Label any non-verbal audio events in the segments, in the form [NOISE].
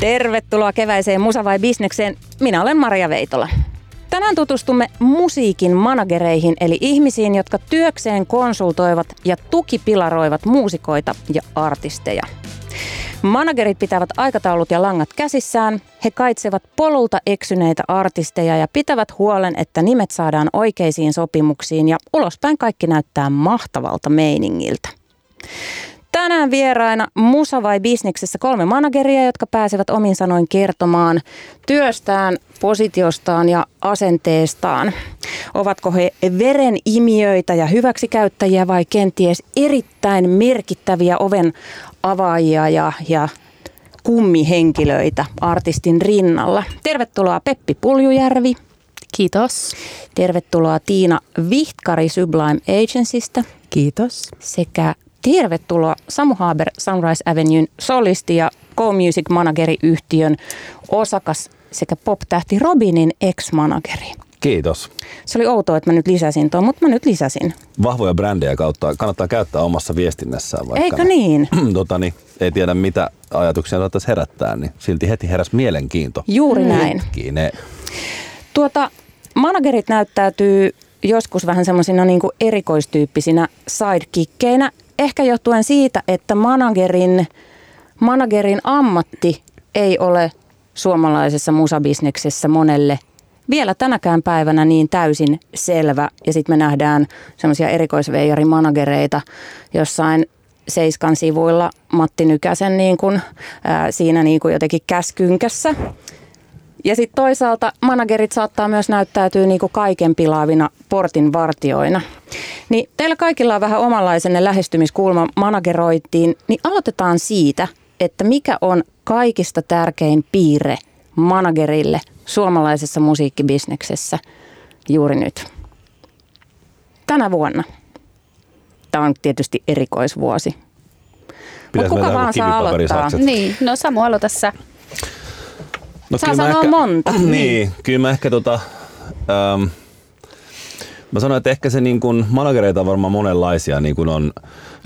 Tervetuloa keväiseen Musa vai Bisnekseen. Minä olen Maria Veitola. Tänään tutustumme musiikin managereihin, eli ihmisiin, jotka työkseen konsultoivat ja tukipilaroivat muusikoita ja artisteja. Managerit pitävät aikataulut ja langat käsissään. He kaitsevat polulta eksyneitä artisteja ja pitävät huolen, että nimet saadaan oikeisiin sopimuksiin ja ulospäin kaikki näyttää mahtavalta meiningiltä. Tänään vieraina Musa vai Bisneksessä kolme manageria, jotka pääsevät omin sanoin kertomaan työstään, positiostaan ja asenteestaan. Ovatko he verenimijöitä ja hyväksikäyttäjiä vai kenties erittäin merkittäviä oven avaajia ja, ja kummihenkilöitä artistin rinnalla. Tervetuloa Peppi Puljujärvi. Kiitos. Tervetuloa Tiina Vihtkari Sublime Agencystä. Kiitos. Sekä tervetuloa Samu Haber Sunrise Avenuen solisti ja Co-Music Manageri-yhtiön osakas sekä pop-tähti Robinin ex-manageri. Kiitos. Se oli outoa, että mä nyt lisäsin tuon, mutta mä nyt lisäsin. Vahvoja brändejä kautta kannattaa käyttää omassa viestinnässään. Vaikka Eikö niin? [CLEARS THROAT] tota, niin, ei tiedä mitä ajatuksia saattaisi herättää, niin silti heti heräs mielenkiinto. Juuri näin. Hetkinen. Tuota, managerit näyttäytyy joskus vähän semmoisina niin erikoistyyppisinä sidekickkeinä, ehkä johtuen siitä, että managerin, managerin ammatti ei ole suomalaisessa musabisneksessä monelle vielä tänäkään päivänä niin täysin selvä. Ja sitten me nähdään semmoisia erikoisveijarimanagereita jossain Seiskan sivuilla Matti Nykäsen niin kuin, ää, siinä niin kuin jotenkin käskynkässä. Ja sitten toisaalta managerit saattaa myös näyttäytyä niin kuin kaiken pilaavina portin vartioina. Niin teillä kaikilla on vähän omanlaisenne lähestymiskulma manageroitiin, niin aloitetaan siitä, että mikä on kaikista tärkein piirre managerille suomalaisessa musiikkibisneksessä juuri nyt? Tänä vuonna. Tämä on tietysti erikoisvuosi. Mutta kuka vaan saa aloittaa? Niin, no Samu aloita sä. No, Saa sanoa ehkä, monta. [CLEARS THROAT] Niin, kyllä mä ehkä tota, ähm, mä sanoin, että ehkä se niin kuin, managereita on varmaan monenlaisia, niin kuin on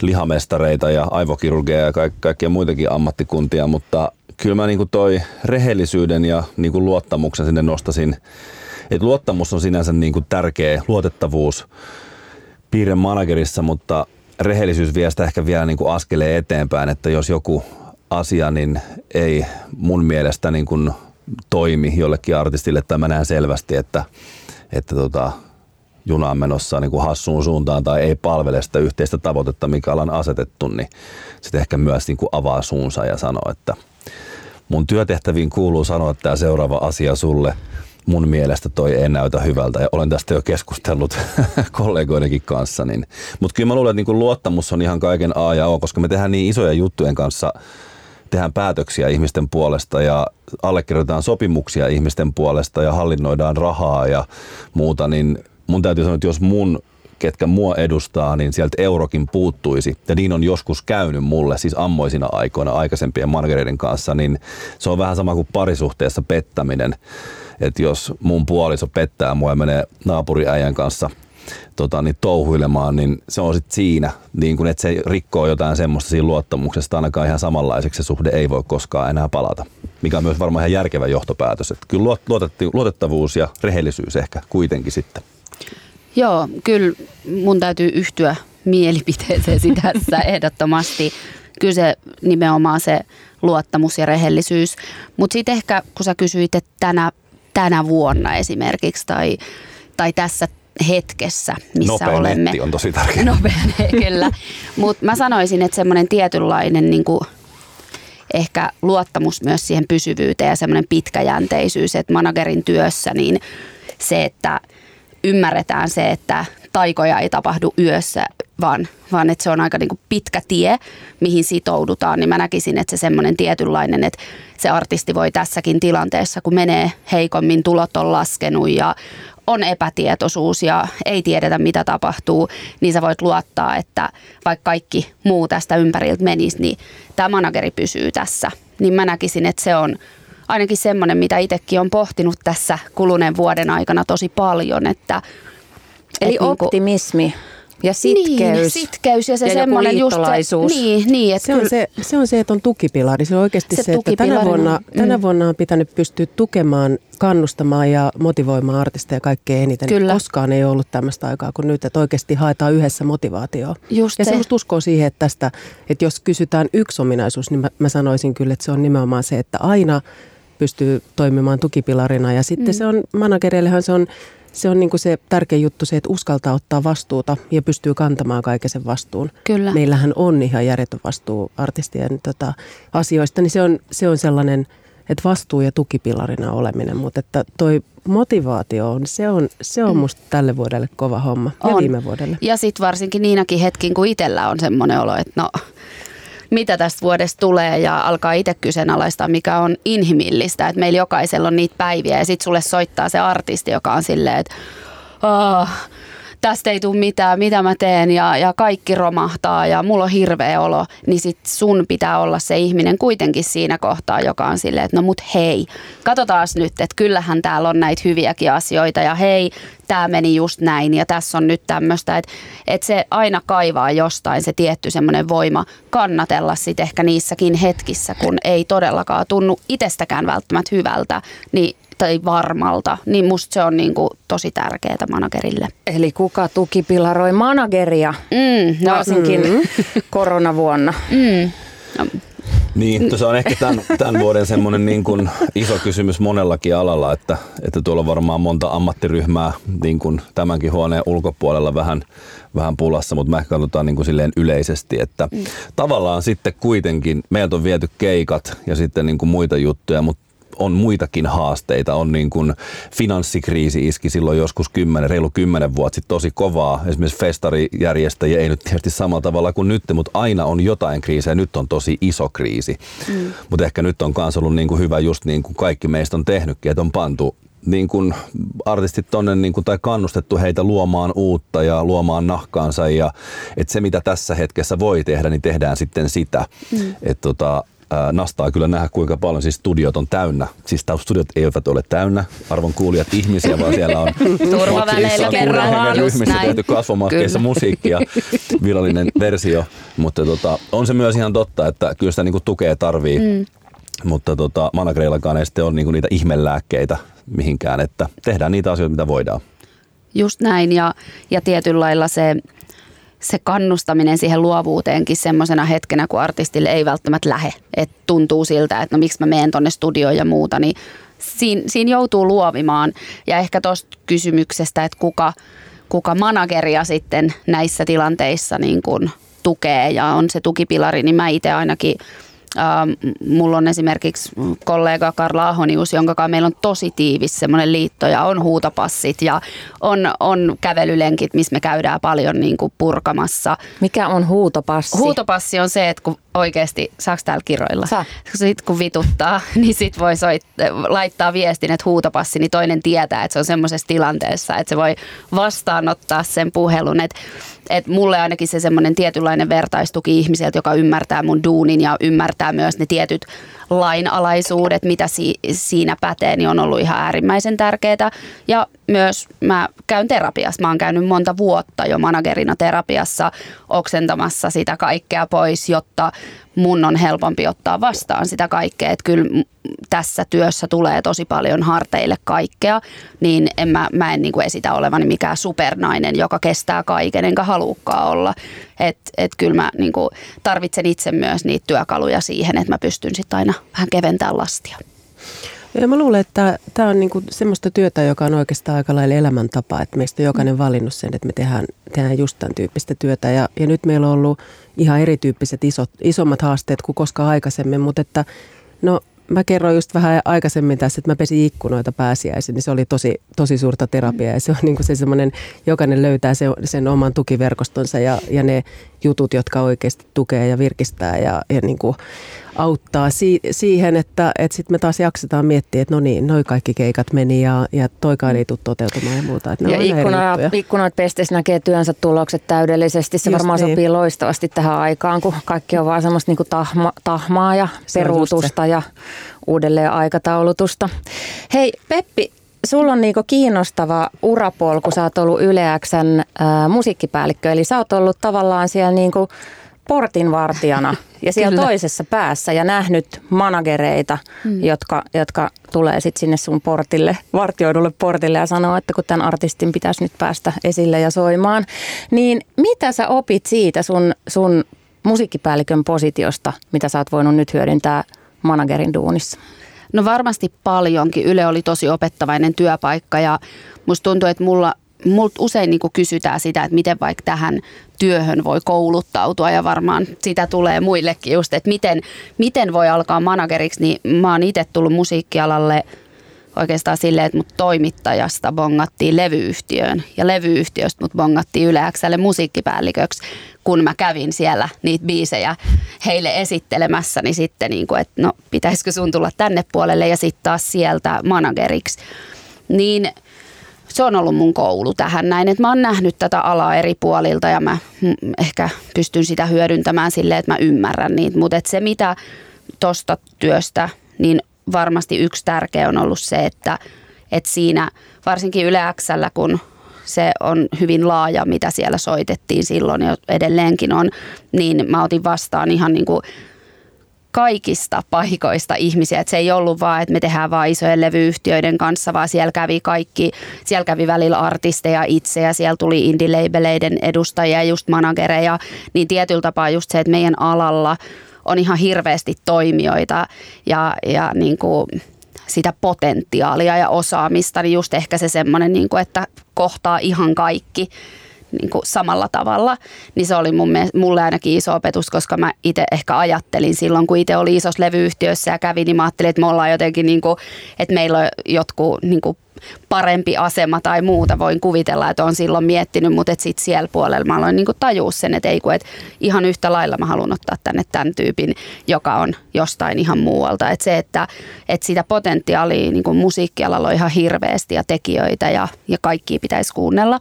lihamestareita ja aivokirurgeja ja kaik- kaikkia muitakin ammattikuntia, mutta kyllä mä niin kuin toi rehellisyyden ja niin kuin luottamuksen sinne nostasin. Et luottamus on sinänsä niin kuin tärkeä luotettavuus piirre managerissa, mutta rehellisyys vie sitä ehkä vielä niin kuin askeleen eteenpäin, että jos joku asia niin ei mun mielestä niin kuin toimi jollekin artistille, tai mä näen selvästi, että, että tota, juna on menossa niin kuin hassuun suuntaan tai ei palvele sitä yhteistä tavoitetta, mikä ollaan asetettu, niin sitten ehkä myös niin kuin avaa suunsa ja sanoo, että mun työtehtäviin kuuluu sanoa tämä seuraava asia sulle. Mun mielestä toi ei näytä hyvältä ja olen tästä jo keskustellut [LAUGHS] kollegoidenkin kanssa. Niin. Mutta kyllä mä luulen, että niin kuin luottamus on ihan kaiken A ja O, koska me tehdään niin isoja juttujen kanssa – tehdään päätöksiä ihmisten puolesta ja allekirjoitetaan sopimuksia ihmisten puolesta ja hallinnoidaan rahaa ja muuta, niin mun täytyy sanoa, että jos mun ketkä mua edustaa, niin sieltä eurokin puuttuisi. Ja niin on joskus käynyt mulle, siis ammoisina aikoina aikaisempien margereiden kanssa, niin se on vähän sama kuin parisuhteessa pettäminen. Että jos mun puoliso pettää mua ja menee naapuriäijän kanssa tota, niin touhuilemaan, niin se on sitten siinä, niin kun, että se rikkoo jotain semmoista siinä luottamuksesta, ainakaan ihan samanlaiseksi se suhde ei voi koskaan enää palata. Mikä on myös varmaan ihan järkevä johtopäätös. Että kyllä luotettavuus ja rehellisyys ehkä kuitenkin sitten. Joo, kyllä mun täytyy yhtyä mielipiteeseen tässä [LAUGHS] ehdottomasti. Kyllä se nimenomaan se luottamus ja rehellisyys. Mutta sitten ehkä, kun sä kysyit, että tänä, tänä vuonna esimerkiksi tai, tai tässä hetkessä, missä Nopea olemme. netti on tosi tärkeä. Nopea, [LAUGHS] kyllä. Mutta mä sanoisin, että semmoinen tietynlainen niin kuin, ehkä luottamus myös siihen pysyvyyteen ja semmoinen pitkäjänteisyys, että managerin työssä niin se, että ymmärretään se, että taikoja ei tapahdu yössä, vaan, vaan että se on aika niin kuin pitkä tie, mihin sitoudutaan, niin mä näkisin, että se semmoinen tietynlainen, että se artisti voi tässäkin tilanteessa, kun menee heikommin, tulot on laskenut ja on epätietoisuus ja ei tiedetä mitä tapahtuu, niin sä voit luottaa, että vaikka kaikki muu tästä ympäriltä menisi, niin tämä manageri pysyy tässä. Niin mä näkisin, että se on ainakin semmoinen, mitä itsekin on pohtinut tässä kuluneen vuoden aikana tosi paljon, että Eli et optimismi. Niin Ja sitkeys. Niin, sitkeys ja se Ja semmoinen just se, niin, niin, että Se on se, se on se, että on tukipilari. Se on oikeasti Se se, että tänä vuonna, on- tänä mm. vuonna on pitänyt pystyä tukemaan, kannustamaan ja motivoimaan artisteja kaikkein eniten. Kyllä. Koskaan ei ollut tämmöistä aikaa kuin nyt, että oikeasti haetaan yhdessä motivaatioa. Just ja se. semmoista uskoo siihen, että tästä, että jos kysytään yksi ominaisuus, niin mä, mä sanoisin kyllä, että se on nimenomaan se, että aina pystyy toimimaan tukipilarina. Ja sitten mm. se on, managereillehan se on, se on niin kuin se tärkein juttu se, että uskaltaa ottaa vastuuta ja pystyy kantamaan kaiken sen vastuun. Kyllä. Meillähän on ihan järjetön vastuu artistien tota, asioista, niin se on, se on sellainen, että vastuu ja tukipilarina oleminen, mutta että toi motivaatio on, se on, se on musta tälle vuodelle kova homma ja On. viime vuodelle. Ja sitten varsinkin niinäkin hetkin, kun itsellä on semmoinen olo, että no mitä tästä vuodesta tulee ja alkaa itse kyseenalaistaa, mikä on inhimillistä. Että meillä jokaisella on niitä päiviä ja sitten sulle soittaa se artisti, joka on silleen, että oh, tästä ei tule mitään, mitä mä teen ja, ja kaikki romahtaa ja mulla on hirveä olo, niin sit sun pitää olla se ihminen kuitenkin siinä kohtaa, joka on silleen, että no mut hei, katsotaan nyt, että kyllähän täällä on näitä hyviäkin asioita ja hei, tämä meni just näin ja tässä on nyt tämmöistä, että, että se aina kaivaa jostain se tietty semmoinen voima kannatella sit ehkä niissäkin hetkissä, kun ei todellakaan tunnu itsestäkään välttämättä hyvältä, niin tai varmalta, niin musta se on niinku tosi tärkeää managerille. Eli kuka tukipilaroi manageria, Mm, no, varsinkin koronavuonna? mm, Niin, se on ehkä tämän, tämän vuoden semmoinen niin kuin iso kysymys monellakin alalla, että, että tuolla on varmaan monta ammattiryhmää niin kuin tämänkin huoneen ulkopuolella vähän, vähän pulassa, mutta mä katsotaan niin kuin silleen yleisesti, että mm. tavallaan sitten kuitenkin meiltä on viety keikat ja sitten niin kuin muita juttuja, mutta on muitakin haasteita. On niin kuin finanssikriisi iski silloin joskus 10, reilu kymmenen vuotta sitten tosi kovaa. Esimerkiksi festarijärjestäjiä ei nyt tietysti samalla tavalla kuin nyt, mutta aina on jotain kriisejä. Nyt on tosi iso kriisi. Mm. Mutta ehkä nyt on myös ollut niin kuin hyvä just niin kuin kaikki meistä on tehnytkin, että on pantu niin kuin artistit tonne niin kuin, tai kannustettu heitä luomaan uutta ja luomaan nahkaansa ja että se mitä tässä hetkessä voi tehdä, niin tehdään sitten sitä. Mm. Että tota, ää, nastaa kyllä nähdä, kuinka paljon siis studiot on täynnä. Siis studiot eivät ole täynnä, arvon kuulijat ihmisiä, vaan siellä on [LAUGHS] Turvaväleillä kerrallaan, ryhmissä tehty kasvomaskeissa musiikkia, [LAUGHS] virallinen versio. Mutta tota, on se myös ihan totta, että kyllä sitä niinku tukea tarvii. Mm. Mutta tota, managereillakaan ei sitten ole niinku niitä ihmelääkkeitä mihinkään, että tehdään niitä asioita, mitä voidaan. Just näin ja, ja tietyllä lailla se, se kannustaminen siihen luovuuteenkin semmoisena hetkenä, kun artistille ei välttämättä lähe. Että tuntuu siltä, että no miksi mä menen tonne studioon ja muuta, niin siinä, siinä joutuu luovimaan. Ja ehkä tuosta kysymyksestä, että kuka, kuka manageria sitten näissä tilanteissa niin kun tukee ja on se tukipilari, niin mä itse ainakin Ähm, mulla on esimerkiksi kollega Karla Ahonius, jonka kanssa meillä on tosi tiivis semmoinen liitto ja on huutopassit ja on, on kävelylenkit, missä me käydään paljon niin kuin purkamassa. Mikä on huutopassi? Huutopassi on se, että kun oikeasti, saako täällä kiroilla? Saa. Sitten kun vituttaa, [LAUGHS] niin sit voi soit, laittaa viestin, että huutopassi, niin toinen tietää, että se on semmoisessa tilanteessa, että se voi vastaanottaa sen puhelun. Että et mulle ainakin se semmoinen tietynlainen vertaistuki ihmiseltä, joka ymmärtää mun duunin ja ymmärtää myös ne tietyt lainalaisuudet, mitä si- siinä pätee, niin on ollut ihan äärimmäisen tärkeää. Ja myös mä käyn terapiassa. Mä oon käynyt monta vuotta jo managerina terapiassa oksentamassa sitä kaikkea pois, jotta mun on helpompi ottaa vastaan sitä kaikkea. Että kyllä tässä työssä tulee tosi paljon harteille kaikkea, niin en mä, mä en niinku esitä olevani mikään supernainen, joka kestää kaiken, enkä haluukaan olla. Että et kyllä mä niinku tarvitsen itse myös niitä työkaluja siihen, että mä pystyn sitten aina vähän keventämään lastia. Ja mä luulen, että tämä on niinku semmoista työtä, joka on oikeastaan aika lailla elämäntapa, että meistä on jokainen valinnut sen, että me tehdään, tehdään just tämän tyyppistä työtä. Ja, ja nyt meillä on ollut ihan erityyppiset isot, isommat haasteet kuin koskaan aikaisemmin, mutta että no mä kerroin just vähän aikaisemmin tässä, että mä pesin ikkunoita pääsiäisin, niin se oli tosi, tosi suurta terapiaa ja se on niin kuin se semmoinen, jokainen löytää sen, sen oman tukiverkostonsa ja, ja ne jutut, jotka oikeasti tukee ja virkistää ja, ja niin kuin auttaa si- siihen, että, että sitten me taas jaksetaan miettiä, että no niin, noi kaikki keikat meni ja, ja toikaan ei tule toteutumaan ja muuta. Että Ja ikkuna, ikkunoit pestes näkee työnsä tulokset täydellisesti. Se Just varmaan niin. sopii loistavasti tähän aikaan, kun kaikki on vaan semmoista niinku tahma, tahmaa ja Se peruutusta ja uudelleen aikataulutusta. Hei Peppi, sulla on niinku kiinnostava urapolku. Sä oot ollut Yle Xn, ää, musiikkipäällikkö, eli sä oot ollut tavallaan siellä niinku portinvartijana [LAUGHS] ja siellä Kyllä. toisessa päässä ja nähnyt managereita, mm. jotka, jotka tulee sitten sinne sun portille, vartioidulle portille ja sanoo, että kun tämän artistin pitäisi nyt päästä esille ja soimaan. Niin mitä sä opit siitä sun, sun musiikkipäällikön positiosta, mitä sä oot voinut nyt hyödyntää managerin duunissa? No varmasti paljonkin. Yle oli tosi opettavainen työpaikka ja musta tuntuu, että mulla Mult usein niin kysytään sitä, että miten vaikka tähän työhön voi kouluttautua ja varmaan sitä tulee muillekin just, että miten, miten voi alkaa manageriksi, niin mä oon itse tullut musiikkialalle oikeastaan silleen, että mut toimittajasta bongattiin levyyhtiöön ja levyyhtiöstä mut bongattiin Yle musiikkipäälliköksi, kun mä kävin siellä niitä biisejä heille esittelemässä, niin sitten niin kuin, että no pitäisikö sun tulla tänne puolelle ja sitten taas sieltä manageriksi. Niin se on ollut mun koulu tähän näin, että mä oon nähnyt tätä alaa eri puolilta ja mä mm, ehkä pystyn sitä hyödyntämään silleen, että mä ymmärrän niitä, mutta se mitä tosta työstä, niin varmasti yksi tärkeä on ollut se, että, että siinä varsinkin Yle Xllä, kun se on hyvin laaja, mitä siellä soitettiin silloin ja edelleenkin on, niin mä otin vastaan ihan niin kuin kaikista paikoista ihmisiä. Että se ei ollut vaan, että me tehdään vaan isojen levyyhtiöiden kanssa, vaan siellä kävi kaikki, siellä kävi välillä artisteja itse ja siellä tuli indie-labeleiden edustajia, just managereja. Niin tietyllä tapaa just se, että meidän alalla on ihan hirveästi toimijoita ja, ja niin kuin sitä potentiaalia ja osaamista, niin just ehkä se semmoinen, niin kuin, että kohtaa ihan kaikki niin kuin samalla tavalla, niin se oli mun, mulle ainakin iso opetus, koska mä itse ehkä ajattelin silloin, kun itse oli isossa levyyhtiössä ja kävin, niin mä ajattelin, että me ollaan jotenkin, niin kuin, että meillä on jotkut niin kuin parempi asema tai muuta. Voin kuvitella, että on silloin miettinyt, mutta sitten siellä puolella mä aloin niin tajua sen, että ei kun, että ihan yhtä lailla mä haluan ottaa tänne tämän tyypin, joka on jostain ihan muualta. Että se, että, että sitä potentiaalia niin musiikkialalla on ihan hirveästi ja tekijöitä ja, ja kaikki pitäisi kuunnella.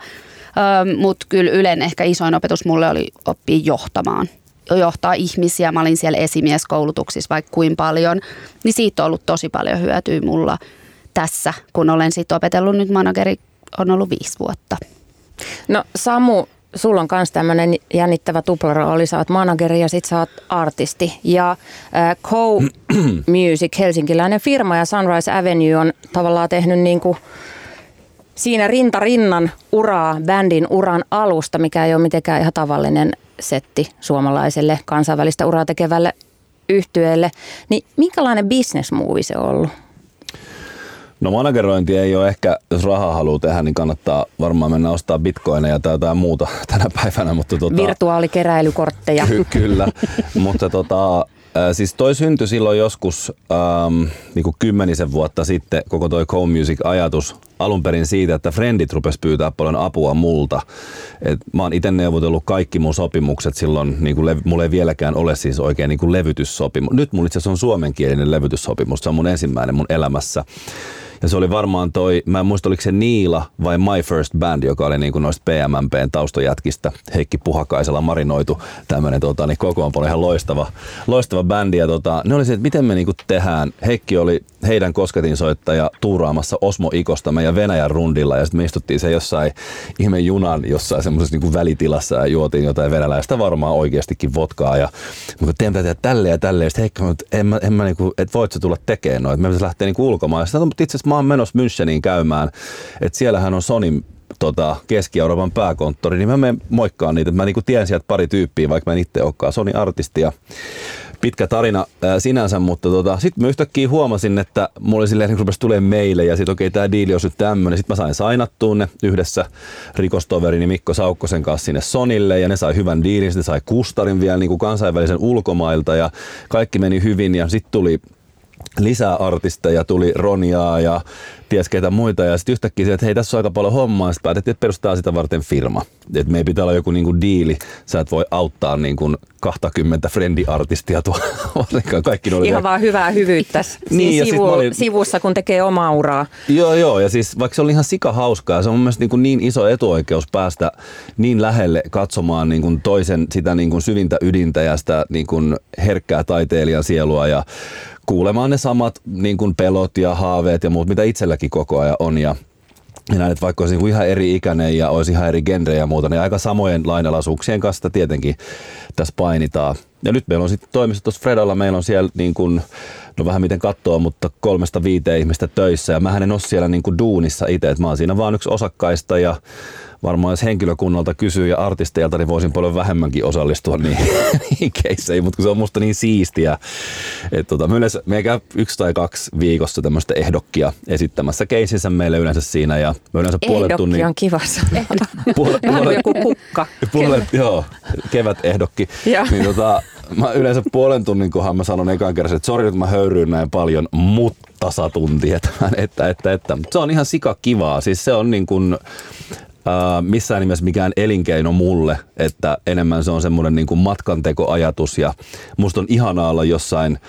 Mutta kyllä Ylen ehkä isoin opetus mulle oli oppia johtamaan johtaa ihmisiä. Mä olin siellä esimieskoulutuksissa vaikka kuin paljon, niin siitä on ollut tosi paljon hyötyä mulla tässä, kun olen sitten opetellut nyt manageri, on ollut viisi vuotta. No Samu, sulla on myös tämmöinen jännittävä tuplarooli. Sä oot manageri ja sit sä oot artisti. Ja äh, Co-Music, [CLEARS THROAT] helsinkiläinen firma ja Sunrise Avenue on tavallaan tehnyt niin kuin siinä rinta rinnan uraa, bändin uran alusta, mikä ei ole mitenkään ihan tavallinen setti suomalaiselle kansainvälistä uraa tekevälle yhtyeelle. Niin minkälainen business move se on ollut? No managerointi ei ole ehkä, jos rahaa haluaa tehdä, niin kannattaa varmaan mennä ostaa bitcoineja tai jotain muuta tänä päivänä. Mutta tota, Virtuaalikeräilykortteja. Ky- kyllä, [LAUGHS] mutta tota, siis toi syntyi silloin joskus ähm, niin kuin kymmenisen vuotta sitten, koko toi Co-Music-ajatus alun perin siitä, että frendit rupes pyytää paljon apua multa. Et mä oon itse neuvotellut kaikki mun sopimukset silloin, niin kuin lev- mulla ei vieläkään ole siis oikein niin kuin levytyssopimus. Nyt mulla itse asiassa on suomenkielinen levytyssopimus, se on mun ensimmäinen mun elämässä. Ja se oli varmaan toi, mä en muista oliko se Niila vai My First Band, joka oli niin kuin noista PMMPn taustojätkistä Heikki Puhakaisella marinoitu tämmöinen tota, niin kokoonpano ihan loistava, loistava bändi. Ja tota, ne oli se, että miten me niinku tehdään. Heikki oli heidän kosketinsoittaja tuuraamassa Osmo Ikosta meidän Venäjän rundilla ja sitten me istuttiin se jossain ihme junan jossain semmoisessa niinku välitilassa ja juotiin jotain venäläistä varmaan oikeastikin vodkaa ja mutta teidän pitää tehdä tälleen ja tälleen. Sitten Heikki että en mä, en mä niinku, että voit sä tulla tekemään noin, että me pitäisi lähteä niinku ulkomaan. Ja sitten itse asiassa mä oon menossa Müncheniin käymään, että siellähän on Sonin tota, Keski-Euroopan pääkonttori, niin mä menen moikkaan niitä. Mä niinku tien sieltä pari tyyppiä, vaikka mä en itse olekaan Sony artisti ja pitkä tarina ää, sinänsä, mutta tota, sitten mä yhtäkkiä huomasin, että mulla oli silleen, rupesi tulee meille ja sitten okei, okay, tämä diili on nyt tämmöinen. Sitten mä sain sainattua ne yhdessä rikostoverini Mikko Saukkosen kanssa sinne Sonille ja ne sai hyvän diilin. Sitten sai kustarin vielä niin kuin kansainvälisen ulkomailta ja kaikki meni hyvin ja sitten tuli lisää artisteja, tuli Roniaa ja ties keitä muita. Ja sitten yhtäkkiä se, että hei, tässä on aika paljon hommaa. Sitten päätettiin, että perustaa sitä varten firma. Että meidän pitää olla joku niinku diili. Sä et voi auttaa niinku 20 friendiartistia tuolla. [LAUGHS] Kaikki Ihan vielä... vaan hyvää hyvyyttä niin, sivu, olin... sivussa, kun tekee omaa uraa. Joo, joo. Ja siis vaikka se oli ihan sika hauskaa, se on mun mielestä niin, niin iso etuoikeus päästä niin lähelle katsomaan niin kuin toisen sitä niin kuin syvintä ydintä ja sitä niin kuin herkkää taiteilijan sielua ja kuulemaan ne samat niin kuin pelot ja haaveet ja muut, mitä itselläkin koko ajan on. Ja ja näin, että vaikka olisi niin ihan eri ikäinen ja olisi ihan eri genrejä ja muuta, niin aika samojen lainalaisuuksien kanssa tietenkin tässä painitaan. Ja nyt meillä on sitten toimisto tuossa Fredalla, meillä on siellä niin kuin, no vähän miten katsoo, mutta kolmesta viiteen ihmistä töissä. Ja mä en ole siellä niin kuin duunissa itse, että mä oon siinä vaan yksi osakkaista ja varmaan jos henkilökunnalta kysyy ja artisteilta, niin voisin paljon vähemmänkin osallistua [LAUGHS] niihin, niihin keisseihin, mutta se on musta niin siistiä, että tota, me yleensä, me käy yksi tai kaksi viikossa tämmöistä ehdokkia esittämässä keisinsä meille yleensä siinä ja me yleensä puolet tunnin... on kiva puolet, Vähän kuin joku kukka. Puolet, joo, kevät ehdokki. niin tota, mä yleensä puolen tunnin kohan mä sanon ekan kerran, että sori, että mä höyryyn näin paljon, mutta satunti, että, että, että, että. Se on ihan sika kivaa. Siis se on niin kuin, äh, missään nimessä mikään elinkeino mulle, että enemmän se on semmoinen niin kuin matkantekoajatus ja musta on ihanaa olla jossain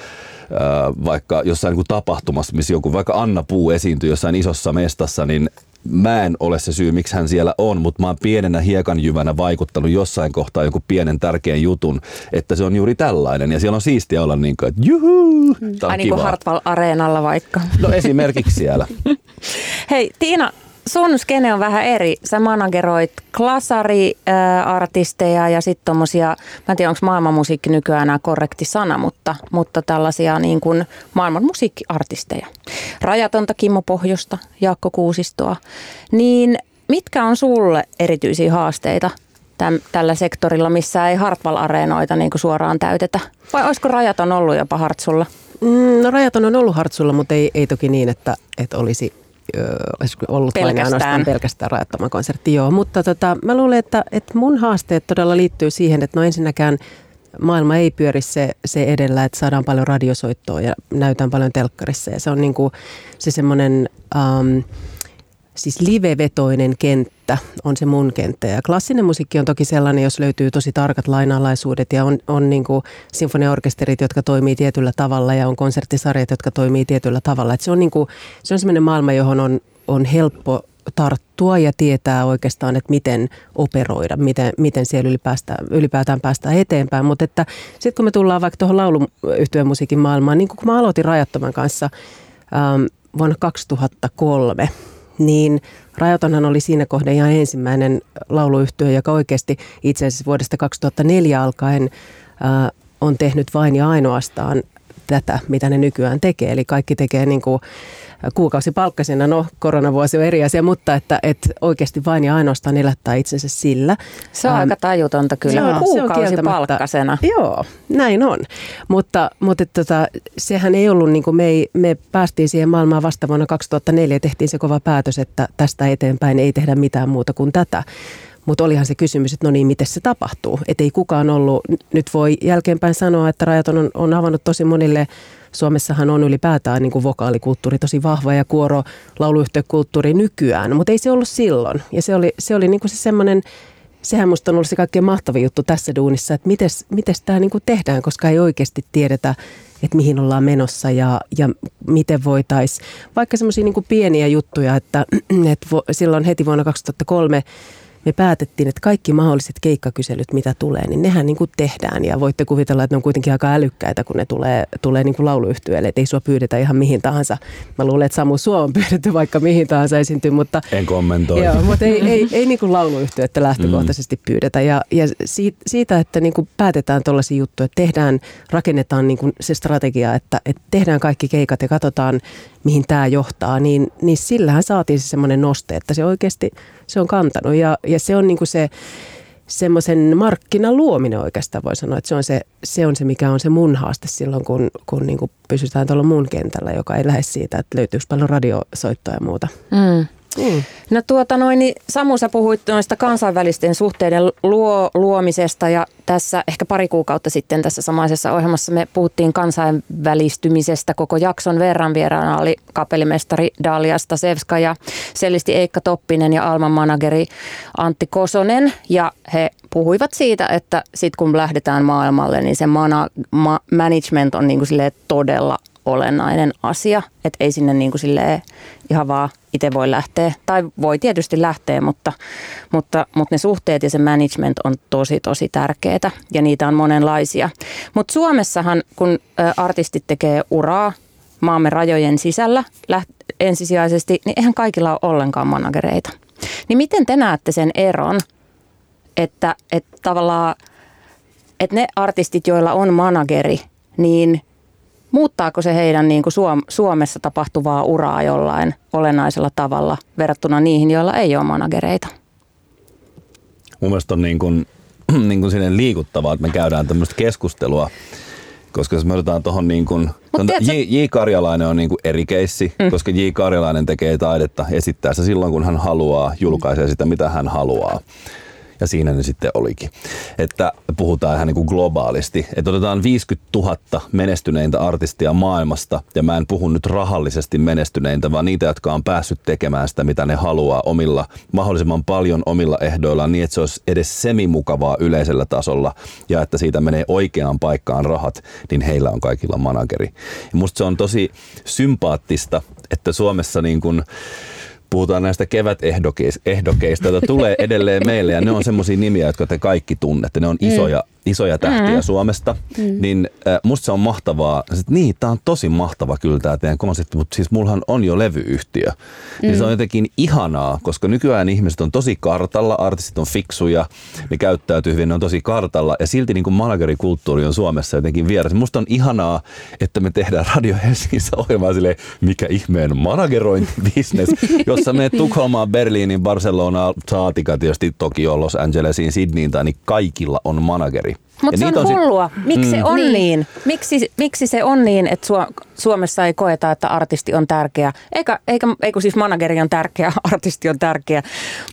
äh, vaikka jossain niin tapahtumassa, missä joku, vaikka Anna Puu esiintyy jossain isossa mestassa, niin mä en ole se syy, miksi hän siellä on, mutta mä oon pienenä hiekanjyvänä vaikuttanut jossain kohtaa joku pienen tärkeän jutun, että se on juuri tällainen. Ja siellä on siistiä olla niin kuin, että juhuu, Ai niin kuin Hartwall Areenalla vaikka. No esimerkiksi siellä. [LAUGHS] Hei Tiina, sun skene on vähän eri. Sä manageroit klasari-artisteja ja sitten tommosia, mä en tiedä onko maailmanmusiikki nykyään enää korrekti sana, mutta, mutta tällaisia niin kuin maailman musiikkiartisteja. Rajatonta Kimmo Pohjosta, Jaakko Kuusistoa. Niin mitkä on sulle erityisiä haasteita täm, tällä sektorilla, missä ei Hartwall-areenoita niin suoraan täytetä? Vai olisiko rajaton ollut jopa Hartsulla? Mm, no rajaton on ollut Hartsulla, mutta ei, ei toki niin, että, että olisi ollut pelkästään. vain pelkästään rajattoman konsertti. Joo, mutta tota, mä luulen, että, että mun haasteet todella liittyy siihen, että no ensinnäkään maailma ei pyöri se, se edellä, että saadaan paljon radiosoittoa ja näytään paljon telkkarissa. Ja se on niin kuin se semmoinen... Um, siis live-vetoinen kenttä on se mun kenttä. Ja klassinen musiikki on toki sellainen, jos löytyy tosi tarkat lainalaisuudet ja on, on niin kuin sinfoniaorkesterit, jotka toimii tietyllä tavalla ja on konserttisarjat, jotka toimii tietyllä tavalla. Et se on, niin kuin, se on sellainen maailma, johon on, on helppo tarttua ja tietää oikeastaan, että miten operoida, miten, miten siellä ylipäätään, ylipäätään päästään eteenpäin. Mutta että sitten kun me tullaan vaikka tuohon lauluyhtyön musiikin maailmaan, niin kun mä aloitin Rajattoman kanssa ähm, vuonna 2003, niin Rajotonhan oli siinä kohden ihan ensimmäinen lauluyhtiö, joka oikeasti itse asiassa vuodesta 2004 alkaen äh, on tehnyt vain ja ainoastaan tätä, mitä ne nykyään tekee. Eli kaikki tekee niin kuin kuukausipalkkasena, no koronavuosi on eri asia, mutta että, että oikeasti vain ja ainoastaan elättää itsensä sillä. Se on ähm, aika tajutonta kyllä, joo, kuukausipalkkasena. Joo, näin on. Mutta, mutta tota, sehän ei ollut, niin kuin me, ei, me päästiin siihen maailmaan vasta vuonna 2004 tehtiin se kova päätös, että tästä eteenpäin ei tehdä mitään muuta kuin tätä. Mutta olihan se kysymys, että no niin, miten se tapahtuu. Että ei kukaan ollut, nyt voi jälkeenpäin sanoa, että Rajaton on, on avannut tosi monille Suomessahan on ylipäätään niin kuin vokaalikulttuuri tosi vahva ja kuoro lauluyhtiökulttuuri nykyään, mutta ei se ollut silloin. Ja se oli, se oli niin kuin se semmoinen, sehän musta on ollut se kaikkein mahtavin juttu tässä duunissa, että miten tämä niin kuin tehdään, koska ei oikeasti tiedetä, että mihin ollaan menossa ja, ja miten voitaisiin, vaikka semmoisia niin pieniä juttuja, että, [CLEARS THROAT] että silloin heti vuonna 2003 me päätettiin, että kaikki mahdolliset keikkakyselyt, mitä tulee, niin nehän niin kuin tehdään. Ja voitte kuvitella, että ne on kuitenkin aika älykkäitä, kun ne tulee, tulee niin kuin lauluyhtiöille. Että ei sua pyydetä ihan mihin tahansa. Mä luulen, että Samu Suo on pyydetty vaikka mihin tahansa esiintyy, mutta... En kommentoi. Joo, mutta ei, ei, ei niin kuin lauluyhtiöitä lähtökohtaisesti mm. pyydetä. Ja, ja siitä, että niin kuin päätetään tuollaisia juttuja, että tehdään, rakennetaan niin kuin se strategia, että, että tehdään kaikki keikat ja katsotaan, mihin tämä johtaa, niin, niin sillähän saatiin se semmoinen noste, että se oikeasti se on kantanut. Ja, ja se on niin kuin se semmoisen markkinan luominen oikeastaan voi sanoa, että se on se, se, on se mikä on se mun haaste silloin, kun, kun niin kuin pysytään tuolla mun kentällä, joka ei lähde siitä, että löytyykö paljon radiosoittoja ja muuta. Mm. Mm. No tuota noin, niin Samu sä puhuit noista kansainvälisten suhteiden luo, luomisesta ja tässä ehkä pari kuukautta sitten tässä samaisessa ohjelmassa me puhuttiin kansainvälistymisestä koko jakson verran. Vieraana oli kapellimestari Dalia Stasevska ja sellisti Eikka Toppinen ja Alman manageri Antti Kosonen ja he puhuivat siitä, että sitten kun lähdetään maailmalle, niin se mana, ma, management on niin kuin todella olennainen asia, että ei sinne niin kuin ihan vaan itse voi lähteä. Tai voi tietysti lähteä, mutta, mutta, mutta ne suhteet ja se management on tosi tosi tärkeää ja niitä on monenlaisia. Mutta Suomessahan, kun artistit tekee uraa maamme rajojen sisällä ensisijaisesti, niin eihän kaikilla ole ollenkaan managereita. Niin miten te näette sen eron, että, että tavallaan että ne artistit, joilla on manageri, niin muuttaako se heidän niin kuin Suomessa tapahtuvaa uraa jollain olennaisella tavalla verrattuna niihin, joilla ei ole managereita? Mun mielestä on niin kuin, [CLEARS THROAT] niin kuin liikuttavaa, että me käydään tämmöistä keskustelua koska jos me otetaan tuohon niin kuin, J, J. Karjalainen on niin kuin eri keissi, mm. koska J. Karjalainen tekee taidetta, esittää se silloin kun hän haluaa, julkaisee sitä mitä hän haluaa ja siinä ne sitten olikin. Että puhutaan ihan niin kuin globaalisti, että otetaan 50 000 menestyneintä artistia maailmasta, ja mä en puhu nyt rahallisesti menestyneintä, vaan niitä, jotka on päässyt tekemään sitä, mitä ne haluaa omilla, mahdollisimman paljon omilla ehdoillaan, niin että se olisi edes semimukavaa yleisellä tasolla, ja että siitä menee oikeaan paikkaan rahat, niin heillä on kaikilla manageri. Ja musta se on tosi sympaattista, että Suomessa niin kuin puhutaan näistä kevätehdokeista, joita tulee edelleen meille ja ne on semmoisia nimiä, jotka te kaikki tunnette. Ne on isoja, mm. Isoja tähtiä mm. Suomesta. Mm. Niin äh, musta se on mahtavaa. Sitten, niin, tämä on tosi mahtava kyllä tämä teidän konsepti, mutta siis mullahan on jo levyyhtiö. Mm. Niin se on jotenkin ihanaa, koska nykyään ihmiset on tosi kartalla, artistit on fiksuja, ne käyttäytyy hyvin, ne on tosi kartalla ja silti niin kuin managerikulttuuri on Suomessa jotenkin vieras. Musta on ihanaa, että me tehdään Radio Helsingissä ohjelmaa silleen, mikä ihmeen managerointibisnes, [LAUGHS] jossa me Tukholmaan, Berliinin, Barcelonaan, saatika tietysti Tokio, Los Angelesiin, Sydneyin tai niin kaikilla on manageri. Mutta se on hullua. Miksi mm. se on niin? niin? Miksi, miksi se on niin, että Suomessa ei koeta, että artisti on tärkeä? Eikä, eikä, eikä siis manageri on tärkeä, [LAUGHS] artisti on tärkeä.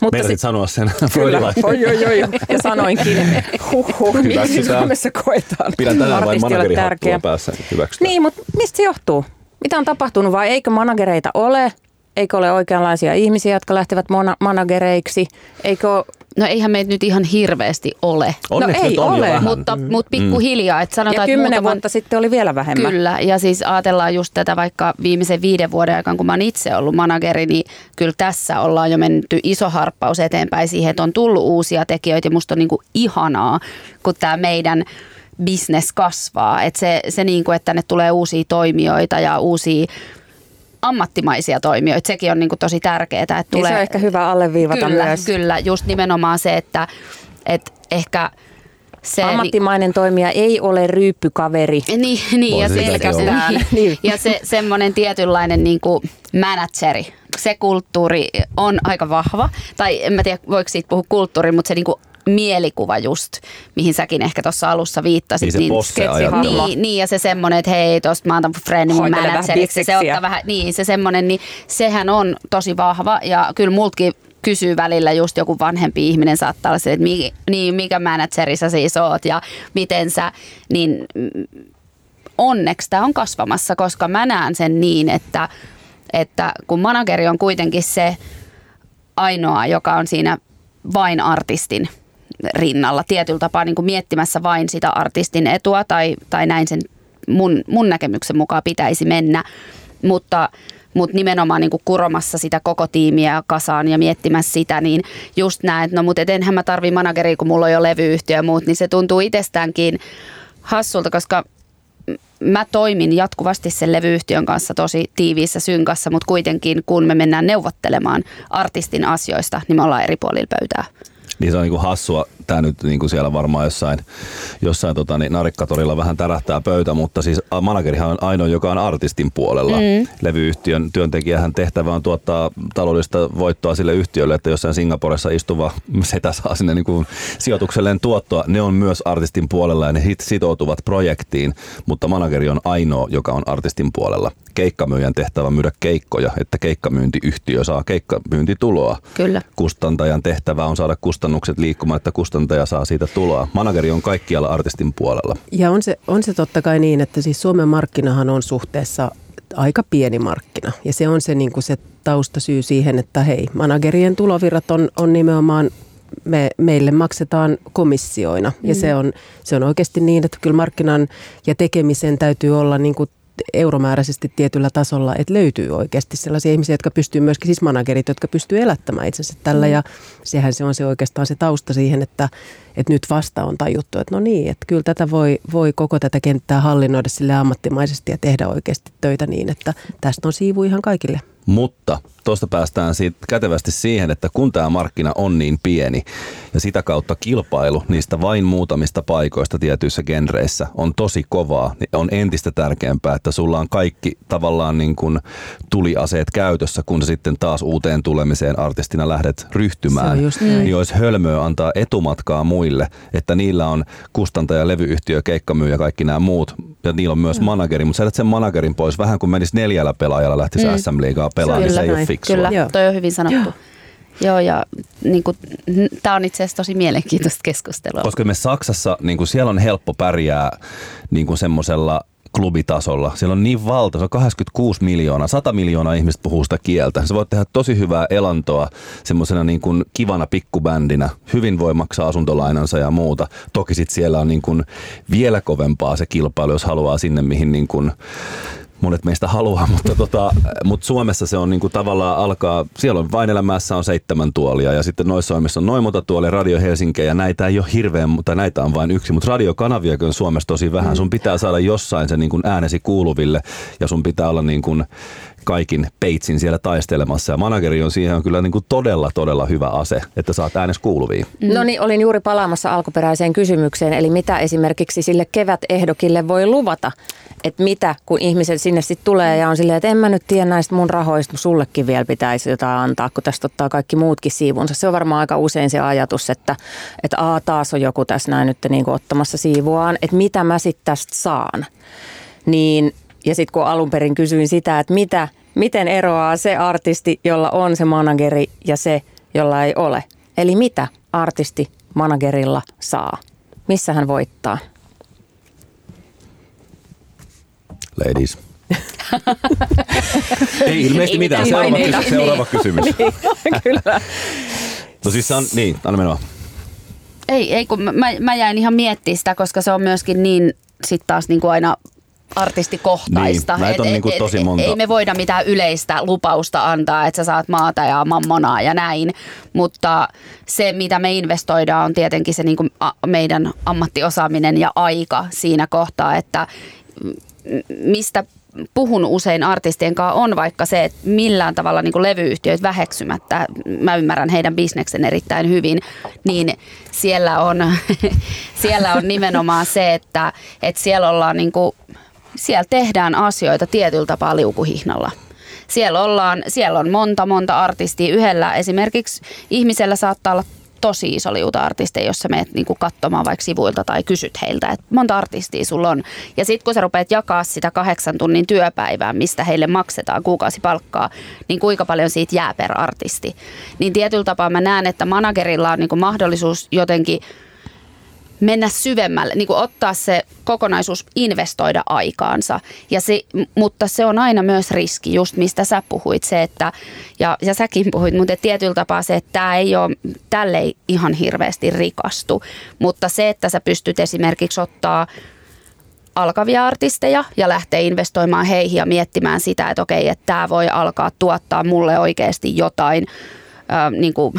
Mutta sit, sanoa sen. Kyllä. oi, oi, oi. Ja sanoinkin. [LAUGHS] Huhhuh. Miksi Suomessa koetaan Pidän tänään vain managerihattua päässä. Hyväksytään. Niin, mutta mistä se johtuu? Mitä on tapahtunut vai eikö managereita ole? Eikö ole oikeanlaisia ihmisiä, jotka lähtevät managereiksi? Eikö No eihän meitä nyt ihan hirveästi ole. Onneksi no ei ole, vähän. mutta, mm. mutta pikkuhiljaa. Että sanotaan, ja kymmenen muutaman... vuotta sitten oli vielä vähemmän. Kyllä, ja siis ajatellaan just tätä vaikka viimeisen viiden vuoden aikana, kun mä oon itse ollut manageri, niin kyllä tässä ollaan jo menty iso harppaus eteenpäin siihen, että on tullut uusia tekijöitä. Ja musta on niin kuin ihanaa, kun tämä meidän business kasvaa. Että se, se niin kuin, että ne tulee uusia toimijoita ja uusia ammattimaisia toimijoita. Sekin on niin kuin tosi tärkeää. Että tulee, niin se on ehkä hyvä alleviivata kyllä, myös. Kyllä, just nimenomaan se, että, että ehkä se, Ammattimainen toimija ei ole ryyppykaveri. Niin, niin ja, selkästään. [LAUGHS] niin. ja se semmoinen tietynlainen niin kuin manageri, se kulttuuri on aika vahva. Tai en mä tiedä, voiko siitä puhua kulttuuri, mutta se niin kuin mielikuva just, mihin säkin ehkä tuossa alussa viittasit. Niin, niin, niin, niin, ja se semmoinen, että hei, tuosta mä otan friendin mun manageriksi, se ottaa vähän, niin se semmoinen, niin sehän on tosi vahva ja kyllä multkin kysyy välillä just joku vanhempi ihminen saattaa olla se, että mi, niin, mikä manageri sä siis oot ja miten sä, niin onneksi tämä on kasvamassa, koska mä näen sen niin, että, että kun manageri on kuitenkin se ainoa, joka on siinä vain artistin rinnalla tietyllä tapaa niin kuin miettimässä vain sitä artistin etua tai, tai näin sen mun, mun näkemyksen mukaan pitäisi mennä, mutta mutta nimenomaan niin kuin kuromassa sitä koko tiimiä kasaan ja miettimässä sitä, niin just näin, että no mutta enhän mä tarvi manageria, kun mulla on jo levyyhtiö ja muut, niin se tuntuu itsestäänkin hassulta, koska mä toimin jatkuvasti sen levyyhtiön kanssa tosi tiiviissä synkassa, mutta kuitenkin kun me mennään neuvottelemaan artistin asioista, niin me ollaan eri puolilla pöytää. Niin se on niinku hassua. Tämä nyt niinku siellä varmaan jossain, jossain tota, niin narikkatorilla vähän tärähtää pöytä, mutta siis managerihan on ainoa, joka on artistin puolella. Mm. Levyyhtiön työntekijähän tehtävä on tuottaa taloudellista voittoa sille yhtiölle, että jossain Singaporessa istuva [LAUGHS] setä saa sinne niinku sijoitukselleen tuottoa. Ne on myös artistin puolella ja ne sitoutuvat projektiin, mutta manageri on ainoa, joka on artistin puolella keikkamyyjän tehtävä myydä keikkoja, että keikkamyyntiyhtiö saa keikkamyyntituloa. Kyllä. Kustantajan tehtävä on saada kustannukset liikkumaan, että kustantaja saa siitä tuloa. Manageri on kaikkialla artistin puolella. Ja on se, on se totta kai niin, että siis Suomen markkinahan on suhteessa aika pieni markkina. Ja se on se, niin kuin se taustasyy siihen, että hei, managerien tulovirrat on, on nimenomaan me, meille maksetaan komissioina. Mm. Ja se on, se on oikeasti niin, että kyllä markkinan ja tekemisen täytyy olla niin kuin euromääräisesti tietyllä tasolla, että löytyy oikeasti sellaisia ihmisiä, jotka pystyy myöskin, siis managerit, jotka pystyy elättämään itsensä tällä mm. ja sehän se on se oikeastaan se tausta siihen, että, että nyt vasta on tajuttu, että no niin, että kyllä tätä voi, voi koko tätä kenttää hallinnoida sille ammattimaisesti ja tehdä oikeasti töitä niin, että tästä on siivu ihan kaikille. Mutta tuosta päästään siitä kätevästi siihen, että kun tämä markkina on niin pieni ja sitä kautta kilpailu niistä vain muutamista paikoista tietyissä genreissä on tosi kovaa, niin on entistä tärkeämpää, että sulla on kaikki tavallaan niin kuin tuliaseet käytössä, kun sä sitten taas uuteen tulemiseen artistina lähdet ryhtymään. Niin olisi hölmöä antaa etumatkaa muille, että niillä on kustantaja, levyyhtiö, keikkamyyjä, kaikki nämä muut, ja niillä on myös mm. manageri, mutta sä sen managerin pois vähän kuin menisi neljällä pelaajalla lähtisi mm. SM-liigaa pelaamaan, niin se ei ole fiksua. Kyllä, Joo. toi on hyvin sanottu. Joo. Joo, ja niin tämä on itse asiassa tosi mielenkiintoista keskustelua. Koska me Saksassa, niin kuin siellä on helppo pärjää niin kuin semmoisella klubitasolla. Siellä on niin valta, se on 86 miljoonaa, 100 miljoonaa ihmistä puhuu sitä kieltä. Se voi tehdä tosi hyvää elantoa semmoisena niin kuin kivana pikkubändinä. Hyvin voi maksaa asuntolainansa ja muuta. Toki sitten siellä on niin kuin vielä kovempaa se kilpailu, jos haluaa sinne, mihin niin kuin monet meistä haluaa, [LAUGHS] mutta, tota, mutta Suomessa se on niin kuin tavallaan alkaa, siellä on vain elämässä on seitsemän tuolia ja sitten noissa on, on noin monta tuolia, Radio Helsinki ja näitä ei ole hirveän, mutta näitä on vain yksi, mutta radiokanavia on Suomessa tosi vähän. Sun pitää saada jossain se niin kuin äänesi kuuluville ja sun pitää olla niin kuin kaikin peitsin siellä taistelemassa. Ja manageri on siihen kyllä niin kuin todella, todella hyvä ase, että saat äänes kuuluviin. Mm. No niin, olin juuri palaamassa alkuperäiseen kysymykseen, eli mitä esimerkiksi sille kevätehdokille voi luvata, että mitä, kun ihmiset sinne sitten tulee ja on silleen, että en mä nyt tiedä näistä mun rahoista, sullekin vielä pitäisi jotain antaa, kun tästä ottaa kaikki muutkin siivunsa. Se on varmaan aika usein se ajatus, että, että aa, taas on joku tässä näin nyt niin ottamassa siivuaan, että mitä mä sitten tästä saan. Niin, ja sitten kun alun perin kysyin sitä, että mitä, miten eroaa se artisti, jolla on se manageri ja se, jolla ei ole. Eli mitä artisti managerilla saa? Missä hän voittaa? ladies. [LAUGHS] Ei ilmeisesti Ei mitään. Seuraava, kysymys, seuraava kysymys. [LAUGHS] niin, kyllä. No siis on, niin, anna mennä Ei, ei kun mä, mä jäin ihan miettimään sitä, koska se on myöskin niin sit taas niin kuin aina artistikohtaista. Niin, et, on niinku tosi monta. Ei me voida mitään yleistä lupausta antaa, että sä saat maata ja mammonaa ja näin, mutta se mitä me investoidaan on tietenkin se niinku meidän ammattiosaaminen ja aika siinä kohtaa, että mistä puhun usein artistien kanssa on vaikka se, että millään tavalla niin levyyhtiöt väheksymättä, mä ymmärrän heidän bisneksen erittäin hyvin, niin siellä on, [LAUGHS] siellä on nimenomaan se, että, että siellä ollaan niin kuin, siellä tehdään asioita tietyllä tapaa liukuhihnalla. Siellä, ollaan, siellä on monta, monta artistia. Yhdellä esimerkiksi ihmisellä saattaa olla tosi iso liuta artisteja, jos sä meet niinku katsomaan vaikka sivuilta tai kysyt heiltä, että monta artistia sulla on. Ja sitten kun sä rupeat jakaa sitä kahdeksan tunnin työpäivää, mistä heille maksetaan kuukausipalkkaa, niin kuinka paljon siitä jää per artisti. Niin tietyllä tapaa mä näen, että managerilla on niinku mahdollisuus jotenkin – mennä syvemmälle, niin kuin ottaa se kokonaisuus, investoida aikaansa. Ja se, mutta se on aina myös riski, just mistä sä puhuit, se, että, ja, ja säkin puhuit, mutta tietyllä tapaa se, että tämä ei ole, tälle ei ihan hirveästi rikastu. Mutta se, että sä pystyt esimerkiksi ottaa alkavia artisteja ja lähtee investoimaan heihin ja miettimään sitä, että okei, että tämä voi alkaa tuottaa mulle oikeasti jotain, äh, niin kuin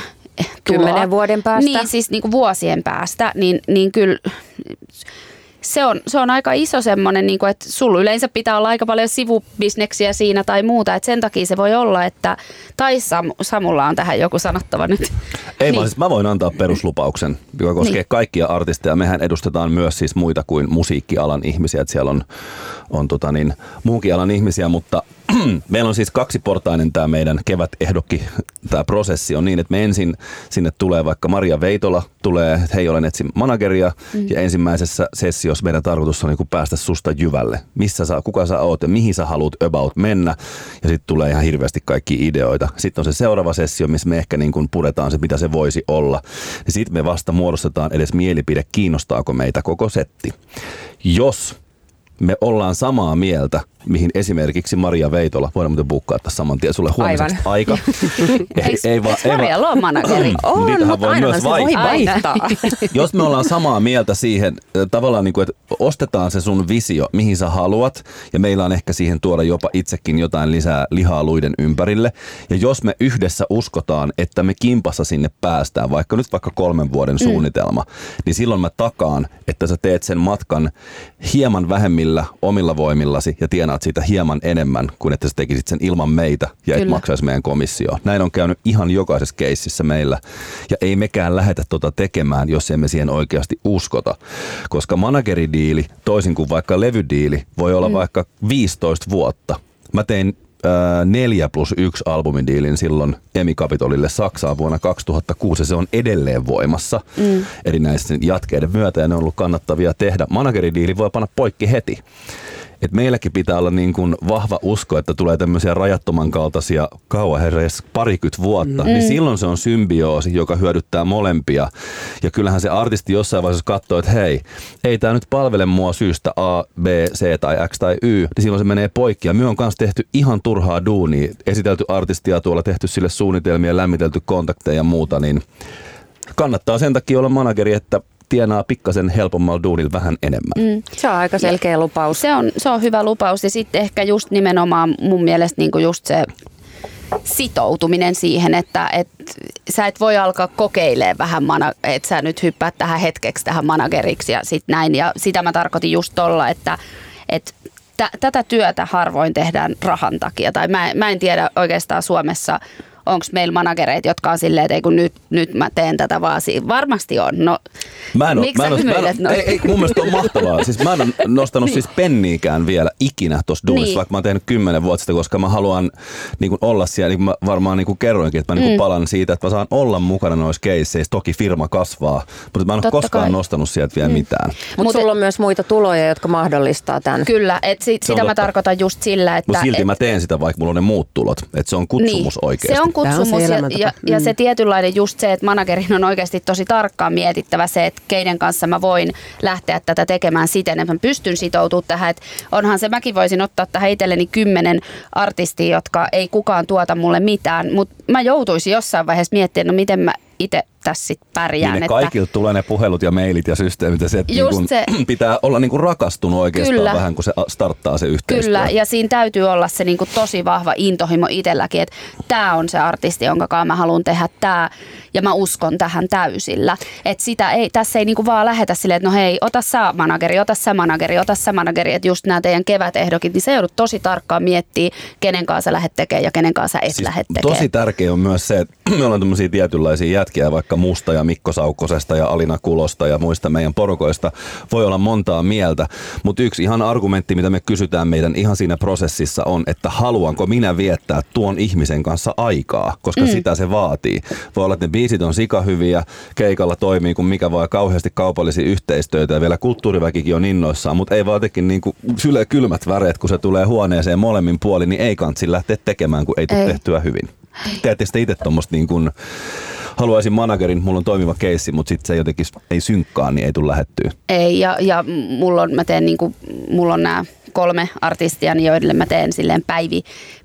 Kymmenen vuoden päästä? Niin, siis niin kuin vuosien päästä, niin, niin kyllä se on, se on aika iso semmoinen, niin kuin, että sulla yleensä pitää olla aika paljon sivubisneksiä siinä tai muuta, että sen takia se voi olla, että tai Sam, Samulla on tähän joku sanottava nyt. Ei niin. vaan siis mä voin antaa peruslupauksen, joka koskee niin. kaikkia artisteja. Mehän edustetaan myös siis muita kuin musiikkialan ihmisiä, että siellä on, on tota niin, muunkin alan ihmisiä, mutta [CLEARS THROAT] meillä on siis kaksiportainen tämä meidän kevätehdokki, tämä prosessi on niin, että me ensin sinne tulee vaikka Maria Veitola, tulee, että hei olen etsin manageria mm. ja ensimmäisessä sessiossa meidän tarkoitus on niin päästä susta jyvälle. Missä sä, kuka sä oot ja mihin sä haluat about mennä ja sitten tulee ihan hirveästi kaikki ideoita. Sitten on se seuraava sessio, missä me ehkä niin kuin puretaan se, mitä se voisi olla. Ja sitten me vasta muodostetaan edes mielipide, kiinnostaako meitä koko setti. Jos me ollaan samaa mieltä mihin esimerkiksi Maria Veitola, voidaan muuten bukkaa tässä saman tien sulle huomiseksi Aivan. aika. [LAUGHS] Eikö, ei, vaan- eikö Marjalla ole manageri? [CLEARS THROAT] On, niitähän mutta voi aina myös voi vaihtaa. vaihtaa. [LAUGHS] Jos me ollaan samaa mieltä siihen, tavallaan niin kuin, että ostetaan se sun visio, mihin sä haluat, ja meillä on ehkä siihen tuoda jopa itsekin jotain lisää lihaa luiden ympärille. Ja jos me yhdessä uskotaan, että me kimpassa sinne päästään, vaikka nyt vaikka kolmen vuoden Mm. suunnitelma, niin silloin mä takaan, että sä teet sen matkan hieman vähemmillä omilla voimillasi ja tienaat siitä hieman enemmän kuin että sä tekisit sen ilman meitä ja et Kyllä. maksaisi meidän komissio. Näin on käynyt ihan jokaisessa keississä meillä. Ja ei mekään lähetä tota tekemään, jos emme siihen oikeasti uskota. Koska manageridiili, toisin kuin vaikka levydiili, voi olla mm. vaikka 15 vuotta. Mä tein äh, 4 plus 1 albumidiilin silloin Emi Capitolille Saksaan vuonna 2006 ja se on edelleen voimassa mm. erinäisten jatkeiden myötä ja ne on ollut kannattavia tehdä. Manageridiili voi panna poikki heti. Et meilläkin pitää olla niin kuin vahva usko, että tulee tämmöisiä rajattoman kaltaisia kauan herreis parikymmentä vuotta, mm. niin silloin se on symbioosi, joka hyödyttää molempia. Ja kyllähän se artisti jossain vaiheessa katsoo, että hei, ei tämä nyt palvele mua syystä A, B, C tai X tai Y, niin silloin se menee poikki. Ja me on kanssa tehty ihan turhaa duunia, esitelty artistia tuolla, tehty sille suunnitelmia, lämmitelty kontakteja ja muuta, niin kannattaa sen takia olla manageri, että tienaa pikkasen helpommalla duunilla vähän enemmän. Mm. Se on aika selkeä lupaus. Se on, se on hyvä lupaus ja sitten ehkä just nimenomaan mun mielestä niinku just se sitoutuminen siihen, että et, sä et voi alkaa kokeilemaan vähän, mana, että sä nyt hyppäät tähän hetkeksi tähän manageriksi ja sit näin. Ja sitä mä tarkoitin just tolla, että et, tä, tätä työtä harvoin tehdään rahan takia. Tai mä, mä en tiedä oikeastaan Suomessa, onko meillä managereita, jotka on silleen, että ei kun nyt, nyt mä teen tätä vaan. si- Varmasti on. No, Mä en oo, Miksi mä en sä oo, mä en noin? ei, ei, mun mielestä on mahtavaa. [LAUGHS] Siis mä en ole nostanut siis penniikään vielä ikinä tuossa duunissa, Niin. vaikka mä oon tehnyt kymmenen vuotta sitten, koska mä haluan niin kuin olla siellä, niin kuin mä varmaan niin kuin kerroinkin, että mä niin kuin palan siitä, että mä saan olla mukana noissa keisseissä. Toki firma kasvaa, mutta mä en ole Totta koskaan kai. nostanut sieltä vielä mitään. Mutta Mut sulla on myös muita tuloja, jotka mahdollistaa tämän. kyllä, että sit, sitä mä tarkoitan just sillä, että... Mutta silti et- mä teen sitä, vaikka mulla on ne muut tulot. Että se on kutsumus niin, oikeasti. Se on On se kutsumus ja, ja, ja se tietynlainen just se, että managerin on oikeasti tosi tarkkaan mietittävä se, että keiden kanssa mä voin lähteä tätä tekemään siten, että mä pystyn sitoutumaan tähän. Että onhan se, mäkin voisin ottaa tähän itselleni kymmenen artistia, jotka ei kukaan tuota mulle mitään, mutta mä joutuisin jossain vaiheessa miettimään, no miten mä itse tässä sit pärjään. Niin ne että, kaikilta tulee ne puhelut ja mailit ja systeemit ja se, että niin kun, se. [CLEARS THROAT] pitää olla niin kuin rakastunut oikeastaan Kyllä. vähän, kun se starttaa se yhteistyö. Kyllä, ja siinä täytyy olla se niinku tosi vahva intohimo itselläkin, että tämä on se artisti, jonka kanssa mä haluan tehdä tämä, ja mä uskon tähän täysillä. Että sitä ei, tässä ei niinku vaan lähetä silleen, että no hei, ota sä manageri, ota sä manageri, ota sä manageri, että just nämä teidän kevätehdokit, niin se joudut tosi tarkkaan miettiä, kenen kanssa sä lähdet tekemään ja kenen kanssa et siis lähde tekemään. Tosi tärkeä on myös se, että [CLEARS THROAT] me ollaan tämmöisiä tietynlaisia jätkiä, vaikka Musta ja Mikko Saukkosesta ja Alina Kulosta ja muista meidän porukoista. Voi olla montaa mieltä, mutta yksi ihan argumentti, mitä me kysytään meidän ihan siinä prosessissa on, että haluanko minä viettää tuon ihmisen kanssa aikaa, koska mm. sitä se vaatii. Voi olla, että ne biisit on sikahyviä, keikalla toimii kun mikä vaan kauheasti kaupallisia yhteistyötä ja vielä kulttuuriväkikin on innoissaan, mutta ei vaan jotenkin niin kuin syle kylmät väreet, kun se tulee huoneeseen molemmin puolin, niin ei kantsi lähteä tekemään, kun ei tule tehtyä hyvin. Teettekö te itse tuommoista niin kuin, haluaisin managerin, mulla on toimiva keissi, mutta sitten se jotenkin ei synkkaa, niin ei tule lähettyä. Ei, ja, ja mulla on, mä teen niinku, mulla on nämä kolme artistia, niin joille mä teen silleen päivi,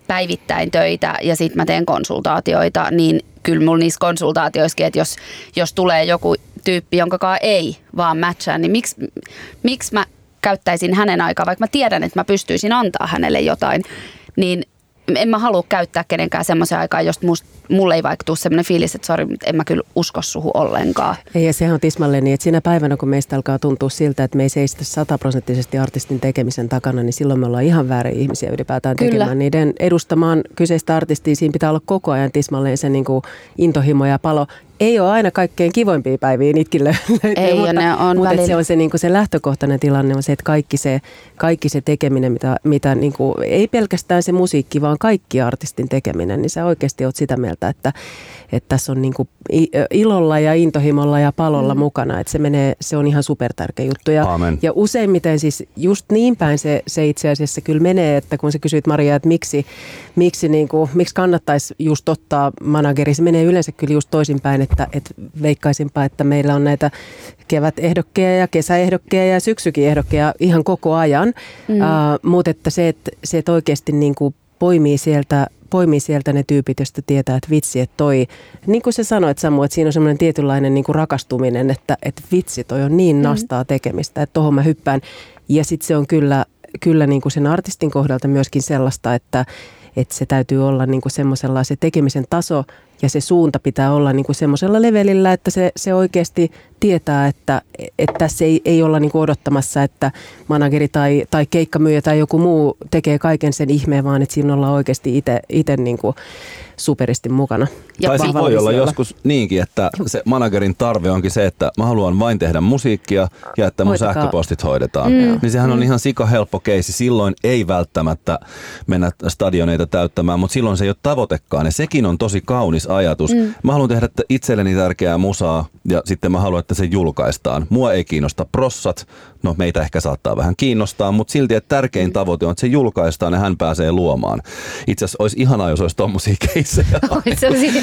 päivittäin töitä ja sitten mä teen konsultaatioita, niin kyllä mulla niissä konsultaatioissakin, että jos, jos tulee joku tyyppi, jonka ei vaan matchaa, niin miksi, miksi mä käyttäisin hänen aikaa, vaikka mä tiedän, että mä pystyisin antaa hänelle jotain, niin en mä halua käyttää kenenkään semmoisen aikaa, josta must, mulle ei vaikka tule semmoinen fiilis, että sori, en mä kyllä usko suhu ollenkaan. Ei, ja sehän on tismalleen niin, että siinä päivänä, kun meistä alkaa tuntua siltä, että me ei seistä sataprosenttisesti artistin tekemisen takana, niin silloin me ollaan ihan väärin ihmisiä ylipäätään Kyllä. tekemään. Niiden edustamaan kyseistä artistia, siinä pitää olla koko ajan tismalleen se niin kuin intohimo ja palo. Ei ole aina kaikkein kivoimpia päiviä niitkin lö- [LAUGHS] löytyy, Ei, mutta, ne on mutta se on se, niin kuin se lähtökohtainen tilanne on se, että kaikki se, kaikki se tekeminen, mitä, mitä niin kuin, ei pelkästään se musiikki, vaan kaikki artistin tekeminen, niin sä oikeasti oot sitä mieltä, sieltä, että, että tässä on niin kuin ilolla ja intohimolla ja palolla mm. mukana, että se menee, se on ihan super tärkeä juttu. Ja, ja useimmiten siis just niin päin se, se itse asiassa kyllä menee, että kun sä kysyit Maria, että miksi, miksi, niin kuin, miksi kannattaisi just ottaa manageri, se menee yleensä kyllä just toisinpäin, että, että veikkaisinpa, että meillä on näitä kevätehdokkeja ja kesäehdokkeja ja syksykin ehdokkeja ihan koko ajan, mm. uh, mutta että se, että, se, että oikeasti niin kuin poimii sieltä poimii sieltä ne tyypit, joista tietää, että vitsi, että toi, niin kuin sä sanoit Samu, että siinä on semmoinen tietynlainen niin kuin rakastuminen, että, että vitsi, toi on niin mm. nastaa tekemistä, että tohon mä hyppään. Ja sitten se on kyllä, kyllä niin kuin sen artistin kohdalta myöskin sellaista, että, että se täytyy olla niin kuin semmoisella se tekemisen taso ja se suunta pitää olla niin kuin semmoisella levelillä, että se, se oikeasti tietää, että, että tässä ei, ei olla niin kuin odottamassa, että manageri tai, tai keikkamyyjä tai joku muu tekee kaiken sen ihmeen, vaan että siinä ollaan oikeasti itse niin kuin superisti mukana. Ja tai siis voi olla joskus niinkin, että se managerin tarve onkin se, että mä haluan vain tehdä musiikkia ja että mun Hoitakaa. sähköpostit hoidetaan. Mm. Niin sehän on mm. ihan sika helppo keisi. Silloin ei välttämättä mennä stadioneita täyttämään, mutta silloin se ei ole tavoitekaan. Ja sekin on tosi kaunis ajatus. Mm. Mä haluan tehdä itselleni tärkeää musaa ja sitten mä haluan, että se julkaistaan. Mua ei kiinnosta prossat, no meitä ehkä saattaa vähän kiinnostaa, mutta silti, että tärkein mm. tavoite on, että se julkaistaan ja hän pääsee luomaan. Itse asiassa olisi ihanaa, jos olisi tommosia [LAUGHS] keissejä.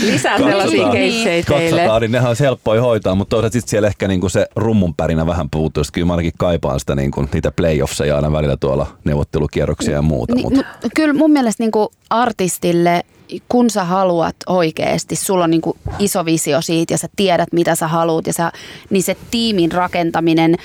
[LAUGHS] lisää sellaisia keissejä teille. Katsotaan, niin nehän olisi helppoja hoitaa, mutta toisaalta sitten siellä ehkä niinku se rummun pärinä vähän puuttuu. Kyllä mä ainakin kaipaan sitä niinku, niitä playoffseja aina välillä tuolla neuvottelukierroksia ja muuta. Niin, mutta. Kyllä mun mielestä niinku artistille kun sä haluat oikeasti, sulla on niin kuin iso visio siitä ja sä tiedät mitä sä haluat ja sä, niin se tiimin rakentaminen –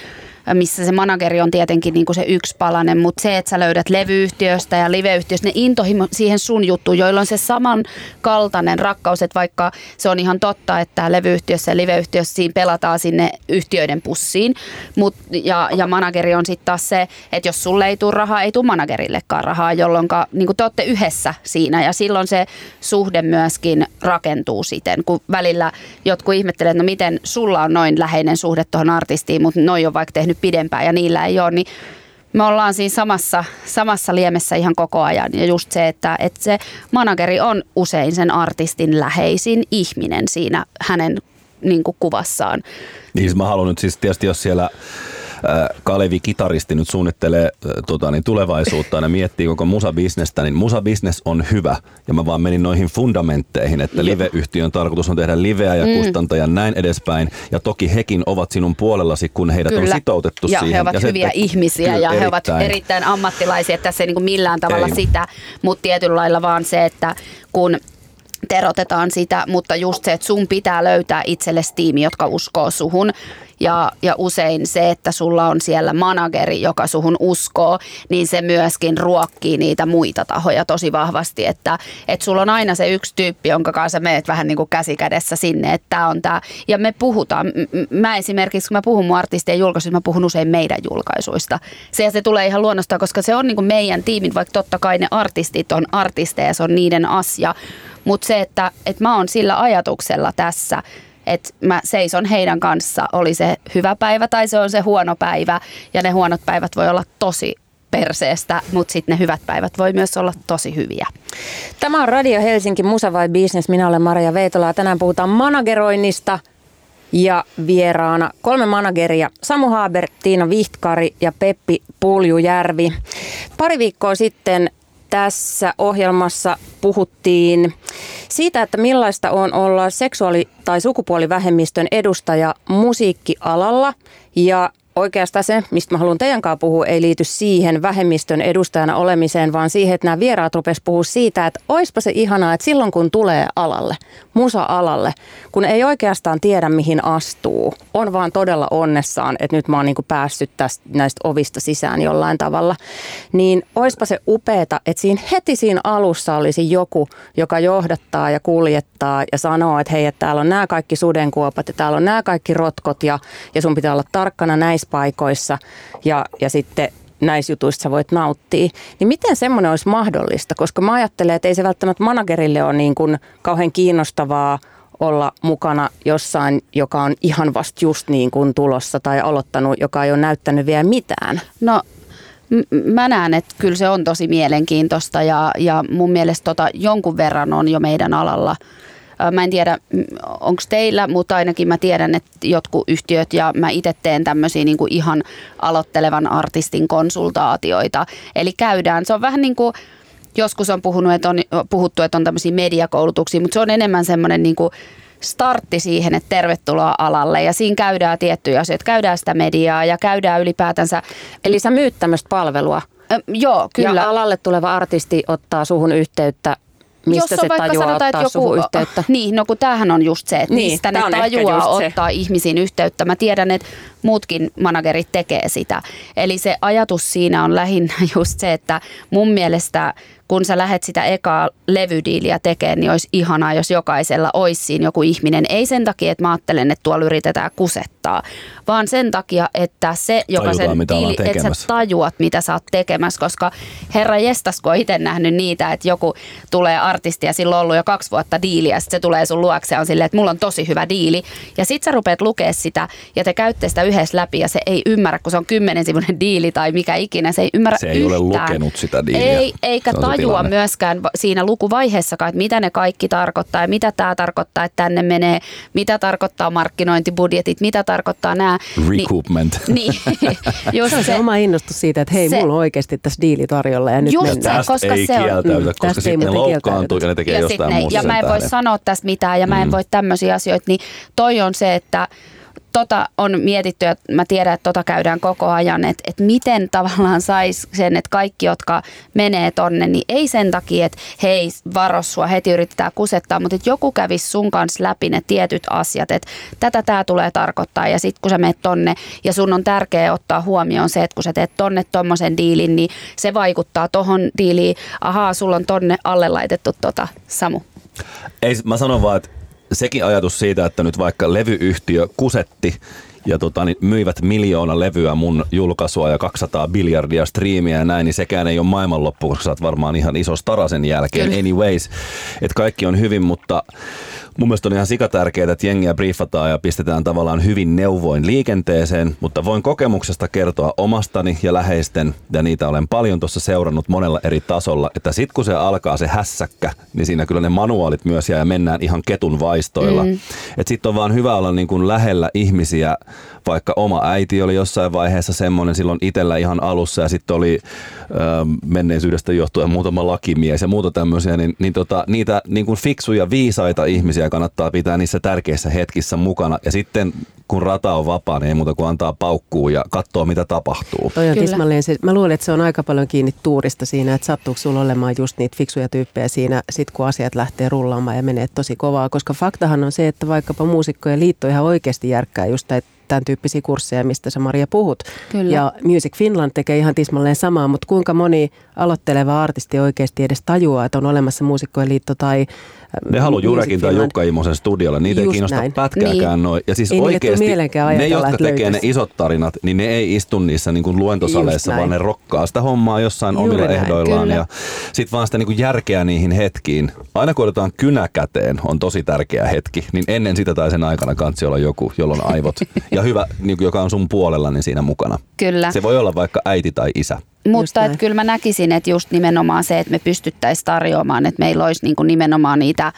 missä se manageri on tietenkin niin kuin se yksi palanen, mutta se, että sä löydät levyyhtiöstä ja liveyhtiöstä, ne intohimo siihen sun juttuun, joilla on se samankaltainen rakkaus, että vaikka se on ihan totta, että levyyhtiössä ja liveyhtiössä siinä pelataan sinne yhtiöiden pussiin, mut, ja, ja manageri on sitten taas se, että jos sulle ei tule rahaa, ei tule managerillekaan rahaa, jolloin niin te olette yhdessä siinä. Ja silloin se suhde myöskin rakentuu siten, kun välillä jotkut ihmettelee, että no miten sulla on noin läheinen suhde tuohon artistiin, mutta noin on vaikka tehnyt tehnyt pidempään ja niillä ei ole, niin me ollaan siinä samassa, samassa liemessä ihan koko ajan. Ja just se, että, että se manageri on usein sen artistin läheisin ihminen siinä hänen niin kuin kuvassaan. Niin siis mä haluan nyt siis tietysti, jos siellä Kalevi kitaristi nyt suunnittelee tota, niin tulevaisuutta ja miettii koko musabisnestä, niin musabisnes on hyvä. Ja mä vaan menin noihin fundamentteihin, että live-yhtiön tarkoitus on tehdä liveä ja mm. kustantaa ja näin edespäin. Ja toki hekin ovat sinun puolellasi, kun heidät Kyllä. on sitoutettu ja siihen. he ovat ja hyviä te- ihmisiä Kyllä, ja erittäin. he ovat erittäin ammattilaisia. Tässä ei niin kuin millään tavalla ei. sitä, mutta tietyllä lailla vaan se, että kun terotetaan sitä, mutta just se, että sun pitää löytää itsellesi tiimi, jotka uskoo suhun. Ja, ja usein se, että sulla on siellä manageri, joka suhun uskoo, niin se myöskin ruokkii niitä muita tahoja tosi vahvasti. Että, että sulla on aina se yksi tyyppi, jonka kanssa meet vähän niin kuin käsikädessä sinne, että tämä on tämä. Ja me puhutaan, mä esimerkiksi kun mä puhun mun artistien julkaisuista, mä puhun usein meidän julkaisuista. Se ja se tulee ihan luonnosta, koska se on niin kuin meidän tiimin, vaikka totta kai ne artistit on artisteja, se on niiden asia. Mutta se, että, että mä oon sillä ajatuksella tässä, että mä seison heidän kanssa, oli se hyvä päivä tai se on se huono päivä. Ja ne huonot päivät voi olla tosi perseestä, mutta sitten ne hyvät päivät voi myös olla tosi hyviä. Tämä on Radio Helsinki Musa vai Business. Minä olen Maria Veitola ja tänään puhutaan manageroinnista ja vieraana kolme manageria Samu Haaber, Tiina Vihtkari ja Peppi Puljujärvi. Pari viikkoa sitten tässä ohjelmassa puhuttiin siitä, että millaista on olla seksuaali- tai sukupuolivähemmistön edustaja musiikkialalla. Ja oikeastaan se, mistä mä haluan teidän kanssa puhua, ei liity siihen vähemmistön edustajana olemiseen, vaan siihen, että nämä vieraat rupes puhua siitä, että oispa se ihanaa, että silloin kun tulee alalle, musa-alalle, kun ei oikeastaan tiedä mihin astuu, on vaan todella onnessaan, että nyt mä oon niin päässyt tästä, näistä ovista sisään jollain tavalla, niin oispa se upeeta, että siinä heti siinä alussa olisi joku, joka johdattaa ja kuljettaa ja sanoo, että hei, että täällä on nämä kaikki sudenkuopat ja täällä on nämä kaikki rotkot ja, ja sun pitää olla tarkkana näissä paikoissa ja, ja sitten näissä jutuissa sä voit nauttia. Niin miten semmoinen olisi mahdollista? Koska mä ajattelen, että ei se välttämättä managerille ole niin kuin kauhean kiinnostavaa olla mukana jossain, joka on ihan vasta just niin kuin tulossa tai aloittanut, joka ei ole näyttänyt vielä mitään. No mä näen, että kyllä se on tosi mielenkiintoista ja, ja mun mielestä tota, jonkun verran on jo meidän alalla Mä en tiedä, onko teillä, mutta ainakin mä tiedän, että jotkut yhtiöt ja mä itse teen tämmöisiä niin kuin ihan aloittelevan artistin konsultaatioita. Eli käydään, se on vähän niin kuin joskus on puhunut, että on, puhuttu, että on tämmöisiä mediakoulutuksia, mutta se on enemmän semmoinen niin kuin startti siihen, että tervetuloa alalle ja siinä käydään tiettyjä asioita, käydään sitä mediaa ja käydään ylipäätänsä. Eli sä myyt tämmöistä palvelua? Ö, joo, kyllä. Ja alalle tuleva artisti ottaa suhun yhteyttä Mistä Jos se tajuaa sanotaan, ottaa että joku, yhteyttä? Niin, no kun tämähän on just se, että niin, mistä ne tajuaa ottaa se. ihmisiin yhteyttä. Mä tiedän, että muutkin managerit tekee sitä. Eli se ajatus siinä on lähinnä [LAUGHS] just se, että mun mielestä kun sä lähet sitä ekaa levydiiliä tekemään, niin olisi ihanaa, jos jokaisella olisi siinä joku ihminen. Ei sen takia, että mä ajattelen, että tuolla yritetään kusettaa, vaan sen takia, että se, joka Tajutaan, sen diili, että sä tajuat, mitä sä oot tekemässä, koska herra jestas, kun itse nähnyt niitä, että joku tulee artisti ja sillä on ollut jo kaksi vuotta diiliä, ja sitten se tulee sun luokse on silleen, että mulla on tosi hyvä diili, ja sit sä rupeat lukea sitä, ja te käytte sitä yhdessä läpi, ja se ei ymmärrä, kun se on kymmenen sivuinen diili tai mikä ikinä, se ei ymmärrä Se ei yhtään. ole lukenut sitä diiliä. Ei, eikä tajua myöskään siinä lukuvaiheessakaan, että mitä ne kaikki tarkoittaa ja mitä tämä tarkoittaa, että tänne menee, mitä tarkoittaa markkinointibudjetit, mitä tarkoittaa nämä. Recoupment. Niin, [LAUGHS] niin just se, on se oma innostus siitä, että hei, se, mulla on oikeasti tässä diili tarjolla ja nyt just mennään. Se, koska ei se on, kieltäytä, koska sitten ne loukkaantuu ja ne tekee ja jostain muusta. Ja mä en voi sanoa tästä mitään ja mä en mm. voi tämmöisiä asioita, niin toi on se, että tota on mietitty, ja mä tiedän, että tota käydään koko ajan, että, että miten tavallaan saisi sen, että kaikki, jotka menee tonne, niin ei sen takia, että hei, varo sua, heti yritetään kusettaa, mutta että joku kävisi sun kanssa läpi ne tietyt asiat, että tätä tämä tulee tarkoittaa, ja sitten kun sä menet tonne, ja sun on tärkeää ottaa huomioon se, että kun sä teet tonne tommosen diilin, niin se vaikuttaa tohon diiliin, ahaa, sulla on tonne alle laitettu tota, Samu. Ei, mä sanon vaan, että sekin ajatus siitä, että nyt vaikka levyyhtiö kusetti ja tota, niin myivät miljoona levyä mun julkaisua ja 200 biljardia striimiä ja näin, niin sekään ei ole maailmanloppu, koska sä oot varmaan ihan iso stara sen jälkeen. Kyllä. Anyways, että kaikki on hyvin, mutta mun mielestä on ihan sikatärkeää, että jengiä briefataan ja pistetään tavallaan hyvin neuvoin liikenteeseen, mutta voin kokemuksesta kertoa omastani ja läheisten, ja niitä olen paljon tuossa seurannut monella eri tasolla, että sit kun se alkaa se hässäkkä, niin siinä kyllä ne manuaalit myös jää ja mennään ihan ketun vaistoilla. Mm. Että sitten on vaan hyvä olla niin kuin lähellä ihmisiä, vaikka oma äiti oli jossain vaiheessa semmoinen silloin itsellä ihan alussa ja sitten oli ö, menneisyydestä johtuen muutama lakimies ja muuta tämmöisiä, niin, niin tota, niitä niin kuin fiksuja, viisaita ihmisiä kannattaa pitää niissä tärkeissä hetkissä mukana ja sitten kun rata on vapaa, niin ei muuta kuin antaa paukkuu ja katsoa, mitä tapahtuu. Toi on tismalleen se. Mä luulen, että se on aika paljon kiinni tuurista siinä, että sattuuko sulla olemaan just niitä fiksuja tyyppejä siinä, sit kun asiat lähtee rullaamaan ja menee tosi kovaa. Koska faktahan on se, että vaikkapa muusikkojen liitto ihan oikeasti järkkää just että tämän tyyppisiä kursseja, mistä sä Maria puhut. Kyllä. Ja Music Finland tekee ihan tismalleen samaa, mutta kuinka moni aloitteleva artisti oikeasti edes tajuaa, että on olemassa muusikkojen liitto tai ne haluaa Jurekin tai Jukka Imosen studiolle, niitä Just ei kiinnosta näin. pätkääkään niin. noin. Ja siis ei oikeasti ne, jotka tekee ne isot tarinat, niin ne ei istu niissä niin kuin luentosaleissa, vaan ne rokkaa sitä hommaa jossain Juuri omilla näin, ehdoillaan. Kyllä. Ja sitten vaan sitä niin kuin järkeä niihin hetkiin. Aina kun otetaan kynä käteen, on tosi tärkeä hetki, niin ennen sitä tai sen aikana kansi olla joku, jolla on aivot. [LAUGHS] ja hyvä, niin kuin, joka on sun puolella, niin siinä mukana. Kyllä. Se voi olla vaikka äiti tai isä. Mutta että kyllä mä näkisin, että just nimenomaan se, että me pystyttäisiin tarjoamaan, että meillä olisi niin kuin nimenomaan niitä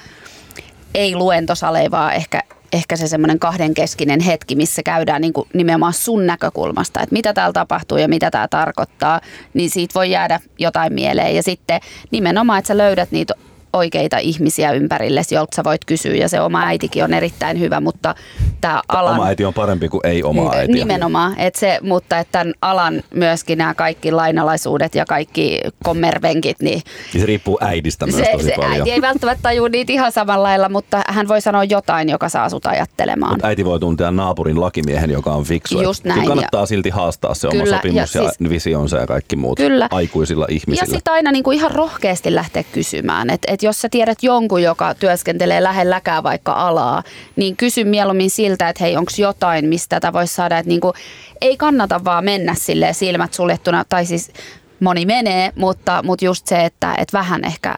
ei luentosaleja, vaan ehkä, ehkä se semmoinen kahdenkeskinen hetki, missä käydään niin kuin nimenomaan sun näkökulmasta, että mitä täällä tapahtuu ja mitä tämä tarkoittaa, niin siitä voi jäädä jotain mieleen. Ja sitten nimenomaan, että sä löydät niitä oikeita ihmisiä ympärille, jolta sä voit kysyä. Ja se oma äitikin on erittäin hyvä, mutta tämä alan... Oma äiti on parempi kuin ei oma äiti. Nimenomaan, että se, mutta että tämän alan myöskin nämä kaikki lainalaisuudet ja kaikki kommervenkit, niin... niin se riippuu äidistä myös se, tosi se paljon. äiti ei välttämättä tajua niitä ihan samalla lailla, mutta hän voi sanoa jotain, joka saa sut ajattelemaan. Mut äiti voi tuntea naapurin lakimiehen, joka on fiksu. Just näin. Kyllä kannattaa ja... silti haastaa se Kyllä, oma sopimus ja, ja siis... visionsa ja kaikki muut Kyllä. aikuisilla ihmisillä. Ja sitten aina niin kuin ihan rohkeasti lähteä kysymään, että et jos sä tiedät jonkun, joka työskentelee lähelläkään vaikka alaa, niin kysy mieluummin siltä, että hei, onko jotain, mistä tätä voisi saada. Että niin kuin, ei kannata vaan mennä sille silmät suljettuna, tai siis moni menee, mutta, mutta just se, että, että vähän ehkä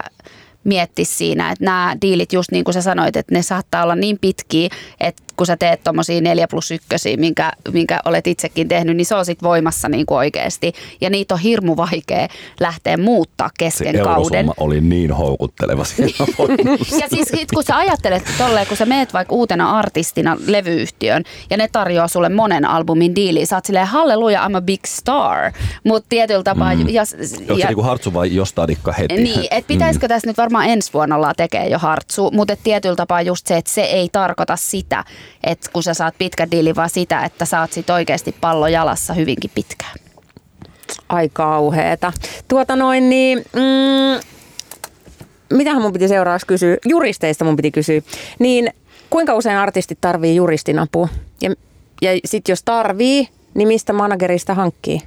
miettisi siinä, että nämä diilit, just niin kuin sä sanoit, että ne saattaa olla niin pitkiä, että kun sä teet tommosia 4 plus 1, minkä, minkä olet itsekin tehnyt, niin se on sit voimassa niin kuin oikeasti. Ja niitä on hirmu vaikea lähteä muuttaa kesken se kauden. oli niin houkutteleva siinä [LAUGHS] Ja siis sit, kun sä ajattelet tolleen, kun sä meet vaikka uutena artistina levyyhtiön ja ne tarjoaa sulle monen albumin diiliä, sä oot silleen halleluja, I'm a big star. Mutta tietyllä tapaa... Mm. Ja, Onko ja, se niinku hartsu vai jostadikka heti? Niin, että pitäisikö mm. tässä nyt varmaan ensi vuonna ollaan tekee jo hartsu, mutta tietyllä tapaa just se, että se ei tarkoita sitä, että kun sä saat pitkä diili, vaan sitä, että saat sit oikeasti pallo jalassa hyvinkin pitkään. Ai kauheeta. Tuota noin niin, mm, mitähän mun piti seuraavaksi kysyä? Juristeista mun piti kysyä. Niin kuinka usein artistit tarvii juristin apua? Ja, ja sitten jos tarvii, niin mistä managerista hankkii?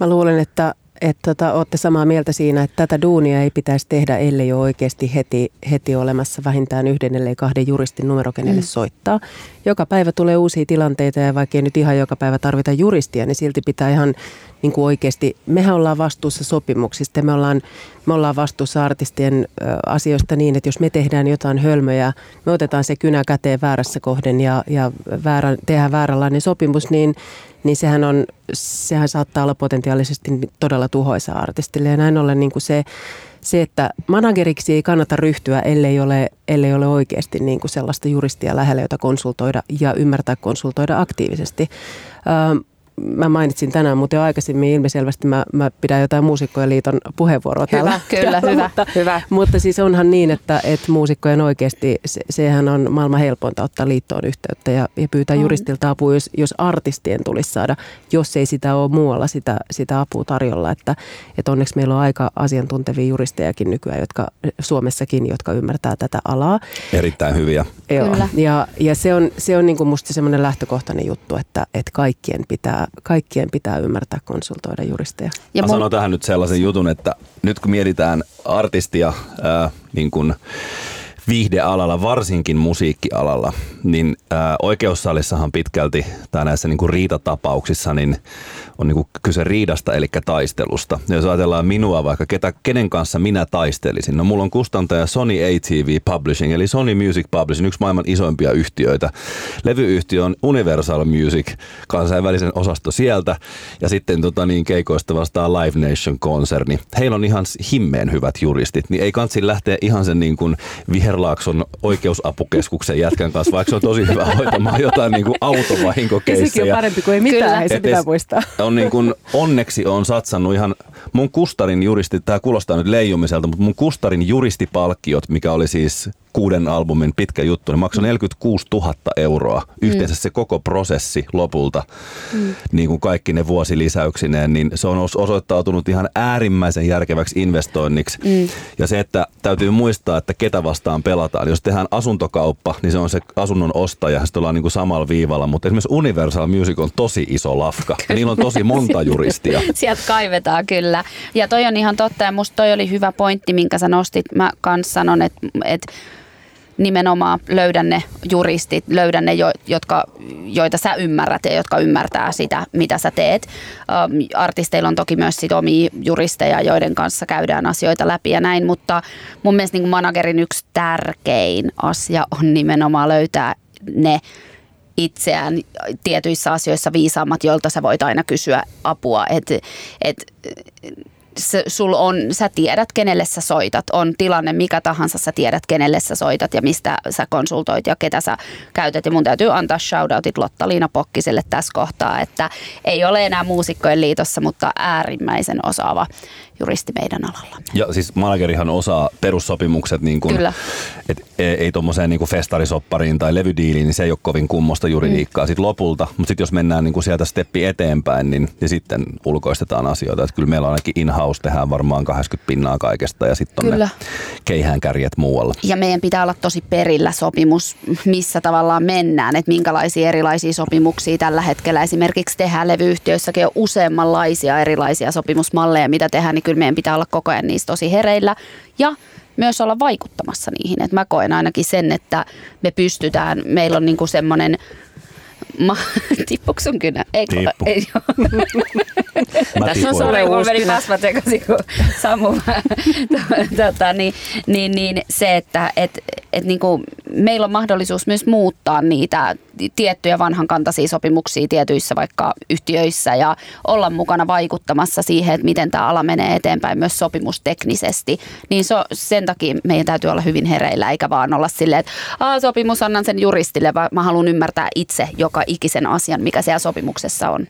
Mä luulen, että että tota, olette samaa mieltä siinä, että tätä duunia ei pitäisi tehdä, ellei ole oikeasti heti, heti olemassa vähintään yhden, ellei kahden juristin numero, kenelle mm. soittaa. Joka päivä tulee uusia tilanteita ja vaikka ei nyt ihan joka päivä tarvita juristia, niin silti pitää ihan niin kuin oikeasti, mehän ollaan vastuussa sopimuksista, me ollaan, me ollaan vastuussa artistien asioista niin, että jos me tehdään jotain hölmöjä, me otetaan se kynä käteen väärässä kohden ja, ja väärä, tehdään vääränlainen sopimus, niin, niin sehän, on, sehän saattaa olla potentiaalisesti todella tuhoisa artistille. Ja näin ollen niin kuin se, se, että manageriksi ei kannata ryhtyä, ellei ole, ellei ole oikeasti niin kuin sellaista juristia lähellä, jota konsultoida ja ymmärtää konsultoida aktiivisesti. Ähm, mä mainitsin tänään, mutta jo aikaisemmin ilmiselvästi mä, mä pidän jotain muusikkojen liiton puheenvuoroa hyvä, täällä. Kyllä, hyvä, mutta, hyvä. Mutta siis onhan niin, että, että muusikkojen oikeasti, se, sehän on maailman helpointa ottaa liittoon yhteyttä ja, ja pyytää on. juristilta apua, jos, jos artistien tulisi saada, jos ei sitä ole muualla sitä, sitä apua tarjolla. Että, että onneksi meillä on aika asiantuntevia juristejakin nykyään, jotka Suomessakin, jotka ymmärtää tätä alaa. Erittäin hyviä. Joo. Kyllä. Ja, ja se on, se on niin kuin musta semmoinen lähtökohtainen juttu, että, että kaikkien pitää kaikkien pitää ymmärtää konsultoida juristeja. Ja Mä mun... sanon tähän nyt sellaisen jutun, että nyt kun mietitään artistia ää, niin kuin viihdealalla, varsinkin musiikkialalla, niin oikeussalissahan pitkälti tai näissä niin kuin riitatapauksissa niin on niin kuin kyse riidasta eli taistelusta. Ja jos ajatellaan minua vaikka, ketä, kenen kanssa minä taistelisin. No mulla on kustantaja Sony ATV Publishing, eli Sony Music Publishing, yksi maailman isoimpia yhtiöitä. Levyyhtiö on Universal Music, kansainvälisen osasto sieltä. Ja sitten tota niin, keikoista vastaa Live Nation-konserni. Heillä on ihan himmeen hyvät juristit, niin ei kansi lähteä ihan sen niin kuin Viherlaakson oikeusapukeskuksen jätkän kanssa, vaikka se on tosi hyvä hoitamaan jotain niin kuin autovahinkokeissejä. Sekin on parempi kuin ei mitään, Kyllä. se pitää muistaa. On niin kuin, onneksi on satsannut ihan, mun kustarin juristi, tämä kuulostaa nyt leijumiselta, mutta mun kustarin juristipalkkiot, mikä oli siis kuuden albumin pitkä juttu, niin maksoi 46 000 euroa. Yhteensä mm. se koko prosessi lopulta, mm. niin kuin kaikki ne vuosilisäyksineen, niin se on osoittautunut ihan äärimmäisen järkeväksi investoinniksi. Mm. Ja se, että täytyy muistaa, että ketä vastaan pelataan. Jos tehdään asuntokauppa, niin se on se asunnon ostaja, sitten ollaan niin kuin samalla viivalla, mutta esimerkiksi Universal Music on tosi iso lafka. Ja niillä on tosi monta [LAUGHS] juristia. Sieltä kaivetaan kyllä. Ja toi on ihan totta ja musta toi oli hyvä pointti, minkä sä nostit. Mä kans sanon, että, että nimenomaan löydä ne juristit, löydä ne, jotka, joita sä ymmärrät ja jotka ymmärtää sitä, mitä sä teet. Ähm, artisteilla on toki myös sit omia juristeja, joiden kanssa käydään asioita läpi ja näin, mutta mun mielestä niin managerin yksi tärkein asia on nimenomaan löytää ne itseään tietyissä asioissa viisaammat, joilta sä voit aina kysyä apua. Et, et, sul on, sä tiedät, kenelle sä soitat. On tilanne mikä tahansa, sä tiedät, kenelle sä soitat ja mistä sä konsultoit ja ketä sä käytät. Ja mun täytyy antaa shoutoutit Lotta-Liina Pokkiselle tässä kohtaa, että ei ole enää muusikkojen liitossa, mutta äärimmäisen osaava juristi meidän alalla. Ja siis managerihan osaa perussopimukset, niin kun, Kyllä. Et ei, ei tuommoiseen niin festarisoppariin tai levydiiliin, niin se ei ole kovin kummosta juridiikkaa mm. sit lopulta. Mutta sitten jos mennään niin sieltä steppi eteenpäin, niin ja sitten ulkoistetaan asioita. Että kyllä meillä ainakin in-house tehdään varmaan 80 pinnaa kaikesta ja sitten on ne keihään kärjet muualla. Ja meidän pitää olla tosi perillä sopimus, missä tavallaan mennään, että minkälaisia erilaisia sopimuksia tällä hetkellä esimerkiksi tehdään levyyhtiöissäkin on useammanlaisia erilaisia sopimusmalleja, mitä tehdään, niin kyllä meidän pitää olla koko ajan niistä tosi hereillä ja myös olla vaikuttamassa niihin. Et mä koen ainakin sen, että me pystytään, meillä on niinku semmoinen Ma, [LAUGHS] tippuuko sun kynä? Ei, Tippu. ei [LAUGHS] Tässä on sulle kun meni kasvat sekaisin, kun Samu. [LAUGHS] tota, niin, niin, niin, se, että et, et, niinku, meillä on mahdollisuus myös muuttaa niitä tiettyjä vanhankantaisia sopimuksia tietyissä vaikka yhtiöissä ja olla mukana vaikuttamassa siihen, että miten tämä ala menee eteenpäin myös sopimusteknisesti. Niin so, sen takia meidän täytyy olla hyvin hereillä, eikä vaan olla silleen, että sopimus annan sen juristille, vaan mä haluan ymmärtää itse joka ikisen asian, mikä siellä sopimuksessa on.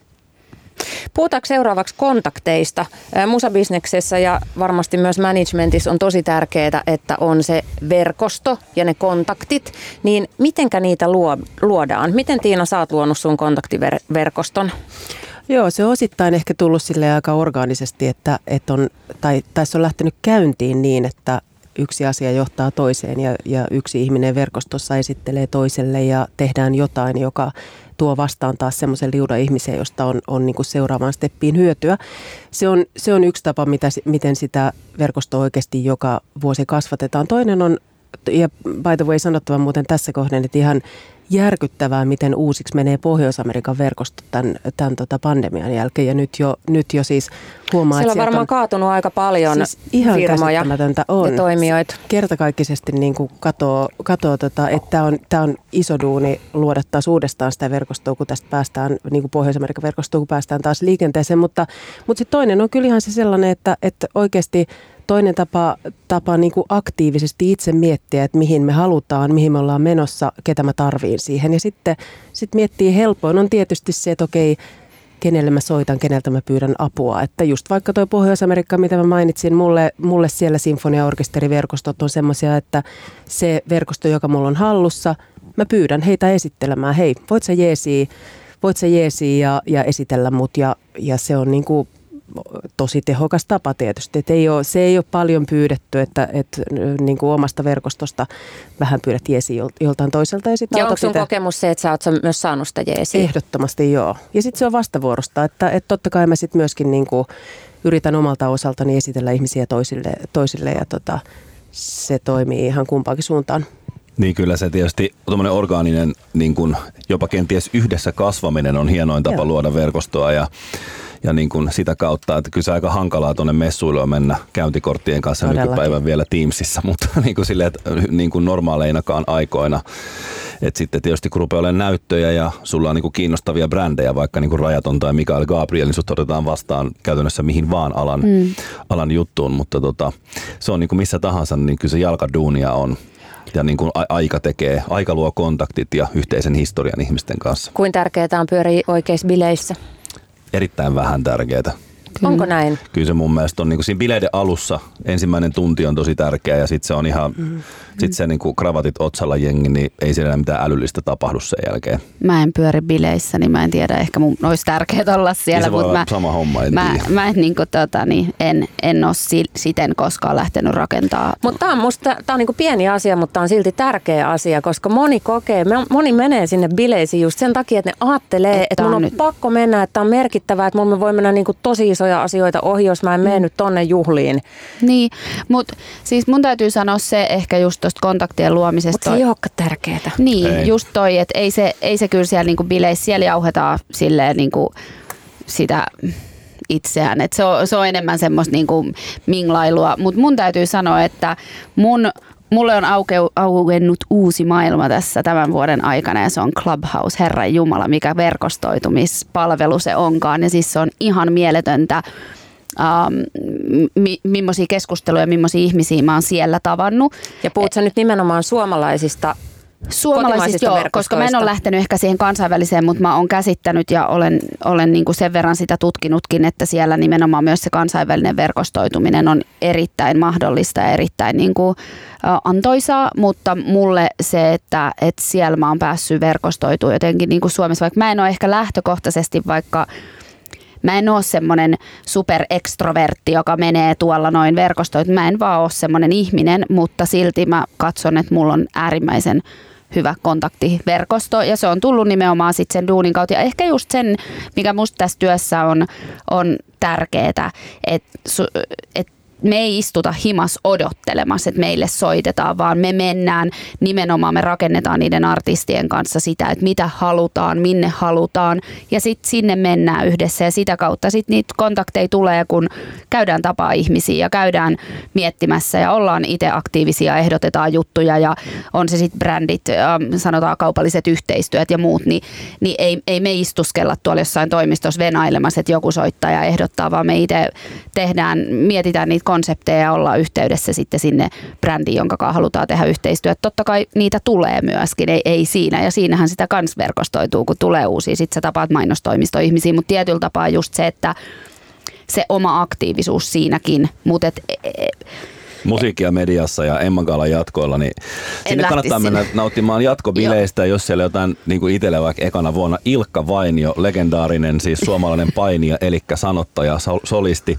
Puhutaanko seuraavaksi kontakteista? Musabisneksessä ja varmasti myös managementissa on tosi tärkeää, että on se verkosto ja ne kontaktit. Niin mitenkä niitä luodaan? Miten Tiina sä oot luonut sun kontaktiverkoston? Joo, se on osittain ehkä tullut sille aika orgaanisesti, että, että on, tai, tai se on lähtenyt käyntiin niin, että yksi asia johtaa toiseen ja, ja yksi ihminen verkostossa esittelee toiselle ja tehdään jotain, joka tuo vastaan taas semmoisen liudan ihmisen, josta on, on niin seuraavaan steppiin hyötyä. Se on, se on yksi tapa, mitä, miten sitä verkostoa oikeasti joka vuosi kasvatetaan. Toinen on, ja by the way sanottava muuten tässä kohden, että ihan järkyttävää, miten uusiksi menee Pohjois-Amerikan verkosto tämän, tämän tota pandemian jälkeen. Ja nyt jo, nyt jo siis huomaa, Siellä on varmaan on, kaatunut aika paljon siis ihan firmoja on. ja toimijoita. Kertakaikkisesti niin kuin katoo, katoo tota, että tämä on, tämä on iso duuni luoda taas uudestaan sitä verkostoa, kun tästä päästään, niin kuin Pohjois-Amerikan verkostoa, kun päästään taas liikenteeseen. Mutta, mutta sitten toinen on kyllähän se sellainen, että, että oikeasti – toinen tapa, tapa niin kuin aktiivisesti itse miettiä, että mihin me halutaan, mihin me ollaan menossa, ketä mä tarviin siihen. Ja sitten sit miettii helpoin on tietysti se, että okei, kenelle mä soitan, keneltä mä pyydän apua. Että just vaikka toi Pohjois-Amerikka, mitä mä mainitsin, mulle, mulle siellä sinfoniaorkesteriverkostot on semmoisia, että se verkosto, joka mulla on hallussa, mä pyydän heitä esittelemään. Hei, voit sä jeesi, voit sä jeesi ja, ja esitellä mut ja, ja se on niin kuin tosi tehokas tapa tietysti. Et ei ole, se ei ole paljon pyydetty, että, että niin kuin omasta verkostosta vähän pyydät jeesi joltain toiselta. Ja, ja onko sun sitä... kokemus se, että sä oot myös saanut sitä jeesiä? Ehdottomasti joo. Ja sitten se on vastavuorosta, että, että totta kai mä sitten myöskin niin kuin yritän omalta osaltani esitellä ihmisiä toisille, toisille ja tota, se toimii ihan kumpaankin suuntaan. Niin kyllä se tietysti tuommoinen orgaaninen, niin kuin jopa kenties yhdessä kasvaminen on hienoin tapa Joo. luoda verkostoa ja ja niin kuin sitä kautta, että kyllä se aika hankalaa tuonne messuille mennä käyntikorttien kanssa Todellakin. nykypäivän vielä Teamsissa, [LAUGHS] mutta niin kuin sille, että niin kuin normaaleinakaan aikoina. Et sitten tietysti kun rupeaa olemaan näyttöjä ja sulla on niin kuin kiinnostavia brändejä, vaikka niin kuin Rajaton tai Mikael Gabriel, niin sut otetaan vastaan käytännössä mihin vaan alan, mm. alan juttuun, mutta tota, se on niin kuin missä tahansa, niin kyllä se jalkaduunia on ja niin kuin aika tekee, aika luo kontaktit ja yhteisen historian ihmisten kanssa. Kuin tärkeää on pyöriä oikeissa bileissä? Erittäin vähän tärkeää. Kyllä. Onko näin? Kyllä se mun mielestä on niin kuin siinä bileiden alussa ensimmäinen tunti on tosi tärkeä ja sitten se on ihan, mm. sit se niin kuin kravatit otsalla jengi, niin ei siellä mitään älyllistä tapahdu sen jälkeen. Mä en pyöri bileissä, niin mä en tiedä, ehkä mun olisi tärkeää olla siellä. Niin se voi olla mä, sama homma, en mä, mä en, niin kuin, tota, niin, en, en ole siten koskaan lähtenyt rakentaa. Mutta tämä on, musta, tää on niin kuin pieni asia, mutta on silti tärkeä asia, koska moni kokee, moni menee sinne bileisiin just sen takia, että ne ajattelee, että, että mun on nyt... pakko mennä, että tämä on merkittävää, että mun voi mennä niin kuin tosi isoja asioita ohi, jos mä en mene mm. nyt tonne juhliin. Niin, mutta siis mun täytyy sanoa se ehkä just tuosta kontaktien luomisesta. Mutta se ei olekaan tärkeää. Niin, ei. just toi, että ei se, ei se kyllä siellä niinku bileissä, siellä jauhetaan silleen niinku sitä itseään. Et se, on, se on enemmän semmoista niinku minglailua, mutta mun täytyy sanoa, että mun mulle on aukeu, aukennut uusi maailma tässä tämän vuoden aikana ja se on Clubhouse, Herran Jumala, mikä verkostoitumispalvelu se onkaan. Ja siis se on ihan mieletöntä, ähm, mi- millaisia keskusteluja, millaisia ihmisiä mä oon siellä tavannut. Ja puhut sä nyt nimenomaan suomalaisista Suomalaisista joo, koska mä en ole lähtenyt ehkä siihen kansainväliseen, mutta mä oon käsittänyt ja olen, olen niin kuin sen verran sitä tutkinutkin, että siellä nimenomaan myös se kansainvälinen verkostoituminen on erittäin mahdollista ja erittäin niin kuin, antoisaa, mutta mulle se, että, että siellä mä oon päässyt verkostoitumaan jotenkin niin kuin Suomessa, vaikka mä en ole ehkä lähtökohtaisesti vaikka Mä en ole semmoinen superekstrovertti, joka menee tuolla noin verkostoit. Mä en vaan ole semmoinen ihminen, mutta silti mä katson, että mulla on äärimmäisen hyvä kontaktiverkosto ja se on tullut nimenomaan sitten sen duunin kautta. Ja ehkä just sen, mikä musta tässä työssä on, on tärkeää, että et me ei istuta himas odottelemassa, että meille soitetaan, vaan me mennään nimenomaan, me rakennetaan niiden artistien kanssa sitä, että mitä halutaan, minne halutaan. Ja sitten sinne mennään yhdessä ja sitä kautta sitten niitä kontakteja tulee, kun käydään tapaa ihmisiä ja käydään miettimässä ja ollaan itse aktiivisia, ehdotetaan juttuja ja on se sitten brändit, ähm, sanotaan kaupalliset yhteistyöt ja muut, niin, niin ei, ei me istuskella tuolla jossain toimistossa venailemassa, että joku soittaa ja ehdottaa, vaan me itse tehdään, mietitään niitä konsepteja ja ollaan yhteydessä sitten sinne brändiin, jonka kanssa halutaan tehdä yhteistyötä. Totta kai niitä tulee myöskin, ei, ei siinä ja siinähän sitä kans verkostoituu, kun tulee uusia. Sitten sä tapaat mainostoimistoihmisiä, mutta tietyllä tapaa just se, että se oma aktiivisuus siinäkin, mutta musiikkia mediassa ja Emman Kaalan jatkoilla, niin en sinne kannattaa sinne. mennä nauttimaan jatkobileistä, [LAUGHS] jos siellä jotain niin kuin itselle vaikka ekana vuonna Ilkka Vainio, legendaarinen siis suomalainen [LAUGHS] painija, eli sanottaja, solisti,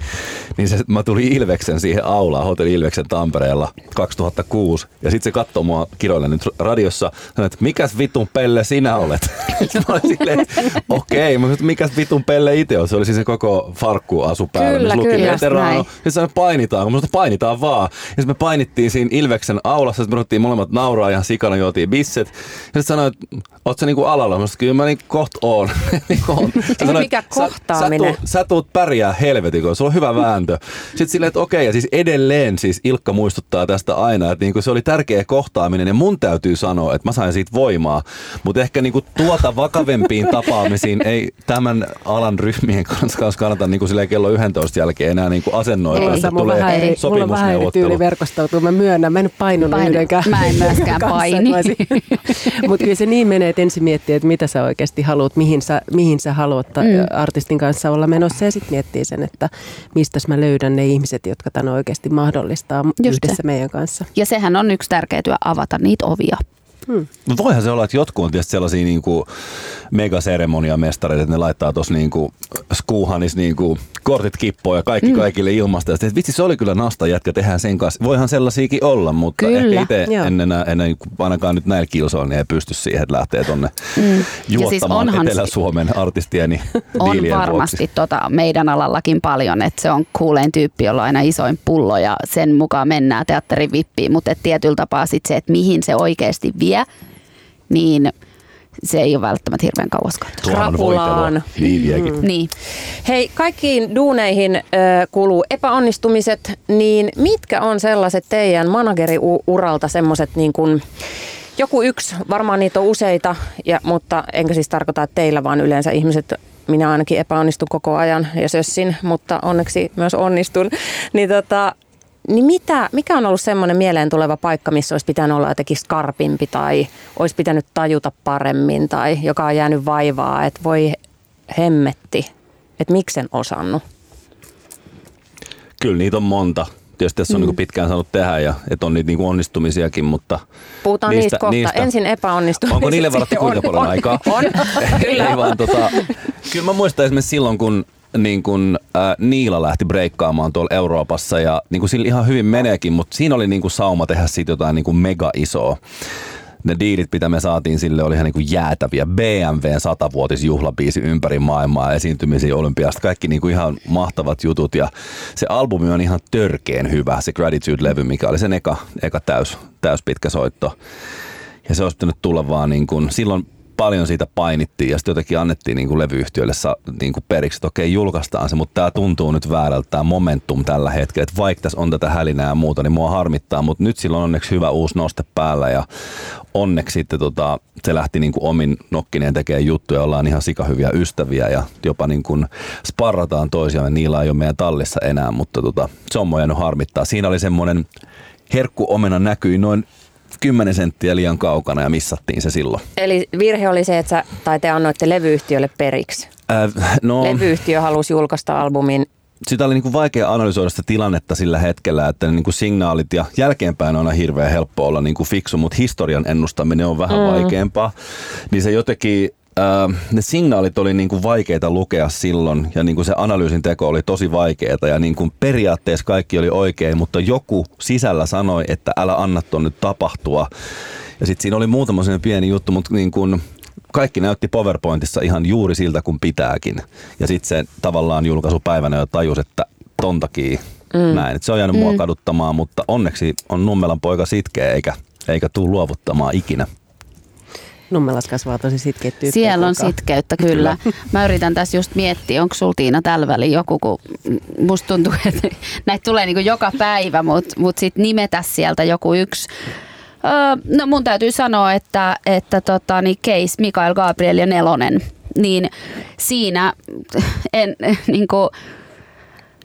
niin se, mä tulin Ilveksen siihen aulaan, Hotelli Ilveksen Tampereella 2006, ja sitten se katsoi mua kiroille nyt radiossa, sanoi, että mikäs vitun pelle sinä olet? [LAUGHS] mä olin silleen, okei, okay, mutta mikäs vitun pelle itse on? Se oli siis se koko farkku asu päällä, kyllä, luki kyllä, veteraano. Sitten painitaan, kun painitaan vaan. Ja sitten me painittiin siinä Ilveksen aulassa, sitten me ruvettiin molemmat nauraa ihan sikana, juotiin bisset. Ja sitten sanoin, että oot sä niinku alalla? Mä sanoin, kyllä mä niin kohta oon. [LAUGHS] Niinku Ei sanoin, mikä kohtaaminen. Sä, sä, sä tuut pärjää helvetin, kun sulla on hyvä vääntö. Sitten silleen, että okei, ja siis edelleen siis Ilkka muistuttaa tästä aina, että niinku se oli tärkeä kohtaaminen ja mun täytyy sanoa, että mä sain siitä voimaa. Mutta ehkä niinku tuota vakavempiin tapaamisiin ei tämän alan ryhmien kanssa kannata niinku silleen kello 11 jälkeen enää niinku asennoida. Ei, tulee sopimusneuvottelut oli verkostautua, mä myönnän. Mä en painunut Pain, yhdenkään Mä en myöskään paini. [LAUGHS] Mutta kyllä se niin menee, että ensin miettii, että mitä sä oikeasti haluat, mihin sä, mihin sä haluat mm. artistin kanssa olla menossa ja sitten miettii sen, että mistä mä löydän ne ihmiset, jotka tämän oikeasti mahdollistaa Just yhdessä se. meidän kanssa. Ja sehän on yksi tärkeä työ, avata niitä ovia. Hmm. voihan se olla, että jotkut on tietysti sellaisia niin kuin megaseremoniamestareita, että ne laittaa tuossa niin kuin skuuhanis niin kuin kortit kippoon ja kaikki mm. kaikille ilmasta. Ja sitten, vitsi, se oli kyllä nasta jätkä, tehdään sen kanssa. Voihan sellaisiakin olla, mutta kyllä. ehkä itse en enää, enää, ainakaan nyt näillä kilsoilla, niin ei pysty siihen, että lähtee tonne mm. juottamaan siis Etelä-Suomen artistieni On varmasti tota meidän alallakin paljon, että se on kuulein tyyppi, jolla on aina isoin pullo ja sen mukaan mennään teatterin vippiin, mutta tietyllä tapaa sitten se, että mihin se oikeasti vie, niin – se ei ole välttämättä hirveän kauas Rapulaan. Niin, mm. niin. Hei, kaikkiin duuneihin ö, kuuluu epäonnistumiset, niin mitkä on sellaiset teidän manageriuralta semmoiset niin kuin, joku yksi, varmaan niitä on useita, ja, mutta enkä siis tarkoita, että teillä, vaan yleensä ihmiset minä ainakin epäonnistun koko ajan ja sössin, mutta onneksi myös onnistun. Niin tota, niin mitä, mikä on ollut semmoinen mieleen tuleva paikka, missä olisi pitänyt olla jotenkin skarpimpi tai olisi pitänyt tajuta paremmin tai joka on jäänyt vaivaa, että voi hemmetti, että miksen osannut? Kyllä niitä on monta. Tietysti tässä on mm. niin pitkään saanut tehdä ja että on niitä niin onnistumisiakin, mutta... Puhutaan niistä, niistä kohta. Niistä. Ensin epäonnistumiset. Onko niille varattu kuinka on, paljon on, aikaa? On, [LAUGHS] kyllä. Ei vaan, tota, kyllä mä muistan esimerkiksi silloin, kun niin kun, äh, Niila lähti breikkaamaan tuolla Euroopassa ja niin kun sillä ihan hyvin meneekin, mutta siinä oli niin kun sauma tehdä siitä jotain niin mega isoa. Ne diilit, mitä me saatiin sille, oli ihan niin kuin jäätäviä. BMW 100-vuotisjuhlabiisi ympäri maailmaa, esiintymisiä olympiasta, kaikki niin kuin ihan mahtavat jutut. Ja se albumi on ihan törkeen hyvä, se Gratitude-levy, mikä oli sen eka, eka täys, täys pitkä soitto. Ja se olisi pitänyt tulla vaan niin kuin, silloin paljon siitä painittiin ja sitten jotenkin annettiin niin kuin levyyhtiöille niin kuin periksi, että okei julkaistaan se, mutta tämä tuntuu nyt väärältä tämä momentum tällä hetkellä, että vaikka tässä on tätä hälinää ja muuta, niin mua harmittaa, mutta nyt sillä on onneksi hyvä uusi noste päällä ja onneksi sitten tota, se lähti niin kuin omin nokkineen tekemään juttuja, ollaan ihan sikahyviä ystäviä ja jopa niin kuin sparrataan toisiamme, niillä ei ole meidän tallissa enää, mutta tota, se on mua harmittaa. Siinä oli semmoinen herkkuomena näkyi noin 10 senttiä liian kaukana ja missattiin se silloin. Eli virhe oli se, että sä, tai te annoitte levyyhtiölle periksi. Äh, no, Levyyhtiö halusi julkaista albumin sitä oli niin kuin vaikea analysoida sitä tilannetta sillä hetkellä, että niin kuin signaalit ja jälkeenpäin on aina hirveän helppo olla niin kuin fiksu, mutta historian ennustaminen on vähän mm. vaikeampaa. Niin se jotenkin äh, ne signaalit oli niin kuin vaikeita lukea silloin ja niin kuin se analyysin teko oli tosi vaikeaa ja niin kuin periaatteessa kaikki oli oikein, mutta joku sisällä sanoi, että älä anna tuon nyt tapahtua. Ja sitten siinä oli muutama pieni juttu, mutta niin kuin kaikki näytti PowerPointissa ihan juuri siltä kuin pitääkin. Ja sitten se tavallaan julkaisupäivänä jo tajus, että ton takia Mm. Näin. Et se on jäänyt mm. mua kaduttamaan, mutta onneksi on Nummelan poika sitkeä eikä, eikä tuu luovuttamaan ikinä. Nummelas kasvaa tosi sitkeitä tyyppejä. Siellä on sitkeyttä, kyllä. Mä yritän tässä just miettiä, onko sul Tiina tällä väliin joku, kun musta tuntuu, että [LAUGHS] näitä tulee niin joka päivä, mutta mut sitten nimetä sieltä joku yksi. Öö, no mun täytyy sanoa, että, että tota, niin case Mikael Gabriel ja Nelonen, niin siinä en, [LAUGHS] niin kuin,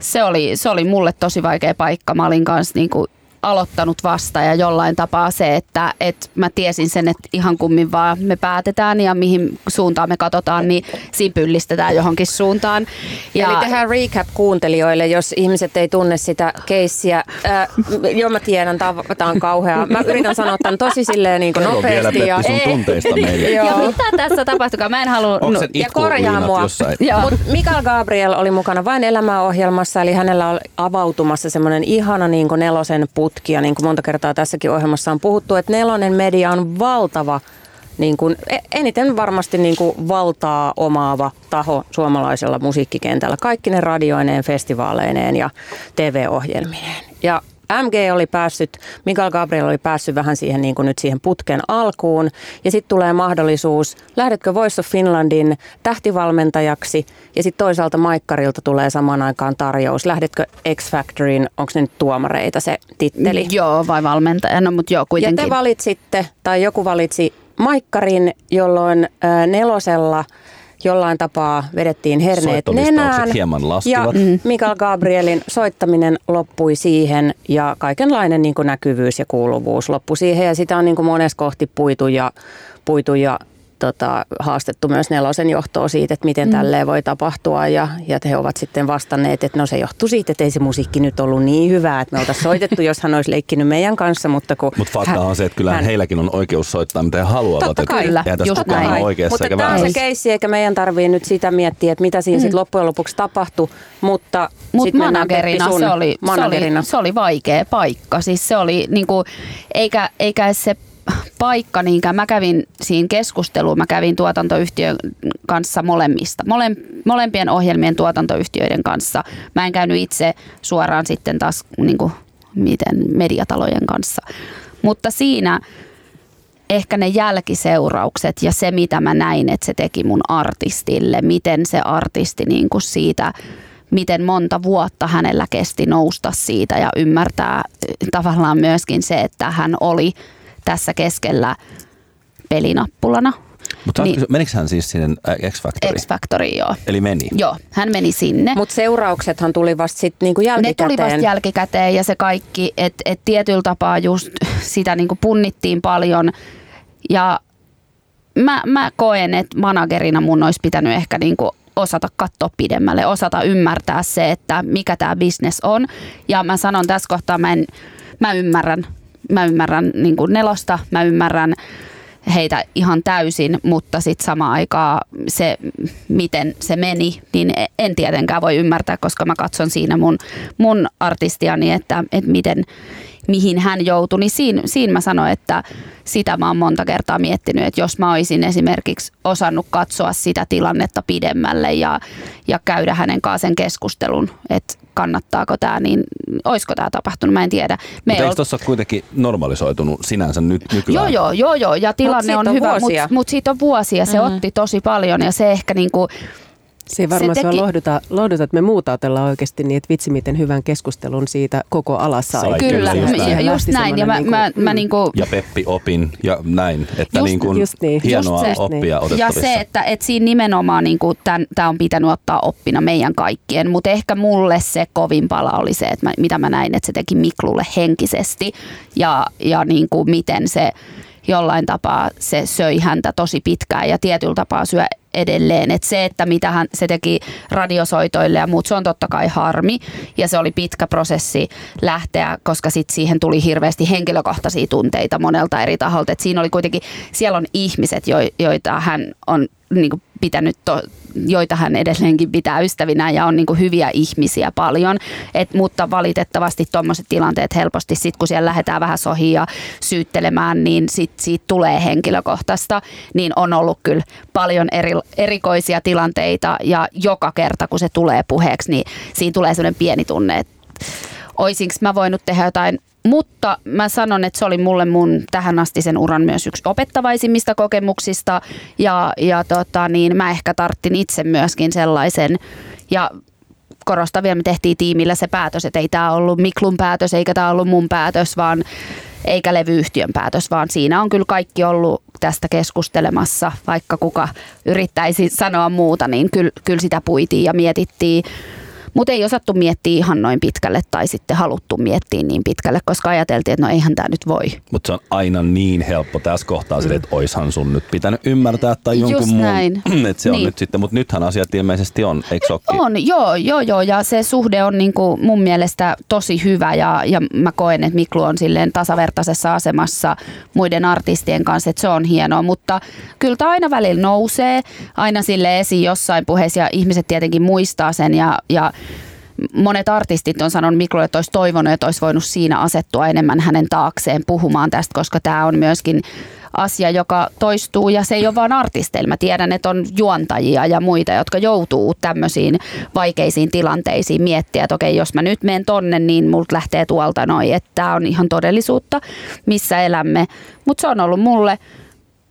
se, oli, se oli mulle tosi vaikea paikka. Mä olin kanssa niin kuin aloittanut vasta ja jollain tapaa se, että, että mä tiesin sen, että ihan kummin vaan me päätetään ja mihin suuntaan me katsotaan, niin siinä pyllistetään johonkin suuntaan. Ja Eli tehdään recap kuuntelijoille, jos ihmiset ei tunne sitä keissiä. Äh, joo, mä tiedän, tämä on kauhea. Mä yritän sanoa tämän tosi silleen niin kuin nopeasti. ja, sun tunteista meille. [LAUGHS] ja mitä tässä tapahtuu? Mä en halua... No, ja korjaa mua. [LAUGHS] Mutta Mikael Gabriel oli mukana vain elämäohjelmassa, eli hänellä oli avautumassa semmoinen ihana niin kuin nelosen put tutkia, niin kuin monta kertaa tässäkin ohjelmassa on puhuttu, että nelonen media on valtava niin kuin, e, eniten varmasti niin kuin valtaa omaava taho suomalaisella musiikkikentällä. Kaikki ne radioineen, festivaaleineen ja TV-ohjelmineen. Ja MG oli päässyt, Mikael Gabriel oli päässyt vähän siihen, niin kuin nyt siihen putken alkuun. Ja sitten tulee mahdollisuus, lähdetkö Voice of Finlandin tähtivalmentajaksi. Ja sitten toisaalta Maikkarilta tulee samaan aikaan tarjous. Lähdetkö X Factoryin, onko ne nyt tuomareita se titteli? Joo, vai valmentaja, no mutta joo kuitenkin. Ja te valitsitte, tai joku valitsi Maikkarin, jolloin nelosella – jollain tapaa vedettiin herneet nenään. hieman Ja mm. Mikael Gabrielin soittaminen loppui siihen ja kaikenlainen niin näkyvyys ja kuuluvuus loppui siihen. Ja sitä on niin monessa kohti puitu ja, puitu ja tota, haastettu myös nelosen johtoa siitä, että miten mm. tälleen voi tapahtua ja, ja he ovat sitten vastanneet, että no se johtuu siitä, että ei se musiikki nyt ollut niin hyvää, että me oltaisiin soitettu, [LAUGHS] jos hän olisi leikkinyt meidän kanssa, mutta kun... Mutta fakta on se, että kyllä hän, heilläkin on oikeus soittaa mitä he haluavat. Totta kai, kyllä. Just näin. oikeassa mutta tämä on se keissi, eikä meidän tarvii nyt sitä miettiä, että mitä siinä mm. sitten loppujen lopuksi tapahtui, mutta Mut managerina, se oli, managerina se oli, se oli vaikea paikka. Siis se oli, niinku, eikä, eikä se paikka, niin mä kävin siinä keskusteluun, mä kävin tuotantoyhtiön kanssa molemmista, mole, molempien ohjelmien tuotantoyhtiöiden kanssa. Mä en käynyt itse suoraan sitten taas niin kuin, miten mediatalojen kanssa. Mutta siinä ehkä ne jälkiseuraukset ja se, mitä mä näin, että se teki mun artistille, miten se artisti niin kuin siitä miten monta vuotta hänellä kesti nousta siitä ja ymmärtää tavallaan myöskin se, että hän oli tässä keskellä pelinappulana. Mutta niin, menikö hän siis sinne äh, X Factoriin? X Factoriin, joo. Eli meni? Joo, hän meni sinne. Mutta seurauksethan tuli vasta sitten niinku jälkikäteen. Ne tuli vasta jälkikäteen ja se kaikki, että et tietyllä tapaa just [LAUGHS] sitä niinku punnittiin paljon. Ja mä, mä koen, että managerina mun olisi pitänyt ehkä niinku osata katsoa pidemmälle, osata ymmärtää se, että mikä tämä business on. Ja mä sanon tässä kohtaa, mä, en, mä ymmärrän mä ymmärrän niin kuin nelosta, mä ymmärrän heitä ihan täysin, mutta sitten samaan aikaan se, miten se meni, niin en tietenkään voi ymmärtää, koska mä katson siinä mun, mun artistiani, että, että miten, mihin hän joutui, niin siinä, siinä mä sanoin, että sitä mä oon monta kertaa miettinyt, että jos mä olisin esimerkiksi osannut katsoa sitä tilannetta pidemmälle ja, ja käydä hänen kanssa sen keskustelun, että kannattaako tämä, niin olisiko tämä tapahtunut, mä en tiedä. Me mutta eikö tuossa ole kuitenkin normalisoitunut sinänsä nyt nykyään? Joo, joo, joo, joo ja tilanne on, on hyvä, mutta mut siitä on vuosia, se mm-hmm. otti tosi paljon ja se ehkä niinku, se varmaan se teki... lohduta, lohduta, että me muut ajatellaan oikeasti niin, että vitsi miten hyvän keskustelun siitä koko alassa sai. Kyllä, just, näin. just näin. Ja, mä, niin kuin, mä, mä niin kuin... ja Peppi opin ja näin, että just, niin kuin just niin. hienoa just se, oppia niin. Ja se, että, että siinä nimenomaan niin kuin tämä on pitänyt ottaa oppina meidän kaikkien, mutta ehkä mulle se kovin pala oli se, että mä, mitä mä näin, että se teki Miklulle henkisesti ja, ja niin kuin miten se jollain tapaa se söi häntä tosi pitkään ja tietyllä tapaa syö edelleen. Et se, että mitä hän, se teki radiosoitoille ja muut, se on totta kai harmi. Ja se oli pitkä prosessi lähteä, koska sit siihen tuli hirveästi henkilökohtaisia tunteita monelta eri taholta. Et siinä oli kuitenkin, siellä on ihmiset, joita hän on niin kuin pitänyt, to, joita hän edelleenkin pitää ystävinä ja on niin kuin hyviä ihmisiä paljon. Et, mutta valitettavasti tuommoiset tilanteet helposti, sit kun siellä lähdetään vähän sohia syyttelemään, niin sit, siitä tulee henkilökohtaista. Niin on ollut kyllä paljon eri, erikoisia tilanteita ja joka kerta kun se tulee puheeksi, niin siinä tulee sellainen pieni tunne, että oisinko mä voinut tehdä jotain mutta mä sanon, että se oli mulle mun tähän asti sen uran myös yksi opettavaisimmista kokemuksista. Ja, ja tota, niin mä ehkä tarttin itse myöskin sellaisen ja korostan vielä, me tehtiin tiimillä se päätös, että ei tämä ollut Miklun päätös eikä tämä ollut mun päätös, vaan eikä levyyhtiön päätös, vaan siinä on kyllä kaikki ollut tästä keskustelemassa, vaikka kuka yrittäisi sanoa muuta, niin kyllä, kyllä sitä puitiin ja mietittiin mutta ei osattu miettiä ihan noin pitkälle tai sitten haluttu miettiä niin pitkälle, koska ajateltiin, että no eihän tämä nyt voi. Mutta se on aina niin helppo tässä kohtaa, mm. että oishan sun nyt pitänyt ymmärtää tai jonkun Just muun. näin. [CLEARS THROAT] Että se on Niin. nyt sitten, mutta nythän asiat ilmeisesti on, eikö se? On, joo, joo, joo, ja se suhde on niinku mun mielestä tosi hyvä ja, ja mä koen, että Miklu on silleen tasavertaisessa asemassa muiden artistien kanssa, että se on hienoa, mutta kyllä tämä aina välillä nousee, aina sille esiin jossain puheessa ja ihmiset tietenkin muistaa sen ja, ja monet artistit on sanonut Miklulle, että olisi toivonut, että olisi voinut siinä asettua enemmän hänen taakseen puhumaan tästä, koska tämä on myöskin asia, joka toistuu ja se ei ole vain artisteilla. Tiedän, että on juontajia ja muita, jotka joutuu tämmöisiin vaikeisiin tilanteisiin miettiä, että okei, jos mä nyt menen tonne, niin multa lähtee tuolta noin, että tämä on ihan todellisuutta, missä elämme. Mutta se on ollut mulle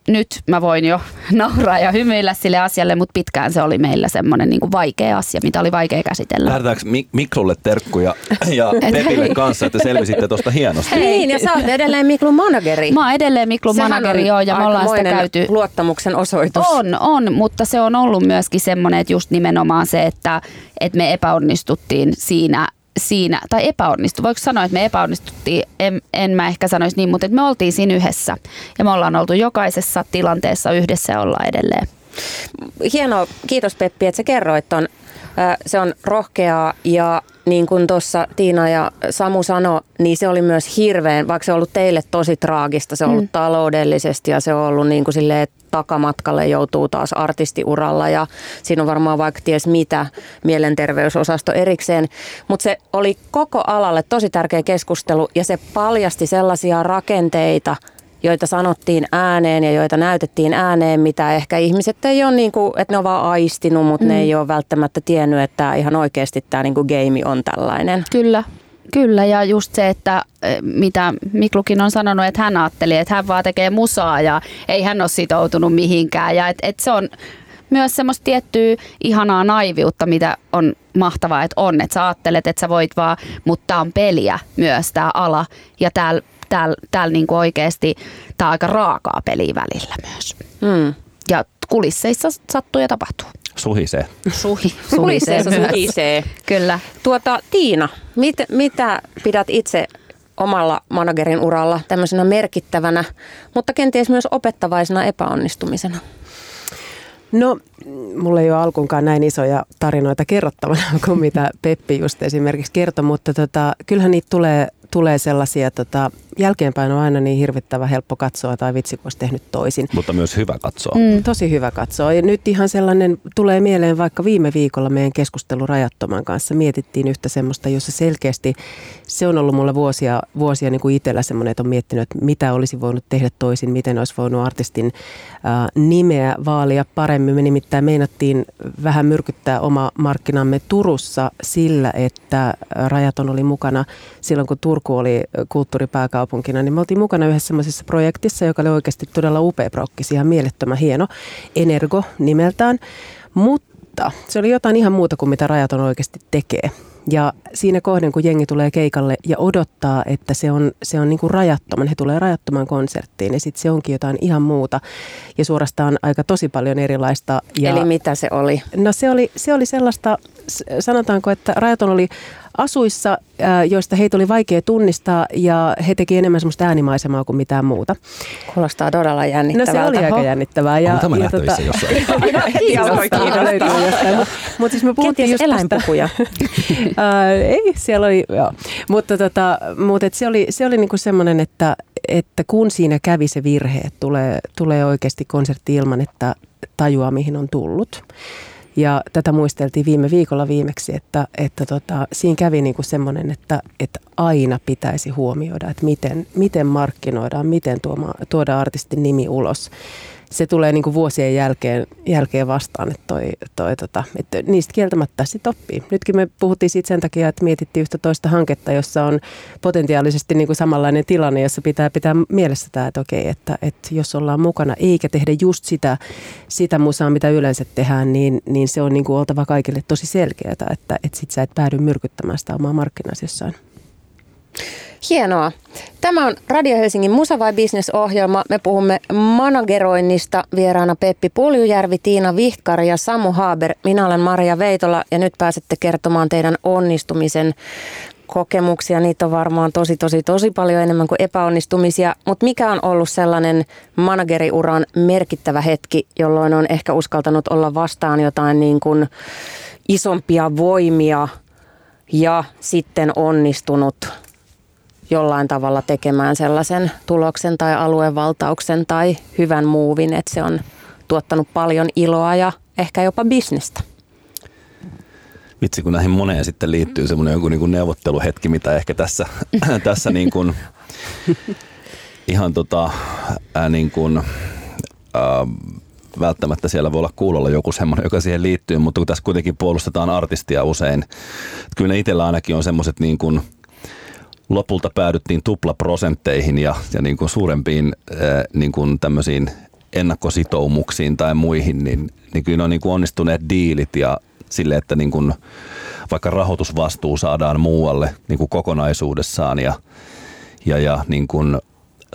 nyt mä voin jo [LAUGHS] nauraa ja hymyillä sille asialle, mutta pitkään se oli meillä semmoinen niin vaikea asia, mitä oli vaikea käsitellä. Lähdetäänkö Mik- Miklulle terkkuja ja [LAUGHS] Pepille kanssa, että selvisitte tuosta hienosti? Niin, ja sä oot edelleen Miklun manageri. Mä oon edelleen Miklun Sehän manageri, on joo, ja me ollaan sitä käyty luottamuksen osoitus. On, on, mutta se on ollut myöskin semmoinen, että just nimenomaan se, että, että me epäonnistuttiin siinä, siinä, tai epäonnistu, voiko sanoa, että me epäonnistuttiin, en, en mä ehkä sanoisi niin, mutta että me oltiin siinä yhdessä. Ja me ollaan oltu jokaisessa tilanteessa yhdessä ja ollaan edelleen. Hienoa, kiitos Peppi, että sä kerroit ton. Se on rohkeaa ja niin kuin tuossa Tiina ja Samu sanoi, niin se oli myös hirveän, vaikka se on ollut teille tosi traagista, se on ollut taloudellisesti ja se on ollut niin kuin silleen, että takamatkalle joutuu taas artistiuralla ja siinä on varmaan vaikka ties mitä mielenterveysosasto erikseen. Mutta se oli koko alalle tosi tärkeä keskustelu ja se paljasti sellaisia rakenteita, joita sanottiin ääneen ja joita näytettiin ääneen, mitä ehkä ihmiset ei ole, niin kuin, että ne on vaan aistinut, mutta mm. ne ei ole välttämättä tiennyt, että ihan oikeasti tämä niin kuin game on tällainen. Kyllä, kyllä. Ja just se, että eh, mitä Miklukin on sanonut, että hän ajatteli, että hän vaan tekee musaa ja ei hän ole sitoutunut mihinkään. Ja että et se on myös semmoista tiettyä ihanaa naiviutta, mitä on mahtavaa, että on. Että sä ajattelet, että sä voit vaan, mutta tämä on peliä myös tämä ala. Ja täällä tääl, tääl niinku oikeasti tämä on aika raakaa peliä välillä myös. Hmm. Ja kulisseissa sattuu ja tapahtuu. Suhisee. Suhi, [LAUGHS] Suhisee, suhisee. Kyllä. Tuota, Tiina, mit, mitä pidät itse omalla managerin uralla tämmöisenä merkittävänä, mutta kenties myös opettavaisena epäonnistumisena? No, mulla ei ole alkuunkaan näin isoja tarinoita kerrottavana [LAUGHS] kuin mitä Peppi just esimerkiksi kertoi, mutta tota, kyllähän niitä tulee, tulee sellaisia, tota, jälkeenpäin on aina niin hirvittävän helppo katsoa tai vitsi, kun olisi tehnyt toisin. Mutta myös hyvä katsoa. Mm. Tosi hyvä katsoa. Ja nyt ihan sellainen tulee mieleen vaikka viime viikolla meidän keskustelu Rajattoman kanssa. Mietittiin yhtä semmoista, jossa selkeästi se on ollut mulla vuosia, vuosia niin kuin itsellä semmoinen, että on miettinyt, että mitä olisi voinut tehdä toisin, miten olisi voinut artistin äh, nimeä vaalia paremmin. Me nimittäin meinattiin vähän myrkyttää oma markkinamme Turussa sillä, että Rajaton oli mukana silloin, kun Turku oli kulttuuripääkaupunkina, niin me oltiin mukana yhdessä semmoisessa projektissa, joka oli oikeasti todella upea prokkis, ihan mielettömän hieno, Energo nimeltään, mutta se oli jotain ihan muuta kuin mitä Rajaton oikeasti tekee. Ja siinä kohden, kun jengi tulee keikalle ja odottaa, että se on, se on niin kuin rajattoman, he tulee rajattoman konserttiin ja sitten se onkin jotain ihan muuta ja suorastaan aika tosi paljon erilaista. Ja Eli mitä se oli? No se oli, se oli sellaista, sanotaanko, että Rajaton oli asuissa, joista heitä oli vaikea tunnistaa ja he teki enemmän semmoista äänimaisemaa kuin mitään muuta. Kuulostaa todella No jännittävältä. se oli aika jännittävää. Ja, Onko tämä ja nähtävissä jossain? Jostain. Mutta mut siis me puhuttiin just eläinpukuja. Ei, siellä oli, joo. Mutta tota, mut et se oli, se oli niinku semmoinen, että, että kun siinä kävi se virhe, että tulee, tulee oikeasti konsertti ilman, että tajuaa mihin on tullut. Ja tätä muisteltiin viime viikolla viimeksi, että, että tota, siinä kävi niinku semmoinen, että, että aina pitäisi huomioida, että miten, miten markkinoidaan, miten tuoma, tuoda artistin nimi ulos. Se tulee niin kuin vuosien jälkeen, jälkeen vastaan, että, toi, toi, tota, että niistä kieltämättä sitten oppii. Nytkin me puhuttiin siitä sen takia, että mietittiin yhtä toista hanketta, jossa on potentiaalisesti niin kuin samanlainen tilanne, jossa pitää pitää mielessä tämä, että okei, että, että jos ollaan mukana eikä tehdä just sitä, sitä musaa, mitä yleensä tehdään, niin, niin se on niin kuin oltava kaikille tosi selkeää, että, että sit sä et päädy myrkyttämään sitä omaa markkinasi jossain. Hienoa. Tämä on Radio Helsingin Musa vai Business-ohjelma. Me puhumme manageroinnista. Vieraana Peppi Puljujärvi, Tiina Vihkari ja Samu Haaber. Minä olen Maria Veitola ja nyt pääsette kertomaan teidän onnistumisen kokemuksia. Niitä on varmaan tosi, tosi, tosi paljon enemmän kuin epäonnistumisia. Mutta mikä on ollut sellainen manageriuran merkittävä hetki, jolloin on ehkä uskaltanut olla vastaan jotain niin kuin isompia voimia ja sitten onnistunut jollain tavalla tekemään sellaisen tuloksen tai aluevaltauksen tai hyvän muuvin, että se on tuottanut paljon iloa ja ehkä jopa bisnestä. Vitsi, kun näihin moneen sitten liittyy semmoinen joku niin kuin neuvotteluhetki, mitä ehkä tässä, [CLEARS THROAT] tässä niin kuin, ihan tota, ää, niin kuin, ää, välttämättä siellä voi olla kuulolla joku semmoinen, joka siihen liittyy, mutta kun tässä kuitenkin puolustetaan artistia usein, kyllä itsellä ainakin on semmoiset niin kuin – lopulta päädyttiin tuplaprosentteihin ja, ja niin kuin suurempiin äh, niin kuin tämmöisiin ennakkositoumuksiin tai muihin, niin, niin kyllä ne on niin kuin onnistuneet diilit ja sille, että niin kuin vaikka rahoitusvastuu saadaan muualle niin kuin kokonaisuudessaan ja, ja, ja niin kuin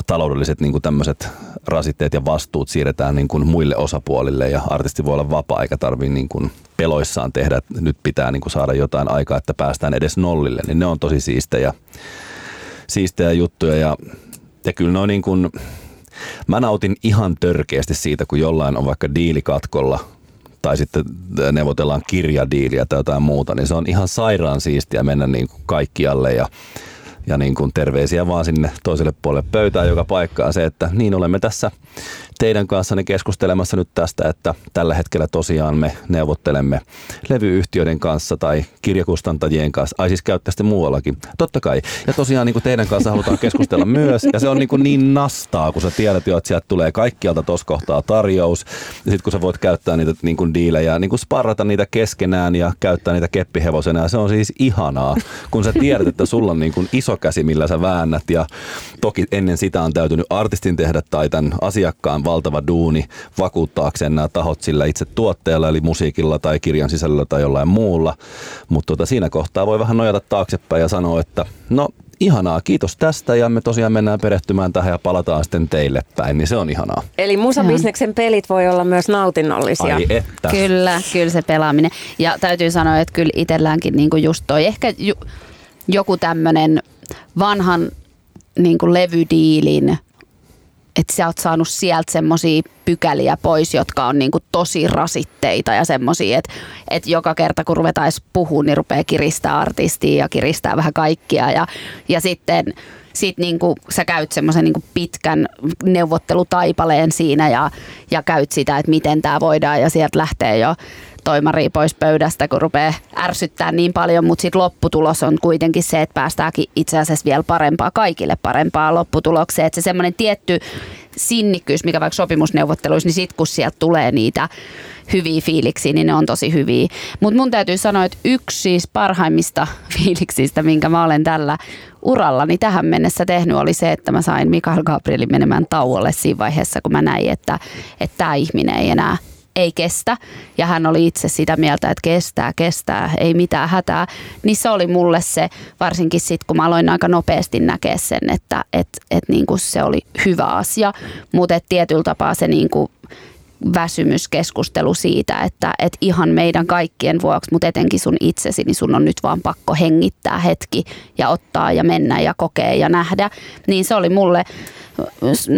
taloudelliset niin kuin tämmöiset rasitteet ja vastuut siirretään niin kuin muille osapuolille ja artisti voi olla vapaa eikä tarvitse niin kuin peloissaan tehdä, että nyt pitää niin kuin saada jotain aikaa, että päästään edes nollille, niin ne on tosi siistejä, siistejä juttuja ja, ja kyllä ne on niin kuin, mä nautin ihan törkeästi siitä, kun jollain on vaikka diilikatkolla tai sitten neuvotellaan kirjadiiliä tai jotain muuta, niin se on ihan sairaan siistiä mennä niin kuin kaikkialle ja ja niin kuin terveisiä vaan sinne toiselle puolelle pöytään joka paikkaan se, että niin olemme tässä teidän kanssanne keskustelemassa nyt tästä, että tällä hetkellä tosiaan me neuvottelemme levyyhtiöiden kanssa tai kirjakustantajien kanssa. Ai siis käyttää sitten muuallakin. Totta kai. Ja tosiaan niin kuin teidän kanssa halutaan keskustella [LAUGHS] myös. Ja se on niin, kuin niin nastaa, kun sä tiedät jo, että sieltä tulee kaikkialta tuossa kohtaa tarjous. Ja sitten kun sä voit käyttää niitä niin kuin diilejä, niin kuin sparrata niitä keskenään ja käyttää niitä keppihevosena. Ja se on siis ihanaa, kun sä tiedät, että sulla on niin kuin iso käsi, millä sä väännät. Ja toki ennen sitä on täytynyt artistin tehdä tai tämän asiakkaan valtava duuni vakuuttaakseen nämä tahot sillä itse tuotteella, eli musiikilla tai kirjan sisällöllä tai jollain muulla. Mutta tota, siinä kohtaa voi vähän nojata taaksepäin ja sanoa, että no ihanaa, kiitos tästä ja me tosiaan mennään perehtymään tähän ja palataan sitten teille päin, niin se on ihanaa. Eli musabisneksen pelit voi olla myös nautinnollisia. Ai että. Kyllä, kyllä se pelaaminen. Ja täytyy sanoa, että kyllä itselläänkin niinku just toi ehkä ju, joku tämmöinen vanhan niinku levydiilin että sä oot saanut sieltä semmoisia pykäliä pois, jotka on niinku tosi rasitteita ja semmoisia, että et joka kerta kun ruvetaan puhua, niin rupeaa kiristää artistia ja kiristää vähän kaikkia ja, ja sitten sit niinku, sä käyt semmoisen niinku pitkän neuvottelutaipaleen siinä ja, ja käyt sitä, että miten tämä voidaan ja sieltä lähtee jo toimari pois pöydästä, kun rupeaa ärsyttää niin paljon, mutta sitten lopputulos on kuitenkin se, että päästäänkin itse asiassa vielä parempaa, kaikille parempaa lopputulokseen. Että se semmoinen tietty sinnikkyys, mikä vaikka sopimusneuvotteluissa, niin sitten kun sieltä tulee niitä hyviä fiiliksiä, niin ne on tosi hyviä. Mutta mun täytyy sanoa, että yksi siis parhaimmista [LAUGHS] fiiliksistä, minkä mä olen tällä urallani tähän mennessä tehnyt, oli se, että mä sain Mikael Gabrielin menemään tauolle siinä vaiheessa, kun mä näin, että tämä ihminen ei enää ei kestä. Ja hän oli itse sitä mieltä, että kestää, kestää, ei mitään hätää. Niin se oli mulle se, varsinkin sitten kun mä aloin aika nopeasti näkeä sen, että et, et niinku se oli hyvä asia. Mutta tietyllä tapaa se niinku väsymyskeskustelu siitä, että et ihan meidän kaikkien vuoksi, mutta etenkin sun itsesi, niin sun on nyt vaan pakko hengittää hetki ja ottaa ja mennä ja kokea ja nähdä. Niin se oli mulle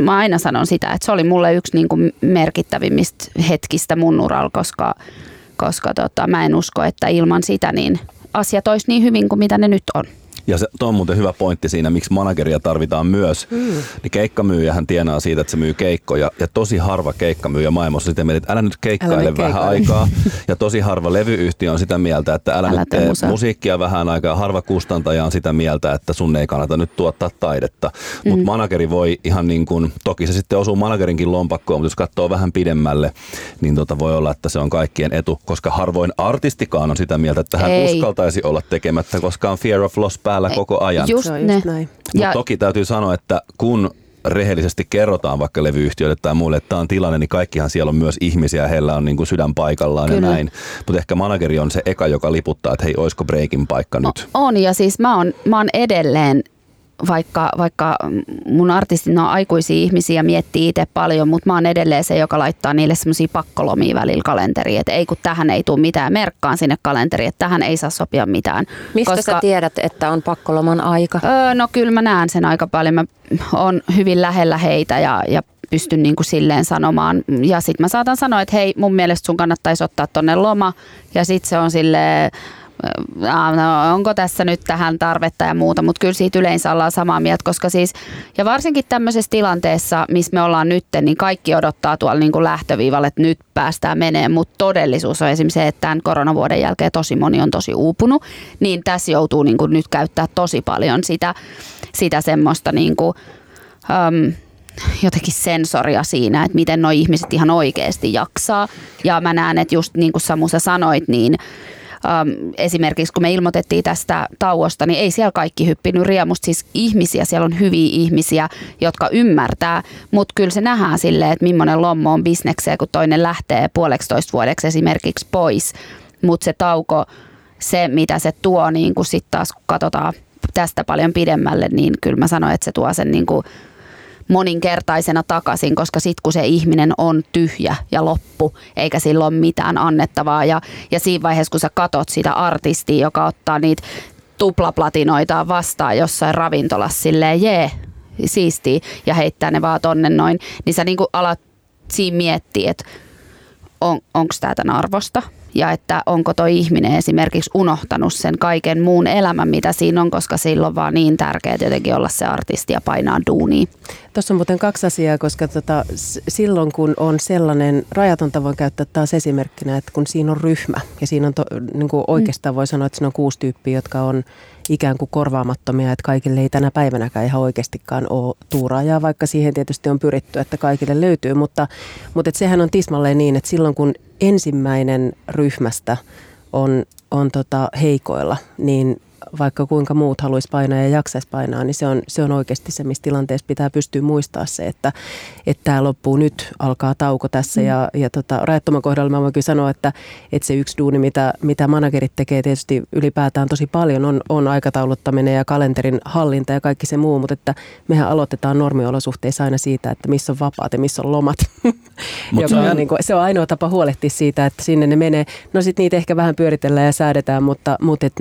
mä aina sanon sitä, että se oli mulle yksi niin kuin merkittävimmistä hetkistä mun uralla, koska, koska tota, mä en usko, että ilman sitä niin asiat olisi niin hyvin kuin mitä ne nyt on. Ja se on muuten hyvä pointti siinä, miksi manageria tarvitaan myös. Mm. Niin keikkamyyjähän tienaa siitä, että se myy keikkoja. Ja tosi harva keikkamyyjä maailmassa sitä mieltä, että älä nyt keikkaile älä vähän aikaa. Ja tosi harva levyyhtiö on sitä mieltä, että älä, älä nyt tee musa. musiikkia vähän aikaa. Harva kustantaja on sitä mieltä, että sun ei kannata nyt tuottaa taidetta. Mm. Mutta manageri voi ihan niin kuin, toki se sitten osuu managerinkin lompakkoon, mutta jos katsoo vähän pidemmälle, niin tota voi olla, että se on kaikkien etu, koska harvoin artistikaan on sitä mieltä, että hän ei. uskaltaisi olla tekemättä, koska on fear of loss päällä ei. koko ajan. Just, just näin. Mutta toki täytyy sanoa, että kun rehellisesti kerrotaan vaikka levyyhtiöille tai muille, että tämä on tilanne, niin kaikkihan siellä on myös ihmisiä, heillä on niin kuin sydän paikallaan Kyllä. ja näin. Mutta ehkä manageri on se eka, joka liputtaa, että hei, olisiko breakin paikka nyt? On ja siis mä oon, mä oon edelleen vaikka, vaikka mun artistit on aikuisia ihmisiä, miettii itse paljon, mutta mä oon edelleen se, joka laittaa niille semmoisia pakkolomia välillä kalenteriin, että ei kun tähän ei tule mitään merkkaan sinne kalenteriin, että tähän ei saa sopia mitään. Mistä koska, sä tiedät, että on pakkoloman aika? Öö, no kyllä mä näen sen aika paljon. Mä oon hyvin lähellä heitä ja, ja pystyn niin kuin silleen sanomaan. Ja sitten mä saatan sanoa, että hei, mun mielestä sun kannattaisi ottaa tonne loma. Ja sitten se on silleen no, onko tässä nyt tähän tarvetta ja muuta, mutta kyllä siitä yleensä ollaan samaa mieltä, koska siis, ja varsinkin tämmöisessä tilanteessa, missä me ollaan nyt, niin kaikki odottaa tuolla niin kuin lähtöviivalle, että nyt päästään menee, mutta todellisuus on esimerkiksi se, että tämän koronavuoden jälkeen tosi moni on tosi uupunut, niin tässä joutuu niin kuin nyt käyttää tosi paljon sitä, sitä semmoista niin kuin, um, jotenkin sensoria siinä, että miten nuo ihmiset ihan oikeasti jaksaa. Ja mä näen, että just niin kuin Samu sä sanoit, niin ähm, esimerkiksi kun me ilmoitettiin tästä tauosta, niin ei siellä kaikki hyppinyt riemusta. Siis ihmisiä, siellä on hyviä ihmisiä, jotka ymmärtää, mutta kyllä se nähdään silleen, että millainen lommo on bisnekseen, kun toinen lähtee puoleksi toista vuodeksi esimerkiksi pois. Mutta se tauko, se mitä se tuo, niin kun sitten taas kun katsotaan tästä paljon pidemmälle, niin kyllä mä sanoin, että se tuo sen niin kuin moninkertaisena takaisin, koska sitten kun se ihminen on tyhjä ja loppu, eikä sillä ole mitään annettavaa. Ja, ja siinä vaiheessa, kun sä katot sitä artistia, joka ottaa niitä tuplaplatinoita vastaan jossain ravintolassa silleen, jee, siistiä, ja heittää ne vaan tonne noin, niin sä niinku alat siinä miettiä, että on, onko tämä tämän arvosta ja että onko tuo ihminen esimerkiksi unohtanut sen kaiken muun elämän, mitä siinä on, koska sillä on vaan niin tärkeää jotenkin olla se artisti ja painaa duunia. Tuossa on muuten kaksi asiaa, koska tota, silloin kun on sellainen, rajatonta voin käyttää taas esimerkkinä, että kun siinä on ryhmä ja siinä on to, niin kuin oikeastaan voi sanoa, että siinä on kuusi tyyppiä, jotka on ikään kuin korvaamattomia, että kaikille ei tänä päivänäkään ihan oikeastikaan ole tuuraajaa, vaikka siihen tietysti on pyritty, että kaikille löytyy, mutta, mutta et sehän on tismalleen niin, että silloin kun ensimmäinen ryhmästä on, on tota heikoilla, niin vaikka kuinka muut haluaisi painaa ja jaksaisi painaa, niin se on, se on oikeasti se, missä tilanteessa pitää pystyä muistaa se, että, että tämä loppuu nyt, alkaa tauko tässä. Mm. Ja, ja tota, rajattoman kohdalla mä voin kyllä sanoa, että, että se yksi duuni, mitä, mitä managerit tekee tietysti ylipäätään tosi paljon, on, on aikatauluttaminen ja kalenterin hallinta ja kaikki se muu, mutta että mehän aloitetaan normiolosuhteissa aina siitä, että missä on vapaat ja missä on lomat. [LAUGHS] Joka se, on, on, niin kuin, se on ainoa tapa huolehtia siitä, että sinne ne menee. No sitten niitä ehkä vähän pyöritellään ja säädetään, mutta, mutta et,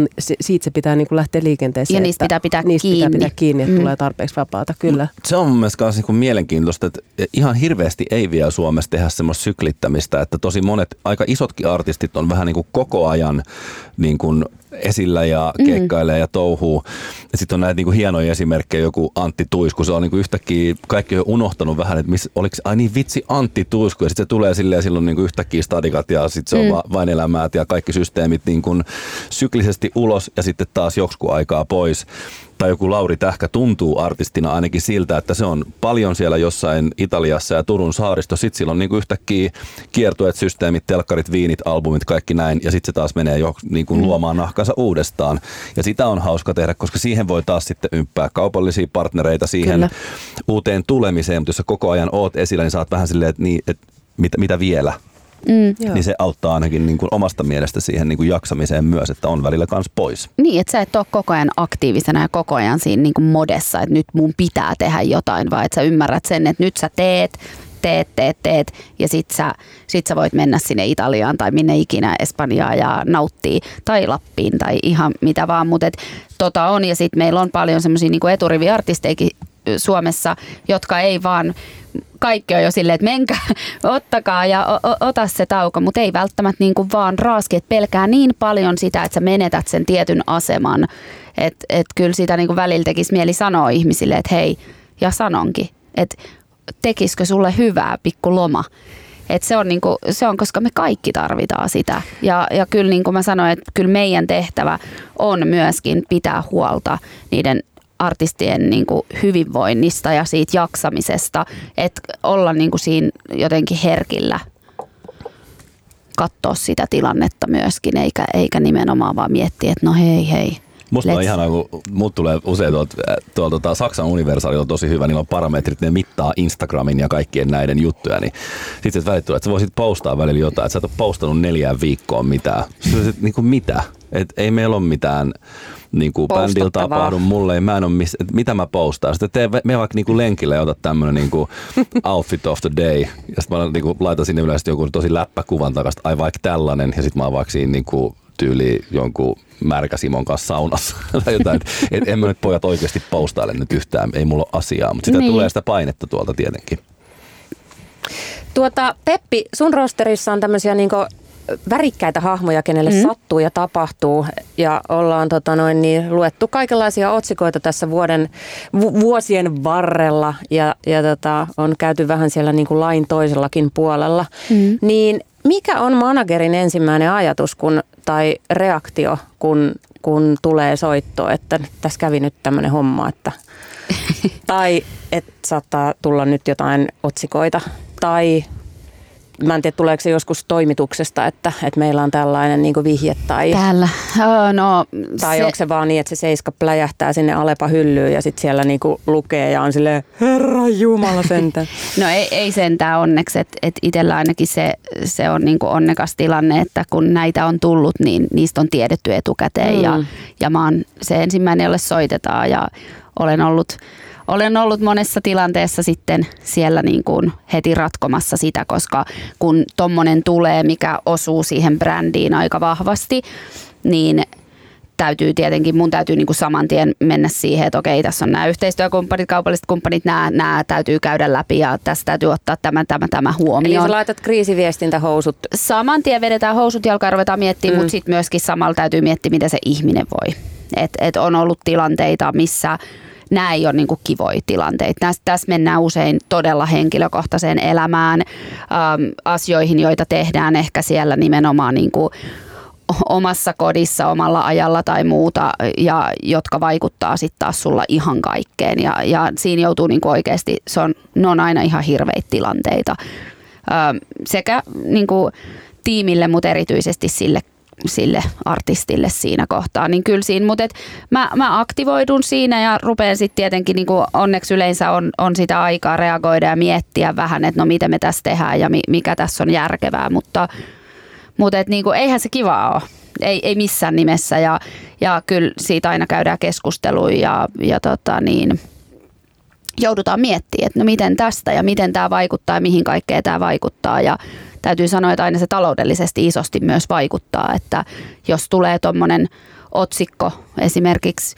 siitä se pitää niin kuin lähteä liikenteeseen. Ja niistä pitää pitää niistä kiinni. pitää pitää kiinni, että mm. tulee tarpeeksi vapaata, kyllä. Se on mun mielestä myös niin mielenkiintoista, että ihan hirveästi ei vielä Suomessa tehdä semmoista syklittämistä, että tosi monet, aika isotkin artistit on vähän niin kuin koko ajan niin kuin esillä ja mm. keikkailee mm. ja touhuu. Ja sitten on näitä niinku hienoja esimerkkejä, joku Antti Tuisku, se on niinku yhtäkkiä, kaikki on unohtanut vähän, että miss, oliko ai niin vitsi Antti Tuisku, ja sitten se tulee silleen silloin niinku yhtäkkiä stadikat ja sitten se on mm. vain elämät ja kaikki systeemit niinku syklisesti ulos ja sitten taas joksikin aikaa pois tai joku Lauri Tähkä tuntuu artistina ainakin siltä, että se on paljon siellä jossain Italiassa ja Turun saaristo. Sitten sillä on niin kuin yhtäkkiä kiertueet, systeemit, telkkarit, viinit, albumit, kaikki näin. Ja sitten se taas menee jo niin kuin mm. luomaan nahkansa uudestaan. Ja sitä on hauska tehdä, koska siihen voi taas sitten ympää kaupallisia partnereita siihen Kyllä. uuteen tulemiseen. Mutta jos sä koko ajan oot esillä, niin saat vähän silleen, että, niin, että mitä, mitä vielä? Mm. Niin se auttaa ainakin niin kuin omasta mielestä siihen niin kuin jaksamiseen myös, että on välillä kans pois. Niin, että sä et ole koko ajan aktiivisena ja koko ajan siinä niin kuin modessa, että nyt mun pitää tehdä jotain, vaan että sä ymmärrät sen, että nyt sä teet, teet, teet, teet ja sit sä, sit sä voit mennä sinne Italiaan tai minne ikinä Espanjaan ja nauttii tai Lappiin tai ihan mitä vaan, mutta et, tota on ja sitten meillä on paljon semmoisia niin eturiviartisteikin Suomessa, jotka ei vaan kaikki on jo silleen, että menkää, [LAUGHS] ottakaa ja o, ota se tauko, mutta ei välttämättä niin kuin vaan raaski, että pelkää niin paljon sitä, että sä menetät sen tietyn aseman, Että et kyllä sitä niin kuin välillä tekisi mieli sanoa ihmisille, että hei, ja sanonkin, että tekisikö sulle hyvää pikku loma. Et se, on niinku, se on, koska me kaikki tarvitaan sitä. Ja, ja kyllä niin kuin mä sanoin, että kyllä meidän tehtävä on myöskin pitää huolta niiden artistien niin kuin hyvinvoinnista ja siitä jaksamisesta, että olla niin kuin siinä jotenkin herkillä katsoa sitä tilannetta myöskin, eikä, eikä nimenomaan vaan miettiä, että no hei hei, Musta Let's. on ihanaa, kun mut tulee usein tuolta, tuolta tuolta Saksan universaalilta tosi hyvä, niillä on parametrit, ne mittaa Instagramin ja kaikkien näiden juttuja, niin sitten se välit tulee, että sä voisit postaa välillä jotain, että sä et ole postannut neljään viikkoon mitään. Sitten niin kuin mitä? Et ei meillä ole mitään niin kuin bändillä tapahdu mulle, ei, mä en ole miss, mitä mä postaan. Sitten tee, me vaikka niin kuin lenkille ja ota tämmönen niin kuin [LAUGHS] outfit of the day. Ja sitten mä niin kuin laitan sinne yleensä jonkun tosi läppäkuvan takaisin, ai vaikka tällainen. Ja sitten mä oon vaikka siinä niin kuin tyyli jonkun märkä Simon kanssa saunassa. [LAUGHS] jotain. Et en mä nyt pojat oikeasti postaile nyt yhtään, ei mulla ole asiaa. Mutta sitä niin. tulee sitä painetta tuolta tietenkin. Tuota, Peppi, sun rosterissa on tämmöisiä niinku värikkäitä hahmoja, kenelle mm. sattuu ja tapahtuu. Ja ollaan tota noin, niin, luettu kaikenlaisia otsikoita tässä vuoden, vu- vuosien varrella ja, ja tota, on käyty vähän siellä niin kuin lain toisellakin puolella. Mm. Niin mikä on managerin ensimmäinen ajatus kun, tai reaktio, kun, kun tulee soitto, että tässä kävi nyt tämmöinen homma, että [LAUGHS] tai että saattaa tulla nyt jotain otsikoita tai mä en tiedä tuleeko se joskus toimituksesta, että, että meillä on tällainen niin vihje tai, Täällä. Oh, no, tai se... onko se vaan niin, että se seiska pläjähtää sinne Alepa hyllyyn ja sitten siellä niin lukee ja on sille Herra Jumala sentään. [LAUGHS] no ei, ei sentään onneksi, että et itsellä ainakin se, se on niin onnekas tilanne, että kun näitä on tullut, niin niistä on tiedetty etukäteen mm. ja, ja mä oon se ensimmäinen, jolle soitetaan ja olen ollut olen ollut monessa tilanteessa sitten siellä niin kuin heti ratkomassa sitä, koska kun tommonen tulee, mikä osuu siihen brändiin aika vahvasti, niin täytyy tietenkin, mun täytyy niin kuin saman tien mennä siihen, että okei, tässä on nämä yhteistyökumppanit, kaupalliset kumppanit, nämä, nämä täytyy käydä läpi ja tässä täytyy ottaa tämä, tämä, tämä huomioon. Eli sä laitat kriisiviestintähousut? Saman tien vedetään housut jalkaan ja ruvetaan miettimään, mm. mutta sitten myöskin samalla täytyy miettiä, mitä se ihminen voi. Et, et on ollut tilanteita, missä nämä ei ole niin kivoja tilanteita. Tässä, tässä mennään usein todella henkilökohtaiseen elämään, ähm, asioihin, joita tehdään ehkä siellä nimenomaan niin kuin omassa kodissa, omalla ajalla tai muuta, ja jotka vaikuttaa sitten taas sulla ihan kaikkeen. Ja, ja siinä joutuu niin oikeasti, se on, ne on aina ihan hirveitä tilanteita. Ähm, sekä niin kuin, tiimille, mutta erityisesti sille sille artistille siinä kohtaa, niin kyllä siinä, mutta et mä, mä aktivoidun siinä ja rupean sitten tietenkin, niin onneksi yleensä on, on sitä aikaa reagoida ja miettiä vähän, että no miten me tässä tehdään ja mi, mikä tässä on järkevää, mutta, mutta et niin kuin, eihän se kiva ole. Ei, ei missään nimessä ja, ja kyllä siitä aina käydään keskusteluja ja, ja tota niin, joudutaan miettimään, että no miten tästä ja miten tämä vaikuttaa ja mihin kaikkea tämä vaikuttaa ja täytyy sanoa, että aina se taloudellisesti isosti myös vaikuttaa, että jos tulee tuommoinen otsikko esimerkiksi,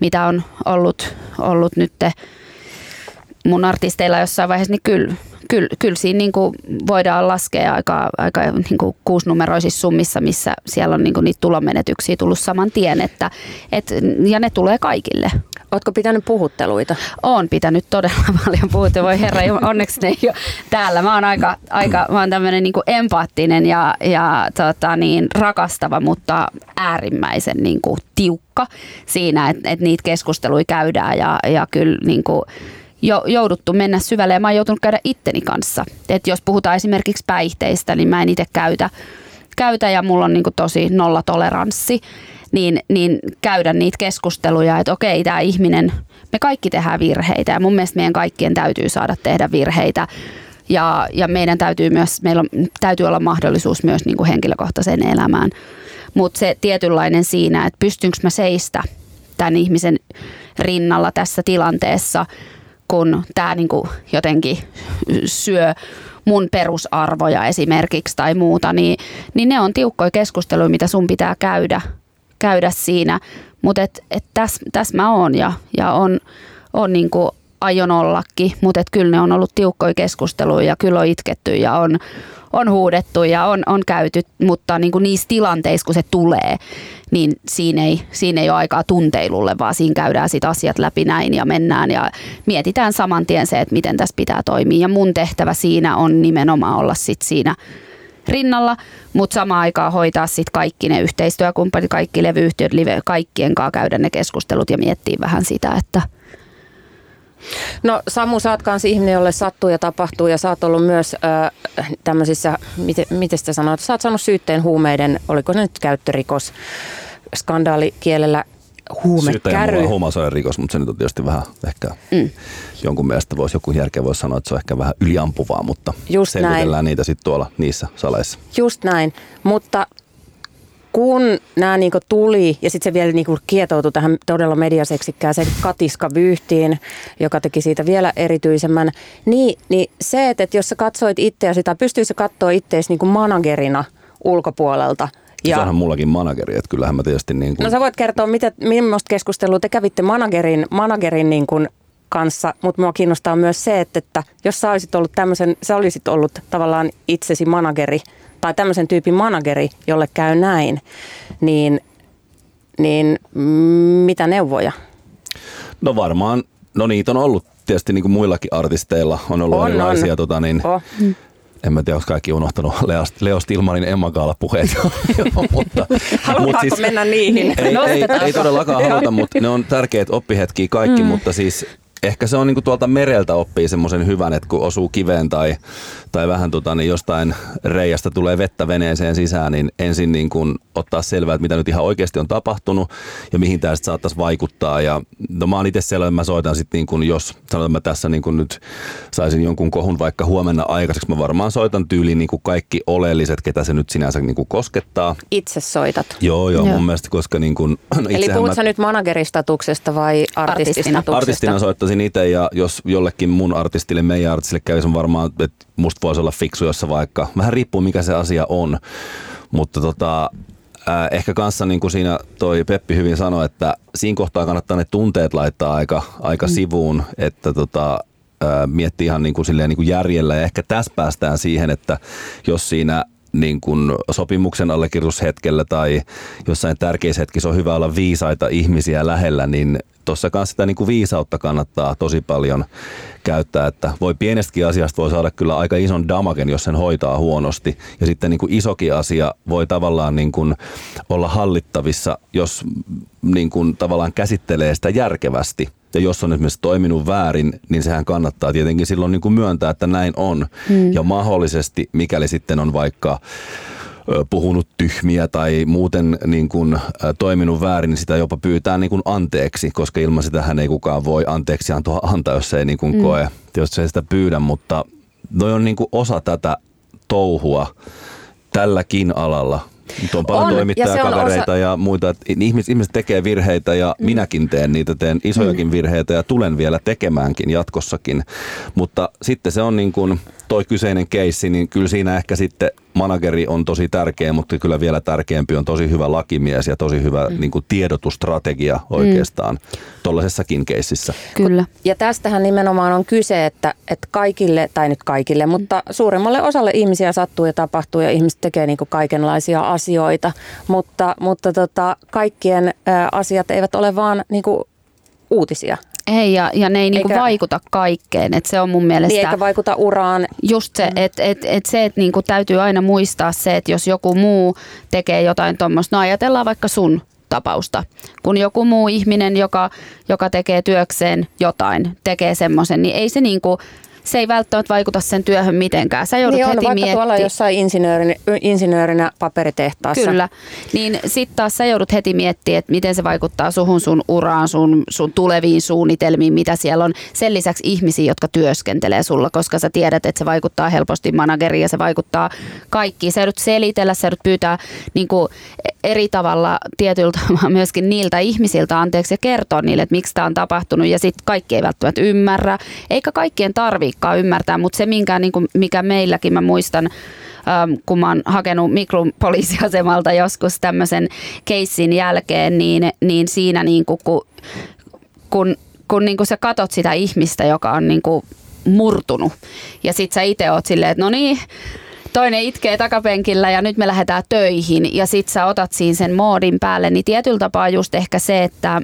mitä on ollut, ollut nyt mun artisteilla jossain vaiheessa, niin kyllä, kyllä, kyllä siinä niin kuin voidaan laskea aika, aika niin kuin kuusinumeroisissa summissa, missä siellä on niin kuin niitä tulonmenetyksiä tullut saman tien, että, et, ja ne tulee kaikille. Oletko pitänyt puhutteluita? Olen pitänyt todella [LAUGHS] paljon puhutteluita. Voi herra, onneksi ne ei ole täällä. Mä oon aika, aika mä oon tämmöinen niin empaattinen ja, ja tota niin, rakastava, mutta äärimmäisen niin kuin tiukka siinä, että, että niitä keskusteluja käydään ja, ja kyllä niin kuin, jo, jouduttu mennä syvälle ja mä oon joutunut käydä itteni kanssa. Et jos puhutaan esimerkiksi päihteistä, niin mä en itse käytä, käytä ja mulla on niin kuin tosi nolla toleranssi niin, niin käydä niitä keskusteluja, että okei, tämä ihminen, me kaikki tehdään virheitä ja mun mielestä meidän kaikkien täytyy saada tehdä virheitä. Ja, ja meidän täytyy myös, meillä on, täytyy olla mahdollisuus myös niin kuin henkilökohtaiseen elämään. Mutta se tietynlainen siinä, että pystynkö mä seistä tämän ihmisen rinnalla tässä tilanteessa, kun tämä niin kuin jotenkin syö mun perusarvoja esimerkiksi tai muuta, niin, niin ne on tiukkoja keskusteluja, mitä sun pitää käydä käydä siinä. Mutta et, et tässä täs mä oon ja, ja on, on niinku aion ollakin, mutta kyllä ne on ollut tiukkoja keskusteluja ja kyllä on itketty ja on, on huudettu ja on, on käyty, mutta niin kuin niissä tilanteissa, kun se tulee, niin siinä ei, siinä ei ole aikaa tunteilulle, vaan siinä käydään sit asiat läpi näin ja mennään ja mietitään saman tien se, että miten tässä pitää toimia. Ja mun tehtävä siinä on nimenomaan olla sit siinä rinnalla, mutta samaan aikaan hoitaa sitten kaikki ne yhteistyökumppanit, kaikki levyyhtiöt, live, kaikkien kanssa käydä ne keskustelut ja miettiä vähän sitä, että – No Samu, sä oot kanssa ihminen, jolle sattuu ja tapahtuu ja sä oot ollut myös äh, tämmöisissä, miten, miten sitä sanoit, sä oot saanut syytteen huumeiden, oliko se nyt käyttörikos, skandaalikielellä huumekäry. Syyttäjä rikos, mutta se nyt on tietysti vähän ehkä mm. jonkun mielestä voisi joku järkeä voisi sanoa, että se on ehkä vähän yliampuvaa, mutta Just selvitellään näin. niitä sitten tuolla niissä saleissa. Just näin, mutta kun nämä niin tuli ja sitten se vielä niin kietoutui tähän todella mediaseksikkääseen katiskavyyhtiin, joka teki siitä vielä erityisemmän, niin, niin se, että, että jos sä katsoit itseäsi tai pystyisit katsoa itseäsi niin managerina ulkopuolelta, ja, se onhan mullakin manageri, että kyllähän mä tietysti niin kuin... No sä voit kertoa, mitä, millaista keskustelua te kävitte managerin, managerin niin kuin kanssa, mutta mua kiinnostaa myös se, että, että jos sä olisit ollut tämmöisen, sä olisit ollut tavallaan itsesi manageri – tai tämmöisen tyypin manageri, jolle käy näin, niin, niin mitä neuvoja? No varmaan, no niitä on ollut tietysti niin kuin muillakin artisteilla on ollut on, erilaisia. On. Tota, niin, oh. En mä tiedä, onko kaikki unohtanut Leost, Leo Stilmanin Emma Gaala puheet [LAUGHS] mutta, Halutaanko siis, mennä niihin? Ei, ei, ei todellakaan haluta, mutta ne on tärkeät oppihetkiä kaikki, mm. mutta siis ehkä se on niin kuin tuolta mereltä oppii semmoisen hyvän, että kun osuu kiveen tai, tai vähän tota, niin jostain reiästä tulee vettä veneeseen sisään, niin ensin niin kuin ottaa selvää, että mitä nyt ihan oikeasti on tapahtunut ja mihin tämä saattaisi vaikuttaa. Ja no mä oon itse sellainen, mä soitan sitten niin kuin, jos sanotaan, mä tässä niin kuin nyt saisin jonkun kohun vaikka huomenna aikaiseksi, mä varmaan soitan tyyliin niin kuin kaikki oleelliset, ketä se nyt sinänsä niin kuin koskettaa. Itse soitat. Joo, joo, joo. mun mielestä, koska niin kuin, no Eli puhutko mä... nyt manageristatuksesta vai artististatuksesta? Artistina soittaisin itse ja jos jollekin mun artistille, meidän artistille kävisi varmaan, että musta voisi olla fiksu, jossa vaikka, vähän riippuu mikä se asia on, mutta tota, äh, ehkä kanssa niin kuin siinä toi Peppi hyvin sanoi, että siinä kohtaa kannattaa ne tunteet laittaa aika, aika mm. sivuun, että tota, äh, miettii ihan niin kuin silleen niin kuin järjellä ja ehkä tässä päästään siihen, että jos siinä niin kuin sopimuksen allekirjoitushetkellä tai jossain tärkeissä hetkissä on hyvä olla viisaita ihmisiä lähellä, niin tuossa kanssa sitä niin kuin viisautta kannattaa tosi paljon käyttää, että voi pienestäkin asiasta voi saada kyllä aika ison damaken, jos sen hoitaa huonosti. Ja sitten niin kuin isokin asia voi tavallaan niin kuin olla hallittavissa, jos niin kuin tavallaan käsittelee sitä järkevästi. Ja jos on esimerkiksi toiminut väärin, niin sehän kannattaa tietenkin silloin niin kuin myöntää, että näin on. Hmm. Ja mahdollisesti, mikäli sitten on vaikka puhunut tyhmiä tai muuten niin kuin, toiminut väärin, niin sitä jopa pyytää niin kuin anteeksi, koska ilman sitä hän ei kukaan voi anteeksi antaa, antaa, jos se ei niin kuin mm. koe, jos se ei sitä pyydä, mutta noi on niin kuin osa tätä touhua tälläkin alalla. Nyt on paljon on, toimittajakavereita ja, ja muita. Että ihmiset, ihmiset tekee virheitä ja mm. minäkin teen niitä, teen isojakin mm. virheitä ja tulen vielä tekemäänkin jatkossakin. Mutta sitten se on niin kuin toi kyseinen keissi, niin kyllä siinä ehkä sitten manageri on tosi tärkeä, mutta kyllä vielä tärkeämpi on tosi hyvä lakimies ja tosi hyvä mm. niin kuin tiedotusstrategia oikeastaan mm. tuollaisessakin keississä. Kyllä. Ja tästähän nimenomaan on kyse, että, että kaikille, tai nyt kaikille, mm. mutta suuremmalle osalle ihmisiä sattuu ja tapahtuu ja ihmiset tekee niin kuin kaikenlaisia asioita, mutta, mutta tota, kaikkien ä, asiat eivät ole vaan niin kuin uutisia. Ei, ja, ja ne ei niinku vaikuta kaikkeen. Et se on mun mielestä... Niin, eikä vaikuta uraan. Just se, mm. että et, et se, että niinku täytyy aina muistaa se, että jos joku muu tekee jotain tuommoista, no ajatellaan vaikka sun tapausta. Kun joku muu ihminen, joka, joka tekee työkseen jotain, tekee semmoisen, niin ei se niinku se ei välttämättä vaikuta sen työhön mitenkään. Sä joudut niin heti on, vaikka tuolla jossain insinöörinä, insinöörinä paperitehtaassa. Kyllä. Niin sitten taas sä joudut heti miettimään, että miten se vaikuttaa suhun, sun uraan, sun, sun tuleviin suunnitelmiin, mitä siellä on. Sen lisäksi ihmisiä, jotka työskentelee sulla, koska sä tiedät, että se vaikuttaa helposti manageriin ja se vaikuttaa kaikkiin. Sä joudut selitellä, sä joudut pyytää niin kuin eri tavalla tavalla myöskin niiltä ihmisiltä anteeksi ja kertoa niille, että miksi tämä on tapahtunut ja sitten kaikki ei välttämättä ymmärrä. Eikä kaikkien tarvii tarkkaan ymmärtää, mutta se minkä, niin kuin, mikä meilläkin mä muistan, ähm, kun mä oon hakenut Mikrun poliisiasemalta joskus tämmöisen keissin jälkeen, niin, niin siinä niin kuin, kun, kun, kun niin kuin sä katot sitä ihmistä, joka on niin kuin murtunut ja sit sä itse oot silleen, että no niin, toinen itkee takapenkillä ja nyt me lähdetään töihin ja sit sä otat siinä sen moodin päälle, niin tietyllä tapaa just ehkä se, että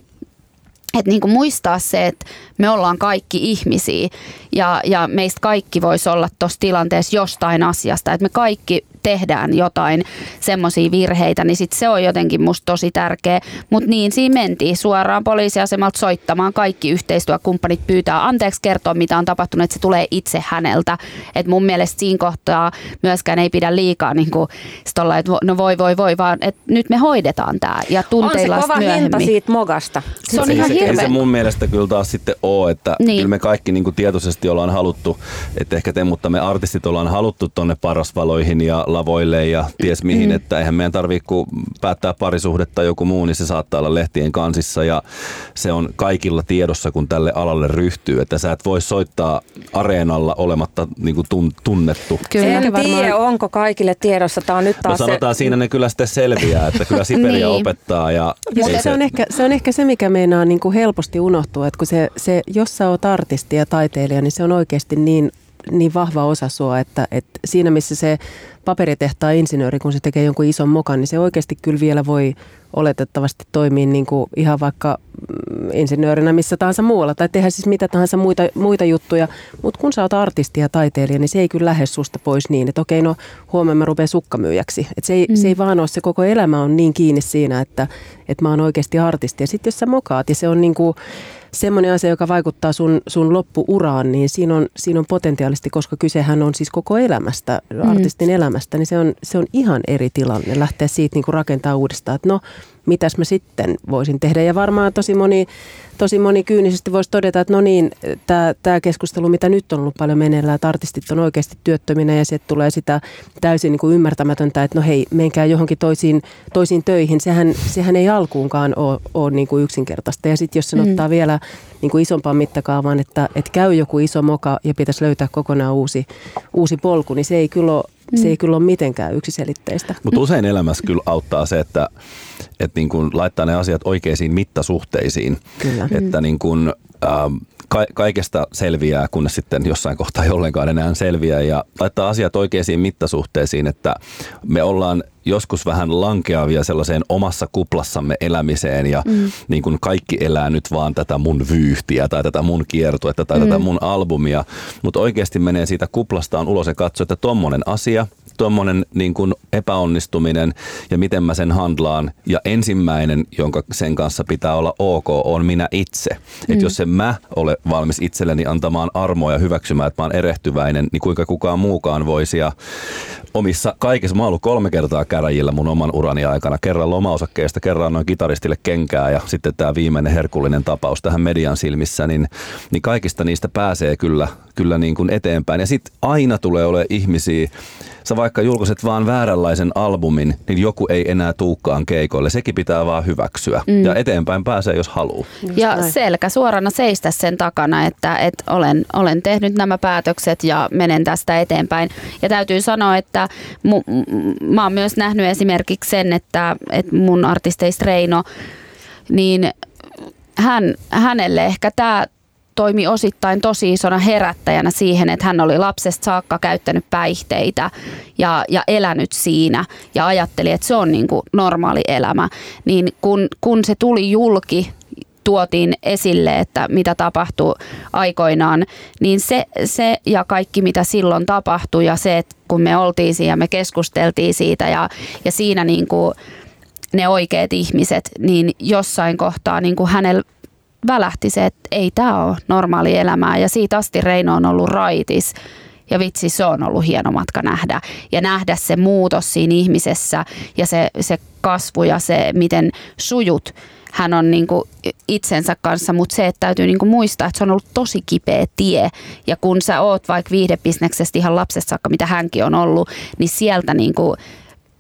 että niin muistaa se, että me ollaan kaikki ihmisiä ja, ja meistä kaikki voisi olla tuossa tilanteessa jostain asiasta, että me kaikki tehdään jotain semmoisia virheitä, niin sit se on jotenkin musta tosi tärkeä. Mutta niin siinä mentiin suoraan poliisiasemalta soittamaan. Kaikki yhteistyökumppanit pyytää anteeksi kertoa, mitä on tapahtunut, että se tulee itse häneltä. Et mun mielestä siinä kohtaa myöskään ei pidä liikaa niin kuin, olla, että no voi voi voi, vaan että nyt me hoidetaan tämä ja tunteilla On se kova myöhemmin. hinta siitä mogasta. Se on ihan se, ei se mun mielestä kyllä taas sitten ole, että Niin. kyllä me kaikki niin kuin tietoisesti ollaan haluttu, että ehkä te, mutta me artistit ollaan haluttu tonne parasvaloihin ja lavoille ja ties mihin, mm. että eihän meidän tarvitse kun päättää parisuhdetta tai joku muu, niin se saattaa olla lehtien kansissa ja se on kaikilla tiedossa, kun tälle alalle ryhtyy, että sä et voi soittaa areenalla olematta niin kuin tun, tunnettu. Kyllä. En varmaan- tiedä, onko kaikille tiedossa. Tämä on nyt No taas se, sanotaan siinä ne kyllä sitten selviää, että kyllä Siperia Niin. opettaa ja Ja ei se, on ehkä, se on ehkä se, mikä meinaa niin kuin helposti unohtua, että kun se, se, jos sä oot artisti ja taiteilija, niin se on oikeasti niin, niin vahva osa sua, että, että siinä missä se paperitehtaan insinööri, kun se tekee jonkun ison mokan, niin se oikeasti kyllä vielä voi oletettavasti toimia niin kuin ihan vaikka mm, insinöörinä missä tahansa muualla tai tehdä siis mitä tahansa muita, muita juttuja. Mutta kun sä oot artisti ja taiteilija, niin se ei kyllä lähde susta pois niin, että okei, no huomenna mä rupean sukkamyyjäksi. Et se, ei, mm. se ei vaan ole, se koko elämä on niin kiinni siinä, että, että mä oon oikeasti artisti. Ja sitten jos sä mokaat ja se on niin kuin semmoinen asia, joka vaikuttaa sun, sun loppuuraan, niin siinä on, siinä on potentiaalisesti, koska kysehän on siis koko elämästä, artistin elämästä, niin se on, se on ihan eri tilanne lähteä siitä niin kuin rakentaa uudestaan, että no, mitäs mä sitten voisin tehdä. Ja varmaan tosi moni, tosi moni kyynisesti voisi todeta, että no niin, tämä keskustelu, mitä nyt on ollut paljon meneillään, että artistit on oikeasti työttöminä ja sieltä tulee sitä täysin niin kuin ymmärtämätöntä, että no hei, menkää johonkin toisiin, toisiin töihin. Sehän, sehän ei alkuunkaan ole, ole niin kuin yksinkertaista. Ja sitten jos sen mm. ottaa vielä niin kuin isompaan mittakaavaan, että, että käy joku iso moka ja pitäisi löytää kokonaan uusi, uusi polku, niin se ei kyllä ole, se ei kyllä ole mitenkään yksiselitteistä. Mutta usein elämässä kyllä auttaa se, että, että niin kun laittaa ne asiat oikeisiin mittasuhteisiin. Kyllä. Että niin kun, ähm, ka- kaikesta selviää, kunnes sitten jossain kohtaa ei ollenkaan enää selviää ja laittaa asiat oikeisiin mittasuhteisiin, että me ollaan joskus vähän lankeavia sellaiseen omassa kuplassamme elämiseen ja mm. niin kuin kaikki elää nyt vaan tätä mun vyyhtiä tai tätä mun kiertuetta tai mm. tätä mun albumia, mutta oikeasti menee siitä kuplastaan ulos ja katsoo, että tommonen asia, tuommoinen niin kuin epäonnistuminen ja miten mä sen handlaan. Ja ensimmäinen, jonka sen kanssa pitää olla ok, on minä itse. Mm. Että jos en mä ole valmis itselleni antamaan armoa ja hyväksymään, että mä oon erehtyväinen, niin kuinka kukaan muukaan voisi. Ja omissa kaikissa, mä oon ollut kolme kertaa käräjillä mun oman urani aikana. Kerran lomaosakkeesta, kerran noin kitaristille kenkää ja sitten tämä viimeinen herkullinen tapaus tähän median silmissä, niin, niin kaikista niistä pääsee kyllä, kyllä niin kuin eteenpäin. Ja sitten aina tulee ole ihmisiä, sä vaikka julkaiset vaan vääränlaisen albumin, niin joku ei enää tuukkaan keikoille. Sekin pitää vaan hyväksyä. Mm. Ja eteenpäin pääsee, jos haluaa. Ja näin. selkä suorana seistä sen takana, että, että olen, olen tehnyt nämä päätökset ja menen tästä eteenpäin. Ja täytyy sanoa, että mu, mä oon myös nähnyt esimerkiksi sen, että, että mun artisteista Reino, niin hän, hänelle ehkä tämä toimi osittain tosi isona herättäjänä siihen, että hän oli lapsesta saakka käyttänyt päihteitä ja, ja elänyt siinä ja ajatteli, että se on niin kuin normaali elämä. Niin kun, kun se tuli julki, tuotiin esille, että mitä tapahtui aikoinaan, niin se, se ja kaikki mitä silloin tapahtui ja se, että kun me oltiin siinä ja me keskusteltiin siitä ja, ja siinä niin kuin ne oikeat ihmiset, niin jossain kohtaa niin kuin hänellä välähti se, että ei tämä ole normaali elämää ja siitä asti Reino on ollut raitis. Ja vitsi, se on ollut hieno matka nähdä. Ja nähdä se muutos siinä ihmisessä ja se, se kasvu ja se, miten sujut hän on niin kuin itsensä kanssa, mutta se, että täytyy niin kuin muistaa, että se on ollut tosi kipeä tie. Ja kun sä oot vaikka viihdebisneksestä ihan lapsesta saakka, mitä hänkin on ollut, niin sieltä niin kuin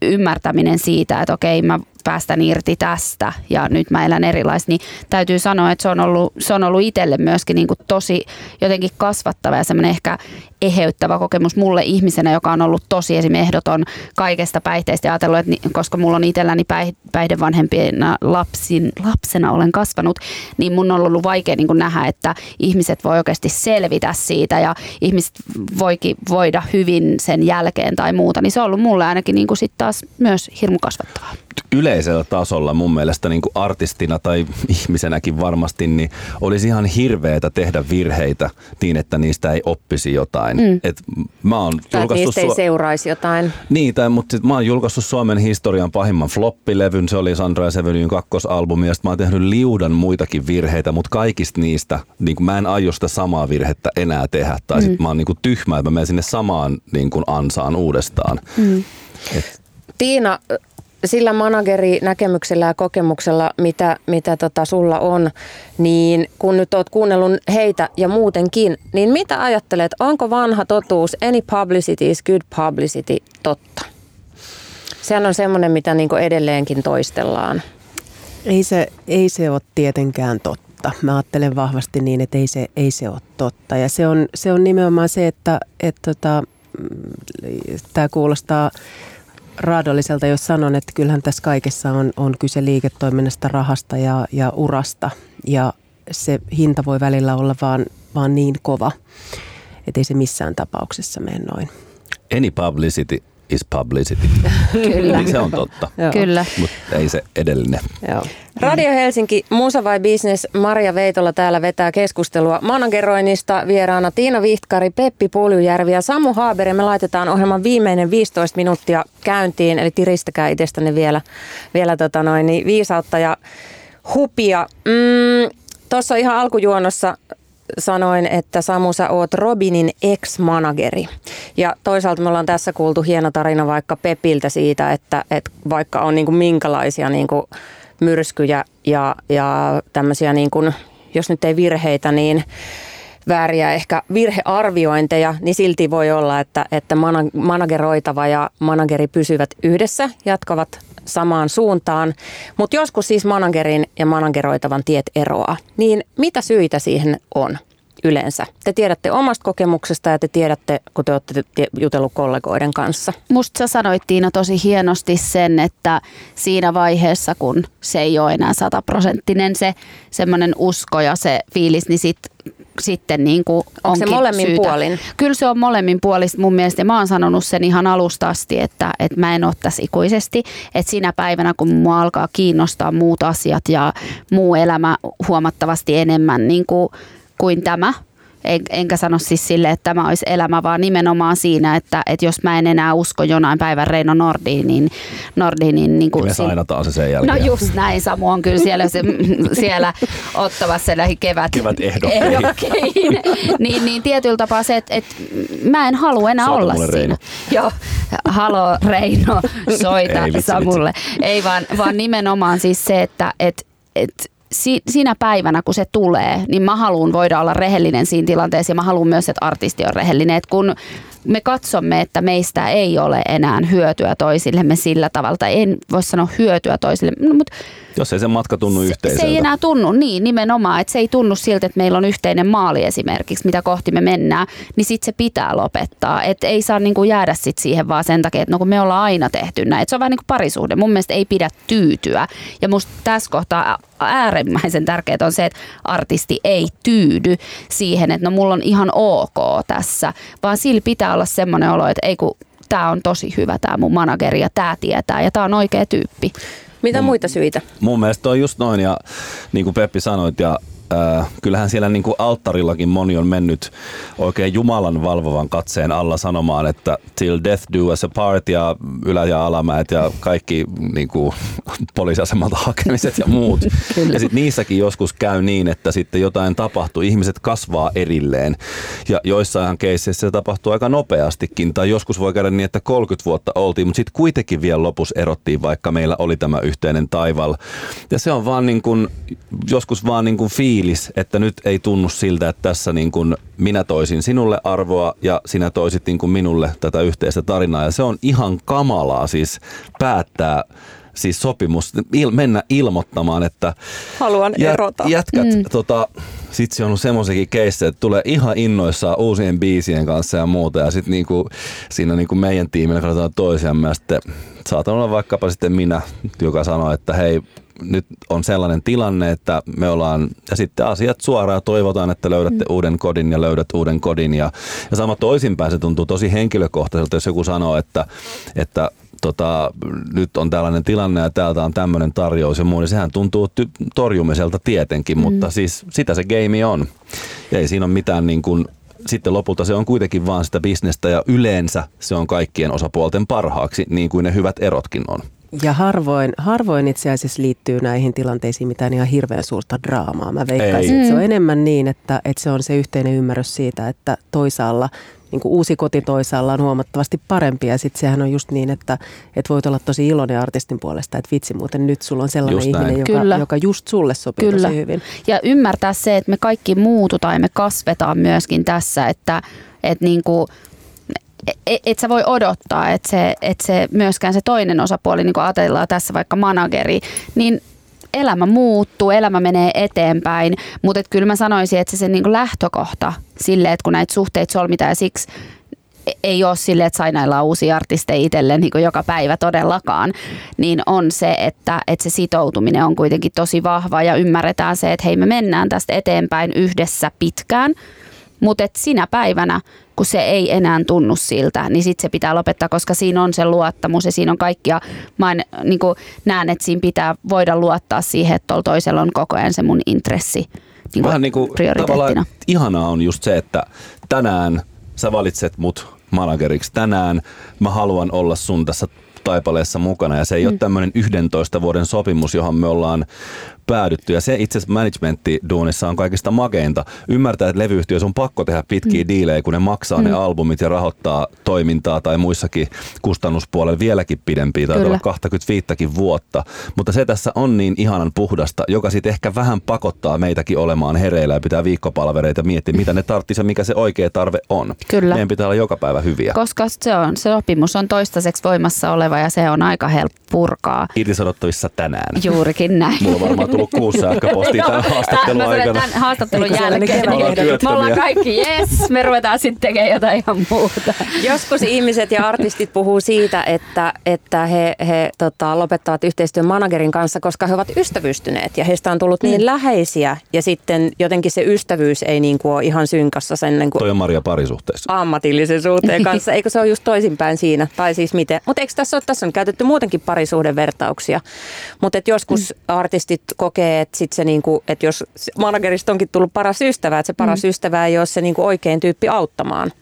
ymmärtäminen siitä, että okei, mä päästän irti tästä ja nyt mä elän erilaisesti, niin täytyy sanoa, että se on ollut, se on ollut itselle myöskin niin kuin tosi jotenkin kasvattava ja semmoinen ehkä eheyttävä kokemus mulle ihmisenä, joka on ollut tosi esim. ehdoton kaikesta päihteistä ja ajatellut, että koska mulla on itselläni päihdevanhempina lapsin, lapsena olen kasvanut, niin mun on ollut vaikea niin nähdä, että ihmiset voi oikeasti selvitä siitä ja ihmiset voikin voida hyvin sen jälkeen tai muuta, niin se on ollut mulle ainakin niin kuin sit taas myös hirmu kasvattavaa yleisellä tasolla mun mielestä niin kuin artistina tai ihmisenäkin varmasti, niin olisi ihan hirveetä tehdä virheitä niin, että niistä ei oppisi jotain. Mm. Et mä oon tai niistä ei seuraisi jotain. Niin, tai, mutta sit mä oon julkaissut Suomen historian pahimman floppilevyn, se oli Sandra Sevenyn kakkosalbumi, ja mä oon tehnyt liudan muitakin virheitä, mutta kaikista niistä niin kuin mä en aio sitä samaa virhettä enää tehdä. Tai mm. sit mä oon niin kuin tyhmä, että mä menen sinne samaan niin kuin ansaan uudestaan. Mm. Et, Tiina, sillä manageri-näkemyksellä ja kokemuksella, mitä, mitä tota sulla on, niin kun nyt oot kuunnellut heitä ja muutenkin, niin mitä ajattelet, onko vanha totuus any publicity is good publicity totta? Sehän on semmoinen, mitä niin edelleenkin toistellaan. Ei se, ei se ole tietenkään totta. Mä ajattelen vahvasti niin, että ei se, ei se ole totta. Ja se on, se on nimenomaan se, että, että tota, mm, tämä kuulostaa raadolliselta, jos sanon, että kyllähän tässä kaikessa on, on kyse liiketoiminnasta, rahasta ja, ja urasta. Ja se hinta voi välillä olla vaan, vaan niin kova, että ei se missään tapauksessa mene noin. Any publicity is publicity. Kyllä. Niin se on totta. Kyllä. Mutta ei se edellinen. Joo. Radio Helsinki, Musa vai Business, Maria Veitola täällä vetää keskustelua manageroinnista. Vieraana Tiina Vihtkari, Peppi Puljujärvi ja Samu Haaberi. Me laitetaan ohjelman viimeinen 15 minuuttia käyntiin, eli tiristäkää itsestäne vielä, vielä tota noin, niin viisautta ja hupia. Mm, Tuossa ihan alkujuonossa sanoin, että Samu, sä oot Robinin ex-manageri. Ja toisaalta me ollaan tässä kuultu hieno tarina vaikka Pepiltä siitä, että, että vaikka on niin kuin minkälaisia niin kuin myrskyjä ja, ja tämmöisiä, niin kuin, jos nyt ei virheitä, niin vääriä ehkä virhearviointeja, niin silti voi olla, että, että manageroitava ja manageri pysyvät yhdessä, jatkavat samaan suuntaan. Mutta joskus siis managerin ja manageroitavan tiet eroaa. Niin mitä syitä siihen on? yleensä. Te tiedätte omasta kokemuksesta ja te tiedätte, kun te olette jutellut kollegoiden kanssa. Musta sä sanoit Tiina tosi hienosti sen, että siinä vaiheessa, kun se ei ole enää sataprosenttinen se semmoinen usko ja se fiilis, niin sit sitten niin kuin Onko se molemmin syytä. puolin? Kyllä se on molemmin puolista mun mielestä. Ja mä oon sanonut sen ihan alusta asti, että, että mä en ottaisi ikuisesti. Että siinä päivänä, kun mua alkaa kiinnostaa muut asiat ja muu elämä huomattavasti enemmän niin kuin kuin tämä. En, enkä sano siis sille, että tämä olisi elämä, vaan nimenomaan siinä, että, että jos mä en enää usko jonain päivän Reino Nordiin, niin, Nordiin, niin, niin kuin, me sainataan se sen jälkeen. No just näin, Samu on kyllä siellä, se, siellä ottamassa näihin kevät, kevät ehdokkeihin. niin, niin tietyllä tapaa se, että, että mä en halua enää Soita olla siinä. Reino. Joo, halo Reino, soita Ei, Samulle. Ei vaan, vaan nimenomaan siis se, että, että, että si, siinä päivänä, kun se tulee, niin mä haluan voida olla rehellinen siinä tilanteessa ja mä haluan myös, että artisti on rehellinen. Et kun me katsomme, että meistä ei ole enää hyötyä toisillemme sillä tavalla, tai en voi sanoa hyötyä toisille, no, mutta jos ei se matka tunnu yhteiseltä. Se ei enää tunnu, niin nimenomaan, että se ei tunnu siltä, että meillä on yhteinen maali esimerkiksi, mitä kohti me mennään, niin sitten se pitää lopettaa. Että ei saa niinku jäädä sit siihen vaan sen takia, että no kun me ollaan aina tehty näin. Et se on vähän niin kuin parisuhde. Mun mielestä ei pidä tyytyä. Ja musta tässä kohtaa äärimmäisen tärkeää on se, että artisti ei tyydy siihen, että no mulla on ihan ok tässä, vaan sillä pitää olla semmoinen olo, että ei kun tämä on tosi hyvä tämä mun manageri ja tämä tietää ja tämä on oikea tyyppi. Mitä muita syitä? Mun mielestä on just noin ja niin kuin Peppi sanoit ja äh, kyllähän siellä niin kuin alttarillakin moni on mennyt oikein Jumalan valvovan katseen alla sanomaan, että till death do us apart ja ylä- ja alamäet ja kaikki niin kuin, [LAUGHS] poliisiasemalta hakemiset ja muut. [LAUGHS] ja sitten niissäkin joskus käy niin, että sitten jotain tapahtuu, ihmiset kasvaa erilleen. Ja joissain keisseissä se tapahtuu aika nopeastikin. Tai joskus voi käydä niin, että 30 vuotta oltiin, mutta sitten kuitenkin vielä lopussa erottiin, vaikka meillä oli tämä yhteinen taival. Ja se on vaan niin kuin, joskus vaan niin kuin fiilis, että nyt ei tunnu siltä, että tässä niin kuin minä toisin sinulle arvoa ja sinä toisit niin kuin minulle tätä yhteistä tarinaa. Ja se on ihan kamalaa siis päättää siis sopimus, il, mennä ilmoittamaan, että Haluan jät, erota. jätkät, mm. tota, sit se on ollut semmoisiakin keissejä, että tulee ihan innoissaan uusien biisien kanssa ja muuta ja sitten niinku, siinä niinku meidän tiimillä katsotaan toisiamme ja sitten saatan olla vaikkapa sitten minä, joka sanoo, että hei, nyt on sellainen tilanne, että me ollaan, ja sitten asiat suoraan toivotaan, että löydätte mm. uuden kodin ja löydät uuden kodin. Ja, ja sama toisinpäin se tuntuu tosi henkilökohtaiselta, jos joku sanoo, että, että tota, nyt on tällainen tilanne ja täältä on tämmöinen tarjous ja muu, niin sehän tuntuu ty- torjumiselta tietenkin, mm. mutta siis sitä se game on. Ja ei siinä ole mitään niin kuin, sitten lopulta se on kuitenkin vaan sitä bisnestä ja yleensä se on kaikkien osapuolten parhaaksi, niin kuin ne hyvät erotkin on. Ja harvoin, harvoin itse asiassa liittyy näihin tilanteisiin mitään ihan hirveän suurta draamaa. Mä veikkaisin, että se on enemmän niin, että, että se on se yhteinen ymmärrys siitä, että toisaalla niin kuin uusi koti toisaalla on huomattavasti parempi ja sitten sehän on just niin, että, että voit olla tosi iloinen artistin puolesta, että vitsi muuten nyt sulla on sellainen Just ihminen, näin. joka, Kyllä. joka just sulle sopii Kyllä. tosi hyvin. Ja ymmärtää se, että me kaikki muututaan ja me kasvetaan myöskin tässä, että, että niin kuin, et, et sä voi odottaa, että se, että se myöskään se toinen osapuoli, niin kuin ajatellaan tässä vaikka manageri, niin elämä muuttuu, elämä menee eteenpäin, mutta et kyllä mä sanoisin, että se, se niin lähtökohta sille, että kun näitä suhteita solmitaan ja siksi ei ole sille, että sainaillaan uusia artisteja itselleen niin joka päivä todellakaan, niin on se, että, että se sitoutuminen on kuitenkin tosi vahva ja ymmärretään se, että hei me mennään tästä eteenpäin yhdessä pitkään, mutta et sinä päivänä, kun se ei enää tunnu siltä, niin sitten se pitää lopettaa, koska siinä on se luottamus ja siinä on kaikkia. Mä en, niin näen, että siinä pitää voida luottaa siihen, että tuolla toisella on koko ajan se mun intressi niin Vähän niin kuin prioriteettina. tavallaan ihanaa on just se, että tänään sä valitset mut manageriksi. Tänään mä haluan olla sun tässä taipaleessa mukana ja se ei mm. ole tämmöinen 11 vuoden sopimus, johon me ollaan päädytty. Ja se itse asiassa managementtiduunissa on kaikista makeinta. Ymmärtää, että levyyhtiössä on pakko tehdä pitkiä mm. diilejä, kun ne maksaa mm. ne albumit ja rahoittaa toimintaa tai muissakin kustannuspuolella vieläkin pidempiä, tai olla 25 vuotta. Mutta se tässä on niin ihanan puhdasta, joka sitten ehkä vähän pakottaa meitäkin olemaan hereillä ja pitää viikkopalvereita miettiä, mitä ne tarvitsisi ja mikä se oikea tarve on. Kyllä. Meidän pitää olla joka päivä hyviä. Koska se, on, se sopimus on toistaiseksi voimassa oleva ja se on aika helppo purkaa. Irtisanottavissa tänään. Juurikin näin. Mulla on varmaan tullut kuusi sähköpostia tämän haastattelun Mä aikana. Tämän haastattelun jälkeen kevään niin, ehdot? me ollaan kaikki, jes, me ruvetaan sitten tekemään jotain ihan muuta. Joskus ihmiset ja artistit puhuu siitä, että, että he, he tota, lopettavat yhteistyön managerin kanssa, koska he ovat ystävystyneet ja heistä on tullut niin Mm. läheisiä ja sitten jotenkin se ystävyys ei niin kuin ole ihan synkassa sen niin kuin Toi on Maria parisuhteessa. ammatillisen suhteen kanssa. Eikö se ole just toisinpäin siinä? Tai siis miten? Mutta eikö tässä ole, tässä on käytetty muutenkin parisuhdevertauksia. Mutta joskus mm. artistit kokee, että sit se niinku, että jos managerista onkin tullut paras ystävä, että se paras mm. ystävä ei ole se niinku oikein tyyppi auttamaan.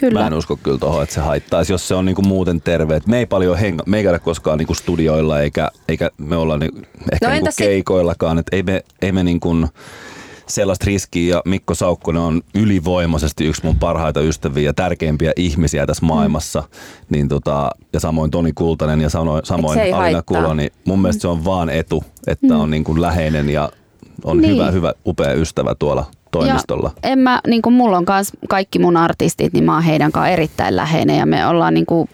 Kyllä. Mä en usko kyllä tuohon, että se haittaisi, jos se on niinku muuten terve. Et me ei paljon henga, me ei käydä koskaan niinku studioilla eikä, eikä me olla niinku, ehkä No niinku keikoillakaan. Et ei me, ei me niinku sellaista riskiä ja Mikko Saukkonen on ylivoimaisesti yksi mun parhaita ystäviä ja tärkeimpiä ihmisiä tässä maailmassa. Niin tota, ja samoin Toni Kultanen ja samoin, samoin Alina haittaa? Kulo, niin mun mielestä se on vaan etu, että on niinku läheinen ja on Niin. hyvä, hyvä, upea ystävä tuolla toimistolla. Ja en mä, niin kuin mulla on kans kaikki mun artistit, niin mä oon heidän kanssaan erittäin läheinen ja me ollaan niin kuin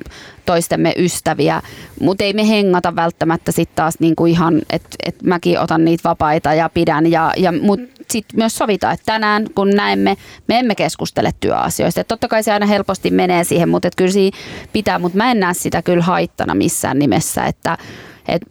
toistemme ystäviä, mutta ei me hengata välttämättä sitten taas niin kuin ihan, että et mäkin otan niitä vapaita ja pidän, ja, ja, mutta sitten myös sovitaan, että tänään kun näemme, me emme keskustele työasioista. Et totta kai se aina helposti menee siihen, mutta kyllä siinä pitää, mutta mä en näe sitä kyllä haittana missään nimessä, että et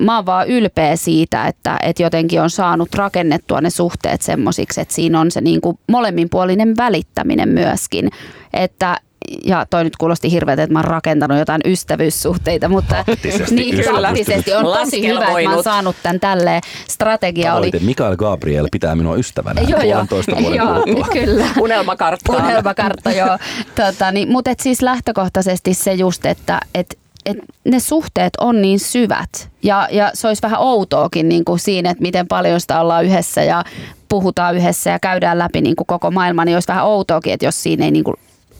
mä oon vaan ylpeä siitä, että, että jotenkin on saanut rakennettua ne suhteet semmosiksi, että siinä on se niin kuin molemminpuolinen välittäminen myöskin. Että ja toi nyt kuulosti hirveältä, että mä oon rakentanut jotain ystävyyssuhteita, mutta Taktisesti niin, taktisesti on tosi hyvä, että mä oon saanut tämän tälleen. Strategia oli... Tavoite Mikael Gabriel pitää minua ystävänä Joo, joo, puolentoista vuoden joo, kuluttua. kyllä. Unelmakartta. Unelmakartta, joo. Tota, niin, mutta et siis lähtökohtaisesti se just, että et, et ne suhteet on niin syvät. Ja, ja se olisi vähän outoakin niin kuin siinä, että miten paljon sitä ollaan yhdessä ja puhutaan yhdessä ja käydään läpi niin kuin koko maailma, niin olisi vähän outoakin, että jos siinä ei niin kuin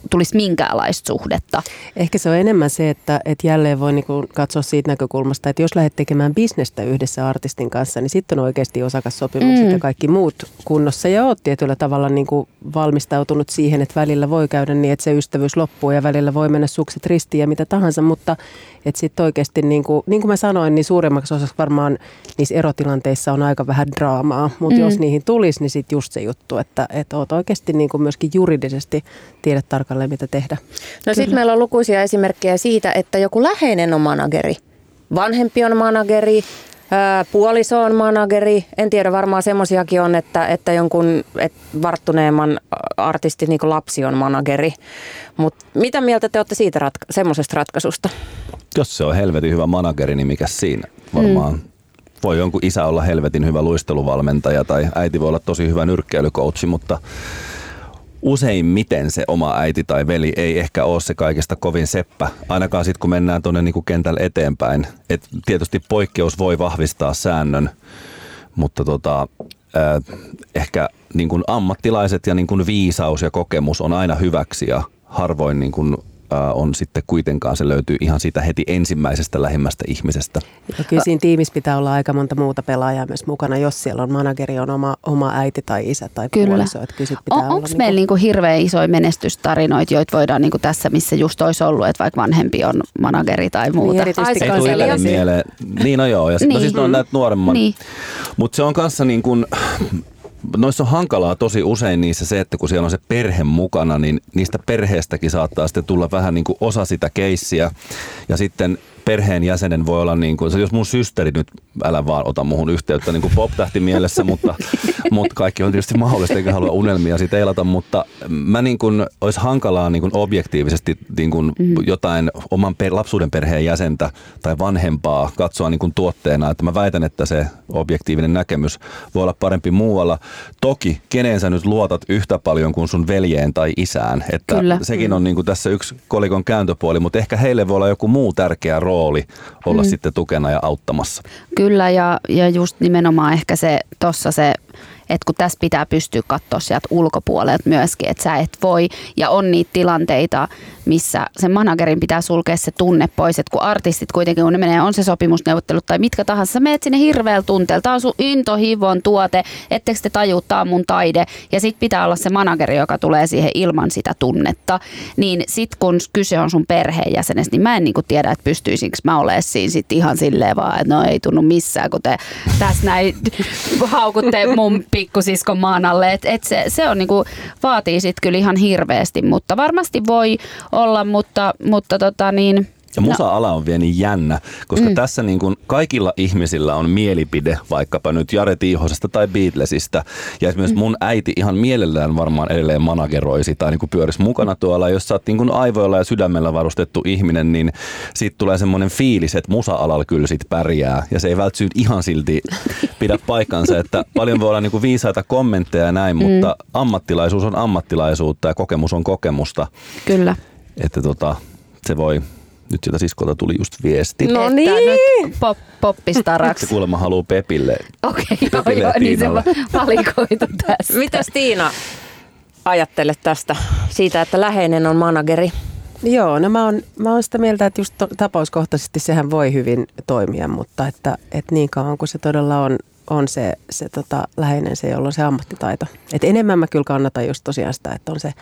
tulisi minkäänlaista suhdetta. Ehkä se on enemmän se, että, että jälleen voi niinku katsoa siitä näkökulmasta, että jos lähdet tekemään bisnestä yhdessä artistin kanssa, niin sitten on oikeasti osakassopimukset mm. ja kaikki muut kunnossa. Ja oot tietyllä tavalla niinku valmistautunut siihen, että välillä voi käydä niin, että se ystävyys loppuu ja välillä voi mennä sukset ristiin ja mitä tahansa, mutta että sitten oikeasti, niin kuin, niin kuin mä sanoin, niin suurimmaksi osaksi varmaan niissä erotilanteissa on aika vähän draamaa, mutta mm. jos niihin tulisi, niin sitten just se juttu, että, että oot oikeasti niin kuin myöskin juridisesti tiedät tarkalleen, mitä tehdä. No sitten meillä on lukuisia esimerkkejä siitä, että joku läheinen on manageri. Vanhempi on manageri, puoliso on manageri. En tiedä, varmaan semmoisiakin on, että, että jonkun et varttuneemman artistin niin lapsi on manageri. Mutta mitä mieltä te olette siitä ratka- semmoisesta ratkaisusta? Jos se on helvetin hyvä manageri, niin mikä siinä varmaan mm. voi jonkun isä olla helvetin hyvä luisteluvalmentaja tai äiti voi olla tosi hyvä nyrkkeilykoutsi, mutta useimmiten se oma äiti tai veli ei ehkä ole se kaikesta kovin seppä, ainakaan sitten kun mennään tuonne niinku kentälle eteenpäin. Et tietysti poikkeus voi vahvistaa säännön, mutta tota, äh, ehkä niin kuin ammattilaiset ja niin kuin viisaus ja kokemus on aina hyväksi ja harvoin niin kuin on sitten kuitenkaan, se löytyy ihan siitä heti ensimmäisestä lähimmästä ihmisestä. Ja kyllä siinä tiimissä pitää olla aika monta muuta pelaajaa myös mukana, jos siellä on manageri, on oma, oma äiti tai isä tai kyllä. puoliso. Että kyllä pitää on, olla onko niinku... meillä niinku hirveän isoja menestystarinoita, joita voidaan niinku tässä, missä just olisi ollut, että vaikka vanhempi on manageri tai muuta? Niin, erityisesti Ei mieleen. Niin no joo, ja niin. no siis ne on näitä nuoremman. Niin. Mutta se on kanssa niin kuin, noissa on hankalaa tosi usein niissä se, että kun siellä on se perhe mukana, niin niistä perheestäkin saattaa sitten tulla vähän niin kuin osa sitä keissiä. Ja sitten perheenjäsenen voi olla niin kuin, jos mun systeri nyt, älä vaan ota muhun yhteyttä niin kuin pop-tähti mielessä, mutta, [LAUGHS] mutta kaikki on tietysti mahdollista, eikä halua unelmia siitä eilata, mutta mä niin kuin, olisi hankalaa niin kuin objektiivisesti niin kuin mm. jotain oman per, lapsuuden perheen jäsentä tai vanhempaa katsoa niin kuin tuotteena, että mä väitän, että se objektiivinen näkemys voi olla parempi muualla. Toki, keneen sä nyt luotat yhtä paljon kuin sun veljeen tai isään, että Kyllä. sekin on niin kuin tässä yksi kolikon kääntöpuoli, mutta ehkä heille voi olla joku muu tärkeä rooli rooli olla mm. sitten tukena ja auttamassa. Kyllä ja, ja just nimenomaan ehkä se tuossa se että kun tässä pitää pystyä katsoa sieltä ulkopuolelta myöskin, että sä et voi, ja on niitä tilanteita, missä sen managerin pitää sulkea se tunne pois, että kun artistit kuitenkin, kun ne menee, on se sopimusneuvottelut tai mitkä tahansa, sä menet sinne hirveällä tunteella, tämä on sun intohivon tuote, etteikö te tajuu, on mun taide, ja sit pitää olla se manageri, joka tulee siihen ilman sitä tunnetta, niin sit kun kyse on sun perheenjäsenestä, niin mä en niinku tiedä, että pystyisinkö mä olemaan siinä sit ihan silleen vaan, että no ei tunnu missään, kun te tässä näin [LAUGHS] haukutte mun pikkusiskon maan alle. Et, et se, se on niinku, vaatii sitten kyllä ihan hirveästi, mutta varmasti voi olla, mutta, mutta tota niin, ja no. musa-ala on vielä niin jännä, koska mm. tässä niin kuin kaikilla ihmisillä on mielipide, vaikkapa nyt Jare Tiihosesta tai Beatlesista. Ja esimerkiksi mm. mun äiti ihan mielellään varmaan edelleen manageroisi tai niin kuin pyörisi mukana tuolla. Jos sä oot niin kuin aivoilla ja sydämellä varustettu ihminen, niin siitä tulee semmoinen fiilis, että musa-alalla kyllä sit pärjää. Ja se ei välttämättä ihan silti pidä [LAUGHS] paikkansa, että paljon voi olla niin kuin viisaita kommentteja ja näin, mm. mutta ammattilaisuus on ammattilaisuutta ja kokemus on kokemusta. Kyllä. Että tota, se voi nyt sieltä siskolta tuli just viesti. No niin. pop, poppistaraksi. Se kuulemma haluaa Pepille. Okei, okay, joo, joo, niin se valikoitu [LAUGHS] tässä. Mitäs Tiina ajattelet tästä, siitä, että läheinen on manageri? Joo, no mä oon, mä oon sitä mieltä, että just to, tapauskohtaisesti sehän voi hyvin toimia, mutta että, että niin kauan kuin se todella on, on se, se tota, läheinen se, jolla on se ammattitaito. Et enemmän mä kyllä kannatan just tosiaan sitä, että on se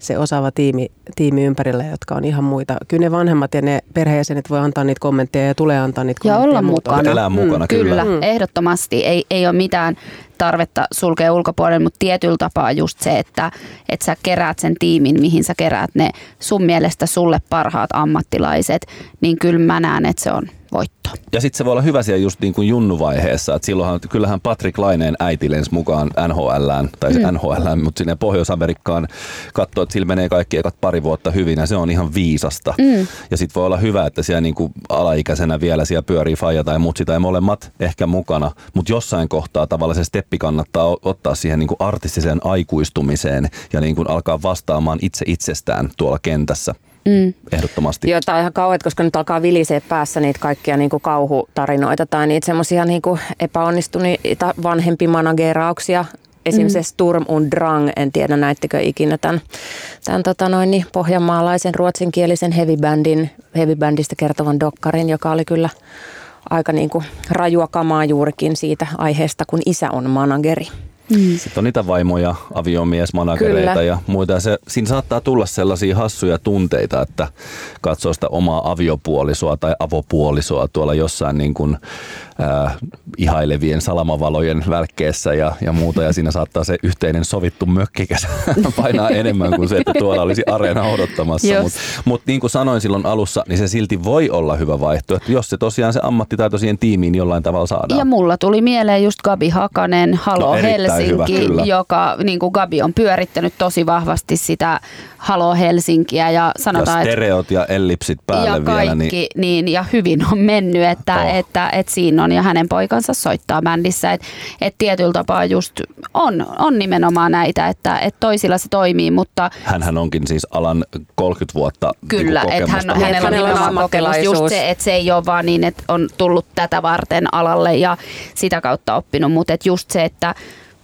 se osaava tiimi, tiimi ympärillä, jotka on ihan muita. Kyllä ne vanhemmat ja ne perheenjäsenet voi antaa niitä kommentteja ja tulee antaa niitä ja kommentteja. Ja olla mukana. Elää mukana, mm, kyllä. Kyllä, mm. ehdottomasti. Ei, ei ole mitään tarvetta sulkea ulkopuolelle, mutta tietyllä tapaa just se, että, että sä keräät sen tiimin, mihin sä keräät ne sun mielestä sulle parhaat ammattilaiset, niin kyllä mä näen, että se on voitto. Ja sitten se voi olla hyvä siellä just niin kuin junnuvaiheessa, että silloinhan kyllähän Patrick Laineen äiti lensi mukaan NHLään, tai mm. NHLään, mutta sinne Pohjois-Amerikkaan katsoo, että sillä menee kaikki ekat pari vuotta hyvin ja se on ihan viisasta. Mm. Ja sitten voi olla hyvä, että siellä niin kuin alaikäisenä vielä siellä pyörii faija tai mutsi tai molemmat ehkä mukana, mutta jossain kohtaa tavallaan se steppi kannattaa ottaa siihen niin kuin artistiseen aikuistumiseen ja niin kuin alkaa vastaamaan itse itsestään tuolla kentässä. Mm. Ehdottomasti. Joo, tämä on ihan kauheat, koska nyt alkaa vilisee päässä niitä kaikkia niin kuin kauhutarinoita tai niitä semmoisia niin epäonnistuneita vanhempimanagerauksia esim. Mm. se Sturm und Drang, en tiedä näittekö ikinä tämän, tämän tota noin, niin, pohjanmaalaisen ruotsinkielisen heavybändin, heavybändistä kertovan dokkarin, joka oli kyllä aika niin kuin rajua kamaa juurikin siitä aiheesta, kun isä on manageri. Mm. Sitten on niitä vaimoja, aviomies, managereita Kyllä. ja muita. Ja se, siinä saattaa tulla sellaisia hassuja tunteita, että katsoo sitä omaa aviopuolisoa tai avopuolisoa tuolla jossain niin kuin, äh, ihailevien salamavalojen välkkeessä ja, ja muuta. Ja siinä saattaa se yhteinen sovittu mökkikäs [LAUGHS] painaa enemmän kuin se, että tuolla olisi areena odottamassa. Mutta mut niin kuin sanoin silloin alussa, niin se silti voi olla hyvä vaihtoehto, jos se tosiaan se ammattitaito siihen tiimiin jollain tavalla saadaan. Ja mulla tuli mieleen just Gabi Hakanen, Halo no, Helsinki, hyvä, joka niin kuin Gabi on pyörittänyt tosi vahvasti sitä Halo Helsinkiä ja sanotaan, ja stereot että, ja ellipsit päälle ja kaikki, vielä. Niin... niin, ja hyvin on mennyt, että, oh. että, että siinä on ja hänen poikansa soittaa bändissä, että, että tietyllä tapaa just on, on nimenomaan näitä, että, että toisilla se toimii, mutta... Hänhän onkin siis alan 30 vuotta niinku Kyllä, niin että hän, hänellä on nimenomaan kokemus just se, että se ei ole vaan niin, että on tullut tätä varten alalle ja sitä kautta oppinut, mutta että just se, että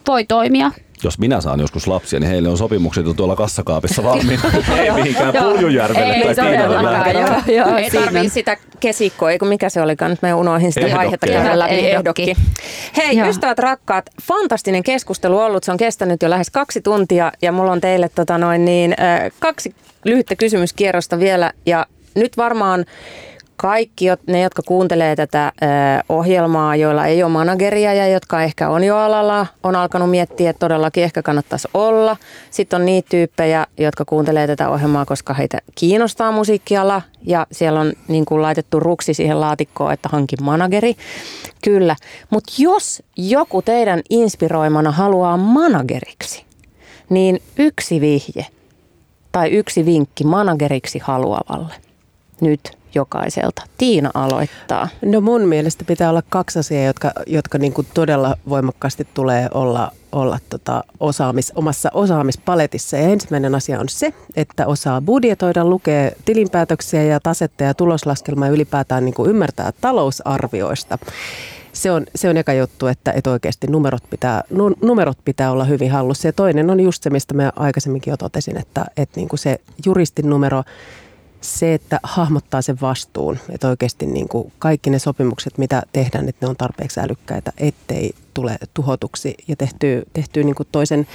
voi toimia jos minä saan joskus lapsia, niin heille on sopimukset tuolla kassakaapissa valmiina. [LAUGHS] ei mihinkään Puljujärvelle ei, tai Kiinalle joo, Ei tarvii sitä kesikkoa, eikö mikä se olikaan, nyt mä unohdin sitä ehdokki. vaihetta käydä läpi ehdokki. Hei joo. ystävät rakkaat, fantastinen keskustelu ollut, se on kestänyt jo lähes kaksi tuntia ja mulla on teille tota noin niin, kaksi lyhyttä kysymyskierrosta vielä ja nyt varmaan kaikki ne, jotka kuuntelee tätä ohjelmaa, joilla ei ole manageria ja jotka ehkä on jo alalla, on alkanut miettiä, että todellakin ehkä kannattaisi olla. Sitten on niitä tyyppejä, jotka kuuntelee tätä ohjelmaa, koska heitä kiinnostaa musiikkiala ja siellä on niin kuin laitettu ruksi siihen laatikkoon, että hankin manageri. Kyllä, mutta jos joku teidän inspiroimana haluaa manageriksi, niin yksi vihje tai yksi vinkki manageriksi haluavalle nyt jokaiselta. Tiina aloittaa. No mun mielestä pitää olla kaksi asiaa, jotka, jotka niin kuin todella voimakkaasti tulee olla, olla tota osaamis, omassa osaamispaletissa. Ja ensimmäinen asia on se, että osaa budjetoida, lukee tilinpäätöksiä ja tasetta ja tuloslaskelmaa ja ylipäätään niin kuin ymmärtää talousarvioista se on, se on eka juttu, että, että oikeasti numerot pitää, numerot pitää olla hyvin hallussa. Ja toinen on just se, mistä mä aikaisemminkin jo totesin, että, että niin kuin se juristin numero se, että hahmottaa sen vastuun, että oikeasti niin kuin kaikki ne sopimukset, mitä tehdään, että ne on tarpeeksi älykkäitä, ettei tule tuhotuksi ja tehtyy, tehtyy niin kuin toisen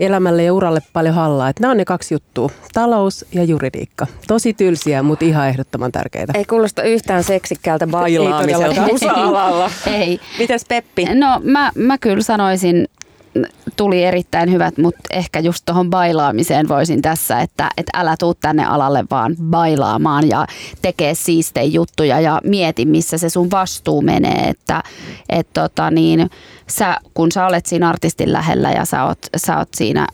elämälle ja uralle paljon hallaa. Että nämä on ne kaksi juttua, talous ja juridiikka. Tosi tylsiä, mutta ihan ehdottoman tärkeitä. Ei kuulosta yhtään seksikkäältä bailaamiselta musa-alalla. Ei. Mites Peppi? No mä, mä kyllä sanoisin tuli erittäin hyvät, mutta ehkä just tuohon bailaamiseen voisin tässä, että, että älä tuu tänne alalle vaan bailaamaan ja tekee siistejä juttuja ja mieti, missä se sun vastuu menee, että et tota niin, sä, kun sä olet siinä artistin lähellä ja sä oot, sä oot siinä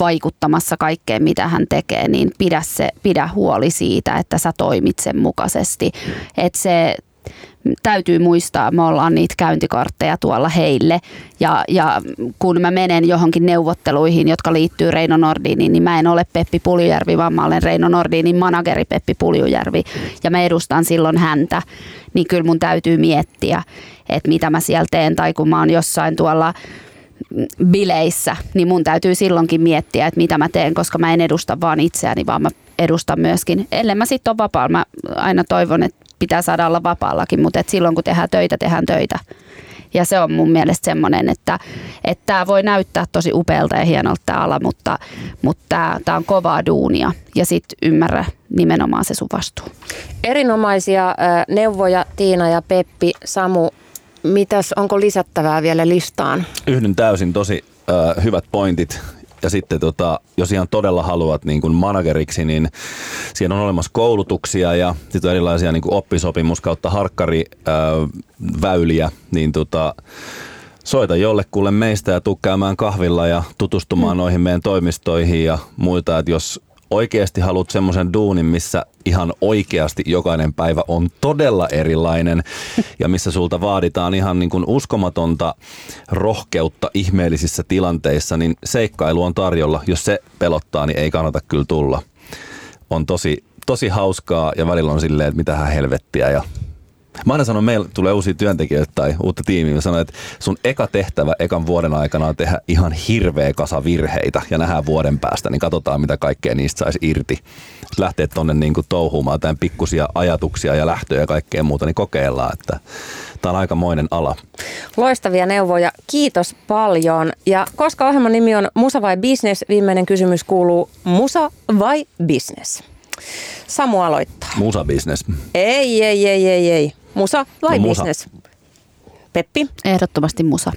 vaikuttamassa kaikkeen, mitä hän tekee, niin pidä, se, pidä huoli siitä, että sä toimit sen mukaisesti. Että se täytyy muistaa, me ollaan niitä käyntikortteja tuolla heille. Ja, ja kun mä menen johonkin neuvotteluihin, jotka liittyy Reino Nordiniin, niin mä en ole Peppi Puljujärvi, vaan mä olen Reino Nordinin manageri Peppi Puljujärvi. Ja mä edustan silloin häntä. Niin kyllä mun täytyy miettiä, että mitä mä siellä teen. Tai kun mä oon jossain tuolla bileissä, niin mun täytyy silloinkin miettiä, että mitä mä teen, koska mä en edusta vaan itseäni, vaan mä edustan myöskin. Ellei mä sitten ole vapaa, mä aina toivon, että pitää saada olla vapaallakin, mutta et silloin kun tehdään töitä, tehdään töitä. Ja se on mun mielestä semmoinen, että tämä voi näyttää tosi upealta ja hienolta tämä ala, mutta, mutta tämä on kovaa duunia ja sitten ymmärrä nimenomaan se sun vastuu. Erinomaisia neuvoja Tiina ja Peppi. Samu, mitäs, onko lisättävää vielä listaan? Yhdyn täysin, tosi äh, hyvät pointit ja sitten tota, jos ihan todella haluat niin kuin manageriksi, niin siinä on olemassa koulutuksia ja sitten erilaisia niin kuin oppisopimus kautta harkkariväyliä, niin tota, soita jollekulle meistä ja tuu käymään kahvilla ja tutustumaan mm. noihin meidän toimistoihin ja muita, että jos oikeasti haluat semmoisen duunin, missä ihan oikeasti jokainen päivä on todella erilainen ja missä sulta vaaditaan ihan niin kuin uskomatonta rohkeutta ihmeellisissä tilanteissa, niin seikkailu on tarjolla. Jos se pelottaa, niin ei kannata kyllä tulla. On tosi, tosi hauskaa ja välillä on silleen, että mitähän helvettiä ja Mä aina sanon, meillä tulee uusia työntekijöitä tai uutta tiimiä. Mä sanon, että sun eka tehtävä ekan vuoden aikana on tehdä ihan hirveä kasa virheitä ja nähdään vuoden päästä, niin katsotaan mitä kaikkea niistä saisi irti. Sitten lähtee tonne niin kuin touhumaan tämän pikkusia ajatuksia ja lähtöjä ja kaikkea muuta, niin kokeillaan, että tämä on aikamoinen ala. Loistavia neuvoja. Kiitos paljon. Ja koska ohjelman nimi on Musa vai Business, viimeinen kysymys kuuluu Musa vai Business? Samu aloittaa. Musa business. Ei, ei, ei, ei, ei. Musa vai No, musa. business? Peppi? Ehdottomasti musa.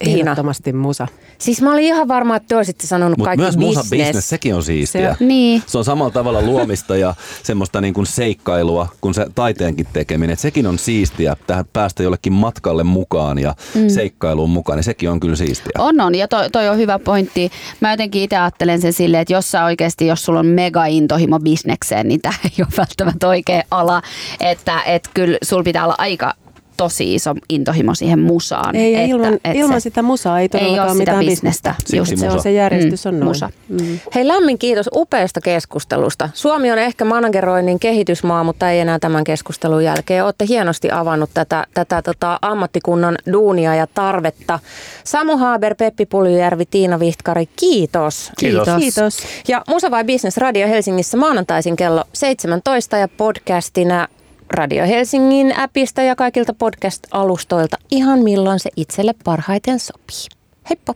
Ehdottomasti musa. Siis mä olin ihan varma, että te olisitte sanonut Mutta kaikki myös musa business. business, sekin on siistiä. Se Niin. Se on samalla tavalla luomista ja semmoista niin kuin seikkailua kuin se taiteenkin tekeminen. Et sekin on siistiä, tähän päästä jollekin matkalle mukaan ja mm. seikkailuun mukaan, niin sekin on kyllä siistiä. On, on. Ja toi, toi on hyvä pointti. Mä jotenkin itse ajattelen sen silleen, että jos sä oikeasti, jos sulla on mega intohimo bisnekseen, niin tämä ei ole välttämättä oikea ala. Että et kyllä sulla pitää olla aika tosi iso intohimo siihen musaan. Ei, että, ilman, että ilman se sitä musaa ei ei todellakaan ole sitä mitään bisnestä. bisnestä. Siksi Se on se järjestys Mm, on noin. musa. Mm. Hei lämmin kiitos upeasta keskustelusta. Suomi on ehkä manageroinnin kehitysmaa, mutta ei enää tämän keskustelun jälkeen. Olette hienosti avannut tätä, tätä tota, ammattikunnan duunia ja tarvetta. Samu Haaber, Peppi Puljujärvi, Tiina Vihtkari, kiitos. Kiitos. Kiitos. Ja Musa vai Business Radio Helsingissä maanantaisin kello 17 ja podcastina Radio Helsingin appista ja kaikilta podcast-alustoilta ihan milloin se itselle parhaiten sopii. Heippa!